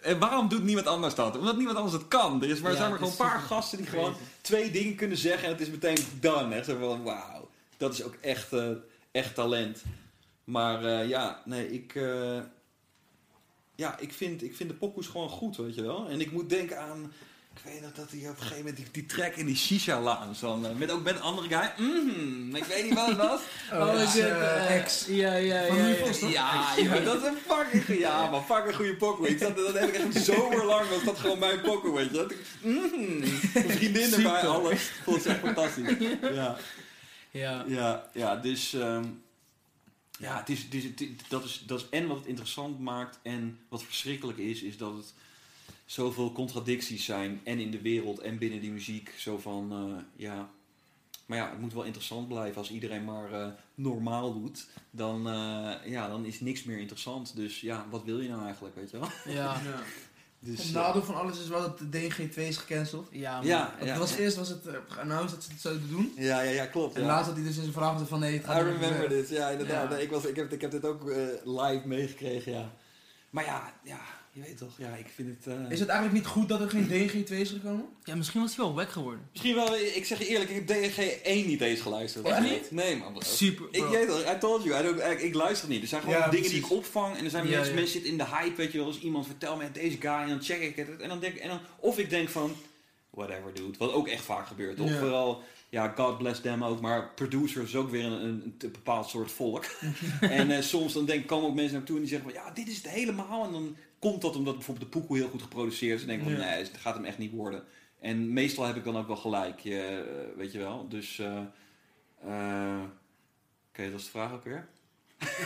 En waarom doet niemand anders dat? Omdat niemand anders het kan. Er is maar, Ja, zijn maar gewoon een paar gasten die gewoon twee dingen kunnen zeggen en het is meteen done. Echt zo van, wauw. Dat is ook echt, eh, echt talent. Maar eh, ja, nee, ik... ja, ik vind, ik vind de pokoes gewoon goed, weet je wel. En ik moet denken aan... Ik weet nog dat hij op een gegeven moment die, die track in die shisha-lounge dan, eh, met ook met een andere guy. Mhm, ik weet niet wat het was. [laughs] Oh, is, eh, ex. Ja, ja, Van ja. Ja. Ja, ja, [laughs] dat is een fucking ja, maar fucking goede pokoe. Ik zat, dat heb ik echt een zomer lang, was dat gewoon mijn pokoe, weet je. Dat vriendin erbij, Super. alles. Vond het echt fantastisch. [laughs] Ja, Ja. ja, ja dus... ehm, ja, het is, het is, het is- dat, is, dat is en wat het interessant maakt en wat verschrikkelijk is, is dat het zoveel contradicties zijn. En in de wereld en binnen die muziek. Zo van, eh, ja... Maar ja, het moet wel interessant blijven. Als iedereen maar eh, normaal doet, dan, eh, ja, dan is niks meer interessant. Dus ja, wat wil je nou eigenlijk, weet je wel? Ja. Ja. Dus, Het eh, nadeel van alles is wel dat de DNG2 is gecanceld. Ja, het was Eerst was het uh, announced dat ze het zouden doen. ja, ja, ja, klopt. En ja. laatst had hij dus in zijn verhaal gezegd van nee, het gaat I niet remember this, ja inderdaad. Nee, ik, was, ik, heb, ik heb dit ook eh, live meegekregen, ja. Maar ja, ja, je weet toch, ja, ik vind het... eh, Is het eigenlijk niet goed dat er geen DNG2 is gekomen? Ja, misschien was hij wel weg geworden. Misschien wel, ik zeg je eerlijk, ik heb DNG 1 niet eens geluisterd. Echt niet? Nee man. bro. Super. Ik weet het, I told you, I don't, ik, ik luister niet. Er zijn gewoon Ja, dingen die ik opvang en er zijn Ja, mensen, ja. mensen zitten in de hype, weet je wel. Als iemand vertelt me deze guy en dan check ik het. En dan denk ik, en dan, of ik denk van, whatever dude, wat ook echt vaak gebeurt. Of Ja. vooral, ja, God bless them ook, maar producers is ook weer een, een, een bepaald soort volk. [laughs] en eh, soms dan denk, komen ook mensen naar me toe en die zeggen van, ja, dit is het helemaal. En dan komt dat omdat bijvoorbeeld de poekoe heel goed geproduceerd is. En denk ik van, nee, het gaat hem echt niet worden. En meestal heb ik dan ook wel gelijk, je, eh, weet je wel. Dus, eh eh, oké, dat is de vraag ook weer.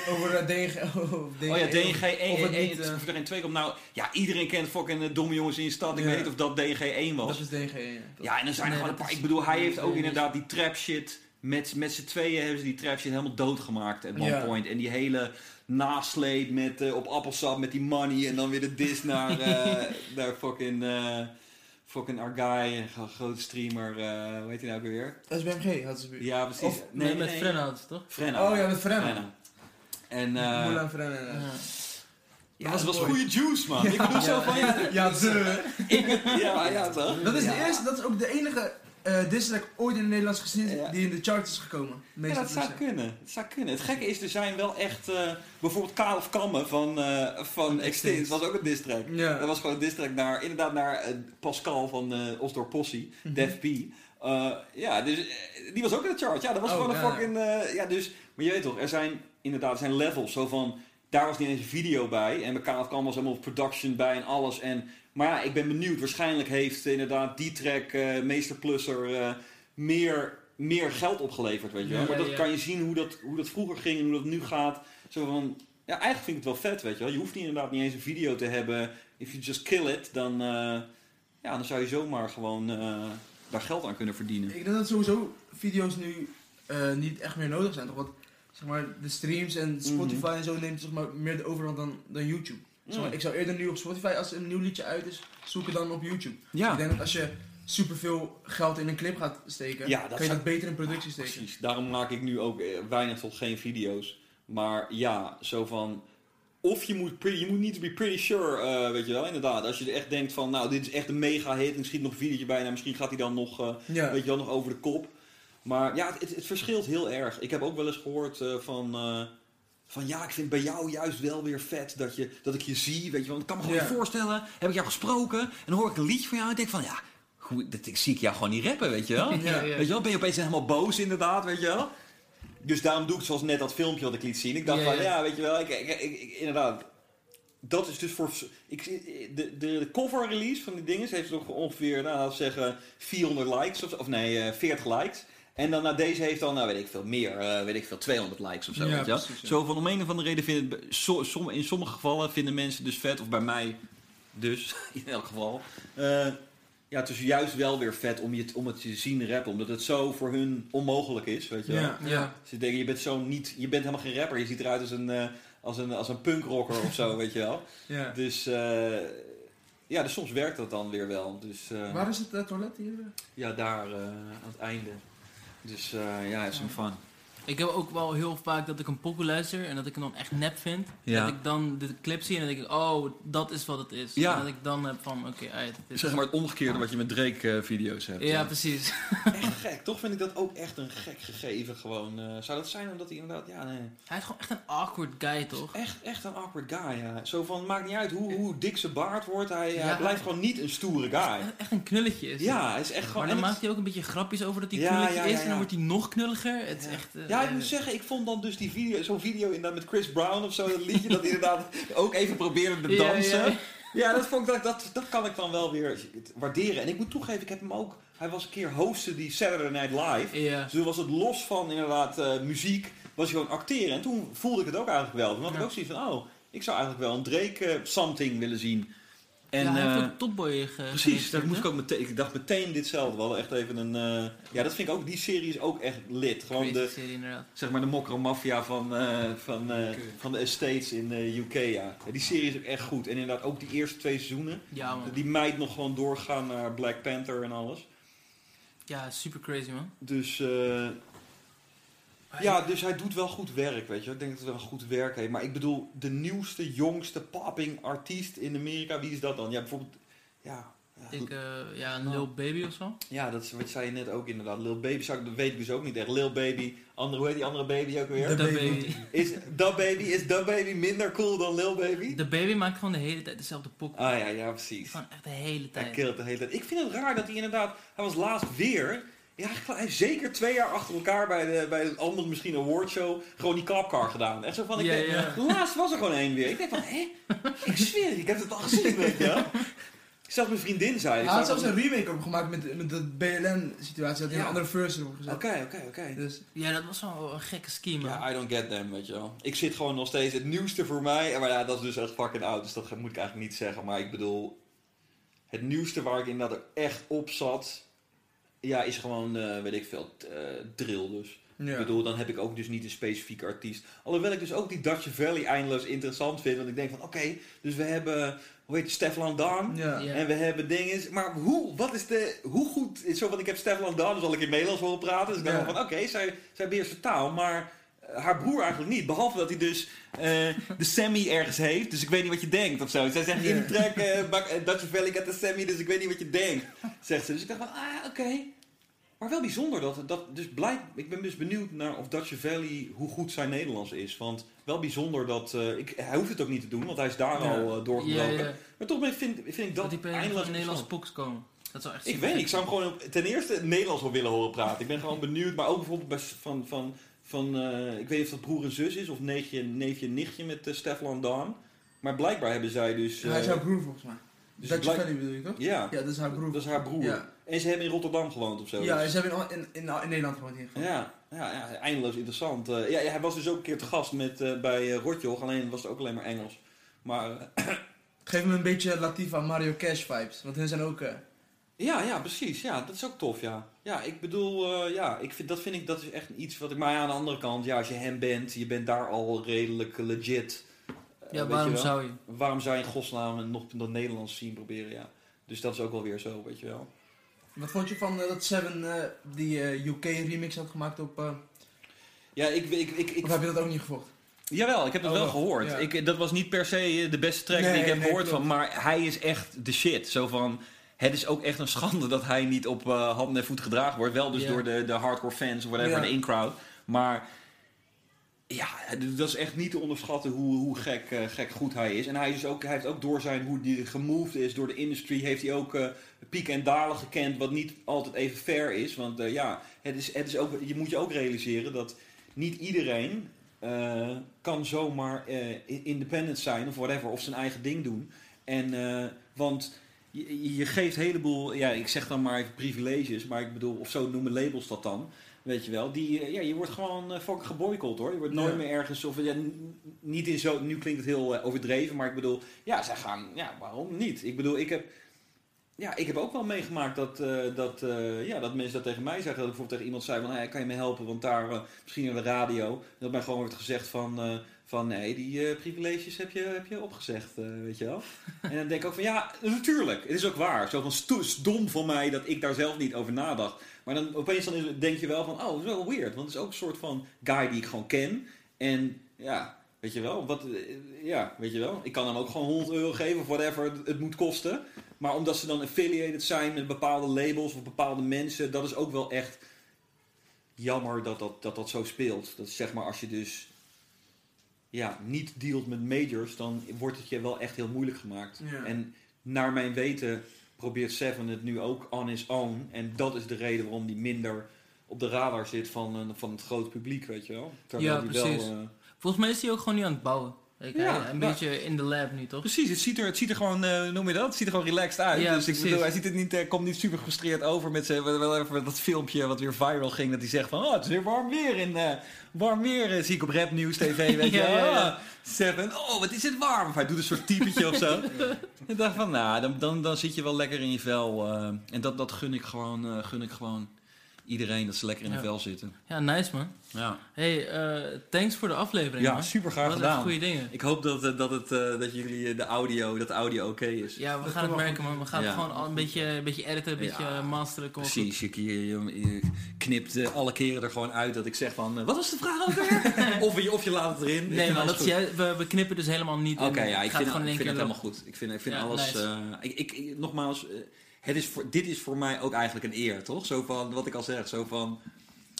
Over uh, DNG. Of DNG, Oh ja, DNG 1, of het 1, niet, eh, of er een 2 komt. Nou, ja, iedereen kent fucking domme jongens in je stad. Ik Ja. weet niet of dat DNG 1 was. Dat is DNG, ja. Dat- Ja, en dan zijn er gewoon een paar. Ik bedoel, hij heeft ook inderdaad die trap shit. Met, met z'n tweeën hebben ze die trap shit helemaal doodgemaakt at one Ja. point. En die hele nasleep met, eh, op appelsap met die money. En dan weer de dis naar, [laughs] eh, naar fucking, eh fucking Argai, een gro- grote streamer. eh hoe heet hij nou ook weer? SBMG hadden ze weer. Ja, precies. Of nee, met Frenna hadden ze toch? Frenna. Oh ja, met Frenna. Frenna. En eh Moulin Frenna. Ja. ja. dat was goede juice, man. Ik bedoel zo van, ja, Ja, [laughs] de. ja, ja, toch? Dat is de eerste, dat is ook de enige track ooit in de Nederlandse geschiedenis Ja. die in de charts is gekomen. Ja, dat zou kunnen. Dat zou kunnen. Het gekke is, er zijn wel echt... eh, bijvoorbeeld Kaal of Kamme van, eh van Extinct was ook een diss track. Ja. Dat was gewoon een diss track naar, inderdaad naar Pascal van eh Osdorp Possie, Mhm. Def P. Ja, dus die was ook in de chart. Ja, dat was Oh, gewoon een fucking... ja, dus... Maar je weet toch, er zijn inderdaad er zijn levels. Zo van, daar was niet eens een video bij. En bij Kaal of Kamme was helemaal production bij en alles. En, maar ja, ik ben benieuwd. Waarschijnlijk heeft inderdaad die track, eh Meester Plusser, eh, meer, meer geld opgeleverd, weet je wel. Ja, maar dat ja. kan je zien hoe dat, hoe dat vroeger ging en hoe dat nu gaat. Zo van, ja, eigenlijk vind ik het wel vet, weet je wel. Je hoeft niet inderdaad niet eens een video te hebben. If you just kill it, dan, eh, ja, dan zou je zomaar gewoon eh, daar geld aan kunnen verdienen. Ik denk dat sowieso video's nu eh, niet echt meer nodig zijn. Toch? Want zeg maar, de streams en Spotify en zo neemt zeg maar, meer de overhand dan, dan YouTube. Mm. ik zou eerder nu op Spotify, als er een nieuw liedje uit is, zoeken dan op YouTube. Ja. Ik denk dat als je superveel geld in een clip gaat steken, Ja, kan je dat beter in productie steken. Precies, daarom maak ik nu ook eh, weinig tot geen video's. Maar ja, zo van... Of je moet, pretty, je moet niet to be pretty sure, eh, weet je wel, inderdaad. Als je echt denkt van, nou, dit is echt een mega hit. En er schiet nog een videootje bij. Nou, misschien gaat hij dan nog, eh, Ja. weet je wel, nog over de kop. Maar ja, het, het verschilt heel erg. Ik heb ook wel eens gehoord eh, van... eh, van ja, ik vind bij jou juist wel weer vet dat, je, dat ik je zie. Weet je wel, ik kan me gewoon Ja. niet voorstellen. Heb ik jou gesproken en dan hoor ik een liedje van jou. En ik denk van ja, hoe, dat, ik zie ik jou gewoon niet rappen, weet je wel. [laughs] Ja. Ja. Weet je wel, ben je opeens helemaal boos inderdaad, weet je wel. Dus daarom doe ik zoals net dat filmpje wat ik liet zien. Ik dacht van ja. weet je wel, ik, ik, ik- inderdaad. Dat is dus voor. Ik, de, de, de cover release van die dingen heeft nog ongeveer, nou, laten we zeggen, 400 likes of, of nee, eh, 40 likes. En dan naar deze heeft dan, nou weet ik veel, meer, eh, weet ik veel, 200 likes of zo. Ja, weet je wel. precies, ja. Zo van om een of andere reden vinden, so, som- in sommige gevallen vinden mensen dus vet, of bij mij dus, [laughs] in elk geval. eh, ja, het is juist wel weer vet om, je, t- om het te zien rappen, omdat het zo voor hun onmogelijk is, weet je wel. Ja, ja. Ze denken, je bent zo niet, je bent helemaal geen rapper, je ziet eruit als een, eh, als een, als een punkrocker of zo, [laughs] weet je wel. ja. Dus, eh, ja, dus soms werkt dat dan weer wel. Dus, eh, Waar is het toilet hier? ja, daar eh, aan het einde. Dus eh, ja, is some fun. Ik heb ook wel heel vaak dat ik een pokoe luister en dat ik hem dan echt nep vind. Ja. Dat ik dan de clip zie en dan denk ik, oh, dat is wat het is. Ja. En dat ik dan heb van, oké, okay, het is... Zeg maar het omgekeerde wat je met Drake-video's hebt. Ja, precies. Echt [laughs] gek. Toch vind ik dat ook echt een gek gegeven gewoon. eh, zou dat zijn omdat hij inderdaad, ja nee. Hij is gewoon echt een awkward guy, toch? Echt, echt een awkward guy, ja. Zo van, maakt niet uit hoe, hoe dik zijn baard wordt, hij, blijft gewoon niet een stoere guy. Echt- Echt een knulletje is. Ja, hij is echt gewoon... Maar en dan maakt hij ook een beetje grapjes over dat hij Ja, knulletje ja, is ja, en ja. dan wordt hij nog knulliger. Het is echt... eh, Ja, ik eh, moet zeggen, ik vond dan dus die video, zo'n video inderdaad met Chris Brown of zo, dat liedje, dat hij inderdaad [laughs] ook even probeerde te dansen. ja. Ja, dat, vond ik, dat, dat, dat kan ik dan wel weer waarderen. En ik moet toegeven, ik heb hem ook, hij was een keer hosten die Saturday Night Live. Ja. Dus toen was het los van inderdaad eh, muziek, was hij gewoon acteren. En toen voelde ik het ook eigenlijk wel. Toen had ik ook zoiets van, oh, ik zou eigenlijk wel een Drake eh, something willen zien. En, ja, hij heeft eh, ook Topboy ge- Precies, dat moest ik ook meteen. Ik dacht meteen ditzelfde. We hadden echt even een. eh, ja, dat vind ik ook. Die serie is ook echt lit. Gewoon Crazy de, serie, zeg maar de mokro mafia van, eh, van, eh, van de estates in de UK. Ja. Ja, Die serie is ook echt goed. En inderdaad ook die eerste twee seizoenen. Ja, man. Die meid nog gewoon doorgaan naar Black Panther en alles. Ja, super crazy, man. Dus. Ja, dus hij doet wel goed werk, weet je. wel. Ik denk dat hij wel goed werk heeft. Maar ik bedoel, de nieuwste, jongste popping artiest in Amerika, wie is dat dan? Ja, bijvoorbeeld. Ja, ja, Ik, eh, ja, een Lil Baby of zo. Ja, dat is, wat zei je net ook inderdaad. Lil Baby, zou ik, dat weet ik dus ook niet echt. Lil Baby, andere, hoe heet die andere baby ook weer? The Baby. Baby. Is Da Baby, is Da Baby minder cool dan Lil Baby? De Baby maakt gewoon de hele tijd dezelfde pokoe. Ah ja, ja precies. Gewoon echt de hele Hij tijd. killt de hele tijd. Ik vind het raar dat hij inderdaad, hij was laatst weer Ja, hij zeker twee jaar achter elkaar bij, de, bij een andere, misschien awardshow, gewoon die klapkar gedaan. Echt zo van, ik denk, laatst was er gewoon één weer. Ik denk van, hé, [laughs] ik zweer, ik heb het al gezien, weet je. Zelfs mijn vriendin zei. Hij had zelfs een remake op gemaakt met, met de BLN-situatie. Dat hij Ja. een andere verse erop gezet. Oké, oké, oké. Dus, Ja, dat was wel een gekke scheme. man. Ja, I don't get them, weet je wel. Ik zit gewoon nog steeds het nieuwste voor mij. Maar ja, dat is dus echt fucking oud. Dus dat moet ik eigenlijk niet zeggen. Maar ik bedoel, het nieuwste waar ik inderdaad er echt op zat. Ja, is gewoon, eh, weet ik veel, eh, drill dus. ja. Ik bedoel, dan heb ik ook dus niet een specifieke artiest. Alhoewel ik dus ook die Dutch Valley eindeloos interessant vind. Want ik denk van, oké, dus we hebben, hoe heet Stefan Daan. Ja. Ja. En we hebben dingen. Maar hoe, wat is de, hoe goed is zo? Want ik heb Stefan Daan, dus al ik in Nederlands horen praten. Dus ik dacht Ja. van, oké, zij, zij beheerst de taal. Maar eh, haar broer eigenlijk niet. Behalve dat hij dus eh, de semi ergens heeft. Dus ik weet niet wat je denkt of zo. Zij zegt in de track, eh, Dutch Valley gaat de semi, dus ik weet niet wat je denkt. Zegt ze. Dus ik dacht van, ah, oké. Maar wel bijzonder dat, dat dus blijk, ik ben dus benieuwd naar of Dutch Valley, hoe goed zijn Nederlands is. Want wel bijzonder dat, eh, ik, hij hoeft het ook niet te doen, want hij is daar Ja. al eh, doorgebroken. Ja, ja. Maar toch ben ik- vind, vind ik dat, Dat die Nederlandse interessant. poeks komen. Dat zou echt Ik weet niet, ik zou hem gewoon ten eerste het Nederlands wel willen horen praten. Ik ben gewoon benieuwd, maar ook bijvoorbeeld bij, van, van, van eh, ik weet niet of dat broer en zus is, of neefje, neefje nichtje met uh, Stefan Daan. Maar blijkbaar hebben zij dus... hij is haar broer volgens mij. dus Dutch Valley bedoel je toch? Ja, Ja, dat is haar broer. dat is haar broer. En ze hebben in Rotterdam gewoond of zo. ja ze hebben in, in, in, in Nederland gewoon in ieder geval. Ja, ja, ja, eindeloos interessant. Eh, ja, ja, hij was dus ook een keer te gast met, eh, bij uh, Rotjoch, alleen was het ook alleen maar Engels. Maar Geef me een beetje Latifa Mario Cash vibes. Want hun zijn ook... eh, ja, ja, precies. Ja, dat is ook tof, ja. Ja, ik bedoel, eh, ja, ik vind, dat vind ik, dat is echt iets wat ik... Maar ja, aan de andere kant, ja, als je hem bent, je bent daar al redelijk legit. Ja, waarom je zou je? Waarom zou je in godsnaam nog dat Nederlands zien proberen, ja. Dus dat is ook wel weer zo, weet je wel. Wat vond je van eh, dat Seven eh, die eh, UK remix had gemaakt op... Ja, ik... ik, ik, ik of heb je dat ook niet gevolgd? Jawel, ik heb het Oh, wel gehoord. Ja. Ik, dat was niet per se de beste track die ik heb nee, gehoord klopt. van, maar hij is echt de shit. Zo van, het is ook echt een schande dat hij niet op eh handen en voet gedragen wordt. Wel dus door de, de hardcore fans of whatever, Ja. de in-crowd. Maar ja, dat is echt niet te onderschatten hoe, hoe gek, eh, gek goed hij is. En hij, is dus ook, hij heeft ook door zijn, hoe hij gemoved is door de industry, heeft hij ook eh, pieken en dalen gekend, wat niet altijd even fair is. Want eh, ja, het is, het is ook, je moet je ook realiseren dat niet iedereen kan zomaar independent zijn of whatever, of zijn eigen ding doen. En, want je, je geeft een heleboel, ja, ik zeg dan maar even privileges, maar ik bedoel, of zo noemen labels dat dan. Weet je wel, die, eh, ja, je wordt gewoon eh, fucking geboycott hoor. Je wordt nooit Ja. meer ergens, of ja, niet in zo, nu klinkt het heel eh, overdreven, maar ik bedoel, ja, zij gaan, ja, waarom niet? Ik bedoel, ik heb, ja, ik heb ook wel meegemaakt dat, dat, ja, dat mensen dat tegen mij zeggen. Dat ik bijvoorbeeld tegen iemand zei van, hey, kan je me helpen? Want daar, misschien aan de radio, dat mij gewoon wordt gezegd van, van nee, die privileges heb je, heb je opgezegd, weet je wel. [laughs] en dan denk ik ook van, ja, natuurlijk, het is ook waar. Zo van, stom van mij dat ik daar zelf niet over nadacht. Maar dan opeens dan denk je wel van, oh, dat is wel weird. Want het is ook een soort van guy die ik gewoon ken. En ja, weet je wel, wat, eh, ja, weet je wel. Ik kan hem ook gewoon 100 euro geven of whatever het, het moet kosten. Maar omdat ze dan affiliated zijn met bepaalde labels of bepaalde mensen, dat is ook wel echt jammer dat dat, dat, dat zo speelt. Dat is zeg maar als je dus ja, niet dealt met majors, dan wordt het je wel echt heel moeilijk gemaakt. Ja. En naar mijn weten probeert Seven het nu ook on his own. En dat is de reden waarom hij minder op de radar zit van, van het grote publiek, weet je wel. Terwijl Ja, precies. Wel, eh, Volgens mij is hij ook gewoon nu aan het bouwen. Ik, Ja, hij- een maar- beetje in de lab nu, toch? Precies, het ziet er, het ziet er gewoon, eh, noem je dat? Het ziet er gewoon relaxed uit. Ja, dus ik bedoel, hij ziet het niet, eh, komt niet super gefrustreerd over met, zijn, wel even dat filmpje wat weer viral ging. Dat hij zegt van, oh, het is weer warm weer in, eh, warm weer zie ik op Rap News TV, [laughs] weet je Ja, Seven, oh, wat is het warm. Of hij doet een soort typetje of zo. [laughs] Ik dacht van, nou, dan, dan, dan zit je wel lekker in je vel. en dat, dat gun ik gewoon, gun ik gewoon iedereen, dat ze lekker in Ja. hun vel zitten. Ja, nice man. Ja, Hey, eh, thanks voor de aflevering ja man. super graag gedaan. goede dingen. Ik hoop dat, eh, dat, het, eh, dat jullie de audio, dat de audio oké is. Ja, we Dat gaan het merken man. We gaan Ja. het gewoon al een beetje, een beetje editen, een beetje Ja, eh, masteren. Precies, je, je, knipt alle keren er gewoon uit dat ik zeg van... wat was de vraag ook weer? [laughs] of, je, of je laat het erin. Nee alles dat is we, we knippen dus helemaal niet. Oké, ja, ik vind, gewoon in ik één vind keer het helemaal goed. Ik vind, ik vind Ja, alles... nice. eh, ik, ik, ik- nogmaals, eh, het is voor, dit is voor mij ook eigenlijk een eer, toch? Zo van, wat ik al zeg, zo van...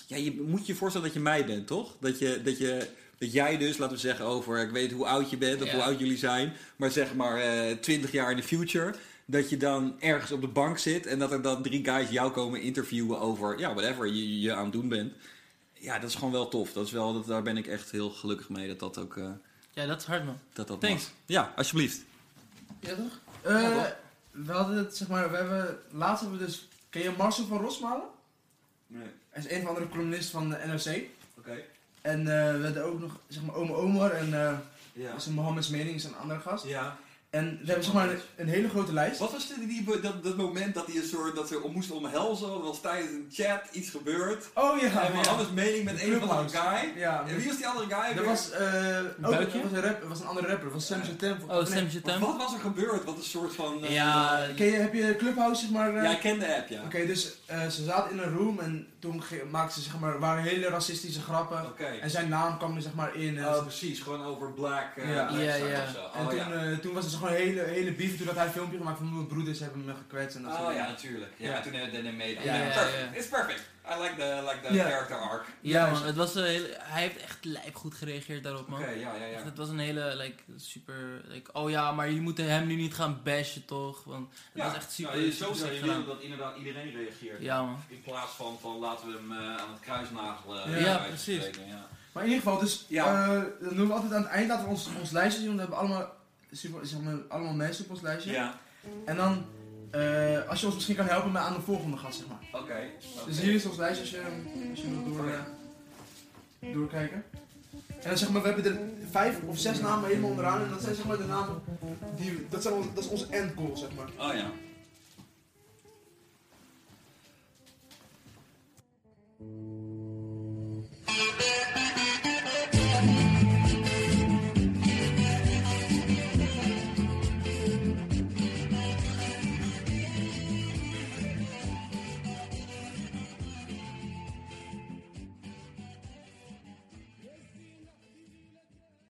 Ja, je moet je voorstellen dat je mij bent, toch? Dat, je, dat, je, dat jij dus, laten we zeggen over... Ik weet hoe oud je bent of Ja. hoe oud jullie zijn. Maar zeg maar eh 20 jaar in de future... dat je dan ergens op de bank zit en dat er dan drie guys jou komen interviewen over, ja, whatever je, je aan het doen bent. Ja, dat is gewoon wel tof. Dat is wel, dat, daar ben ik echt heel gelukkig mee dat dat ook, eh, Ja, dat is hard man. dat dat Thanks. mag. Ja, alsjeblieft. Ja toch? Eh, we hadden het, zeg maar, we hebben, laatst hebben we dus, ken je Marcel van Rosmalen? Nee. Hij is een van de andere columnist van de NRC. Oké. En eh, we hadden ook nog, zeg maar, Ome Omar en eh Ja. Mohammeds Mening, is een andere gast. Ja. En we hebben zeg maar een, een hele grote lijst. Wat was dit, die, dat, dat moment dat hij een soort, dat ze om moesten omhelzen, dat was tijdens een chat iets gebeurd. Oh ja, en we ja. hadden mening met een of andere guy. Ja, En wie was die andere guy? dat weer? was, eh ook, dat was een rapper, dat was een andere rapper, dat was Sam Chatem. Oh, Sam. Wat was er gebeurd? Wat een soort van... eh, Ja, Ken je, heb je Clubhouse zeg maar? eh, ja, ik ken de app, ja. Oké, dus eh, ze zaten in een room en toen maakten ze zeg maar, waren hele racistische grappen. En zijn naam kwam er zeg maar in. en- Oh, precies. Gewoon over black... eh, Ja. black Ja, ja. of zo. En Oh, toen, ja. eh, toen was er gewoon een hele, hele beef. Toen had hij een filmpje gemaakt van mijn broeders hebben me gekwetst. En dat Oh soort ja, dingen. natuurlijk. Ja, Ja. toen hebben we mee. Ja, Ja, ja, perfect. It's perfect. I like the, like the Ja. character arc. ja man, het was een hele, hij heeft echt lijp goed gereageerd daarop man. Oké, ja, ja, ja. Echt, Het was een hele, like, super, like, oh ja, maar je moet hem nu niet gaan bashen toch? Want het ja. was echt super, ja, je super sick je gedaan. dat inderdaad iedereen reageert. Ja man. In plaats van, van laten we hem eh, aan het kruisnagelen. Ja, bij wijze van precies. spreken, Ja. Maar in ieder geval, dus Ja. eh, dan doen we altijd aan het eind laten we ons, ons lijstje zien. Want we hebben allemaal, super, zeg maar, allemaal mensen op ons lijstje. Ja, En dan, eh, als je ons misschien kan helpen met aan de volgende gast, zeg maar. Oké. Dus hier is ons lijstje als je, als je wilt door, uh, doorkijken. En dan zeg maar, we hebben er vijf of zes namen helemaal onderaan. En dat zijn zeg maar de namen die. Dat, zijn dat is onze end goal, zeg maar. Oh ja.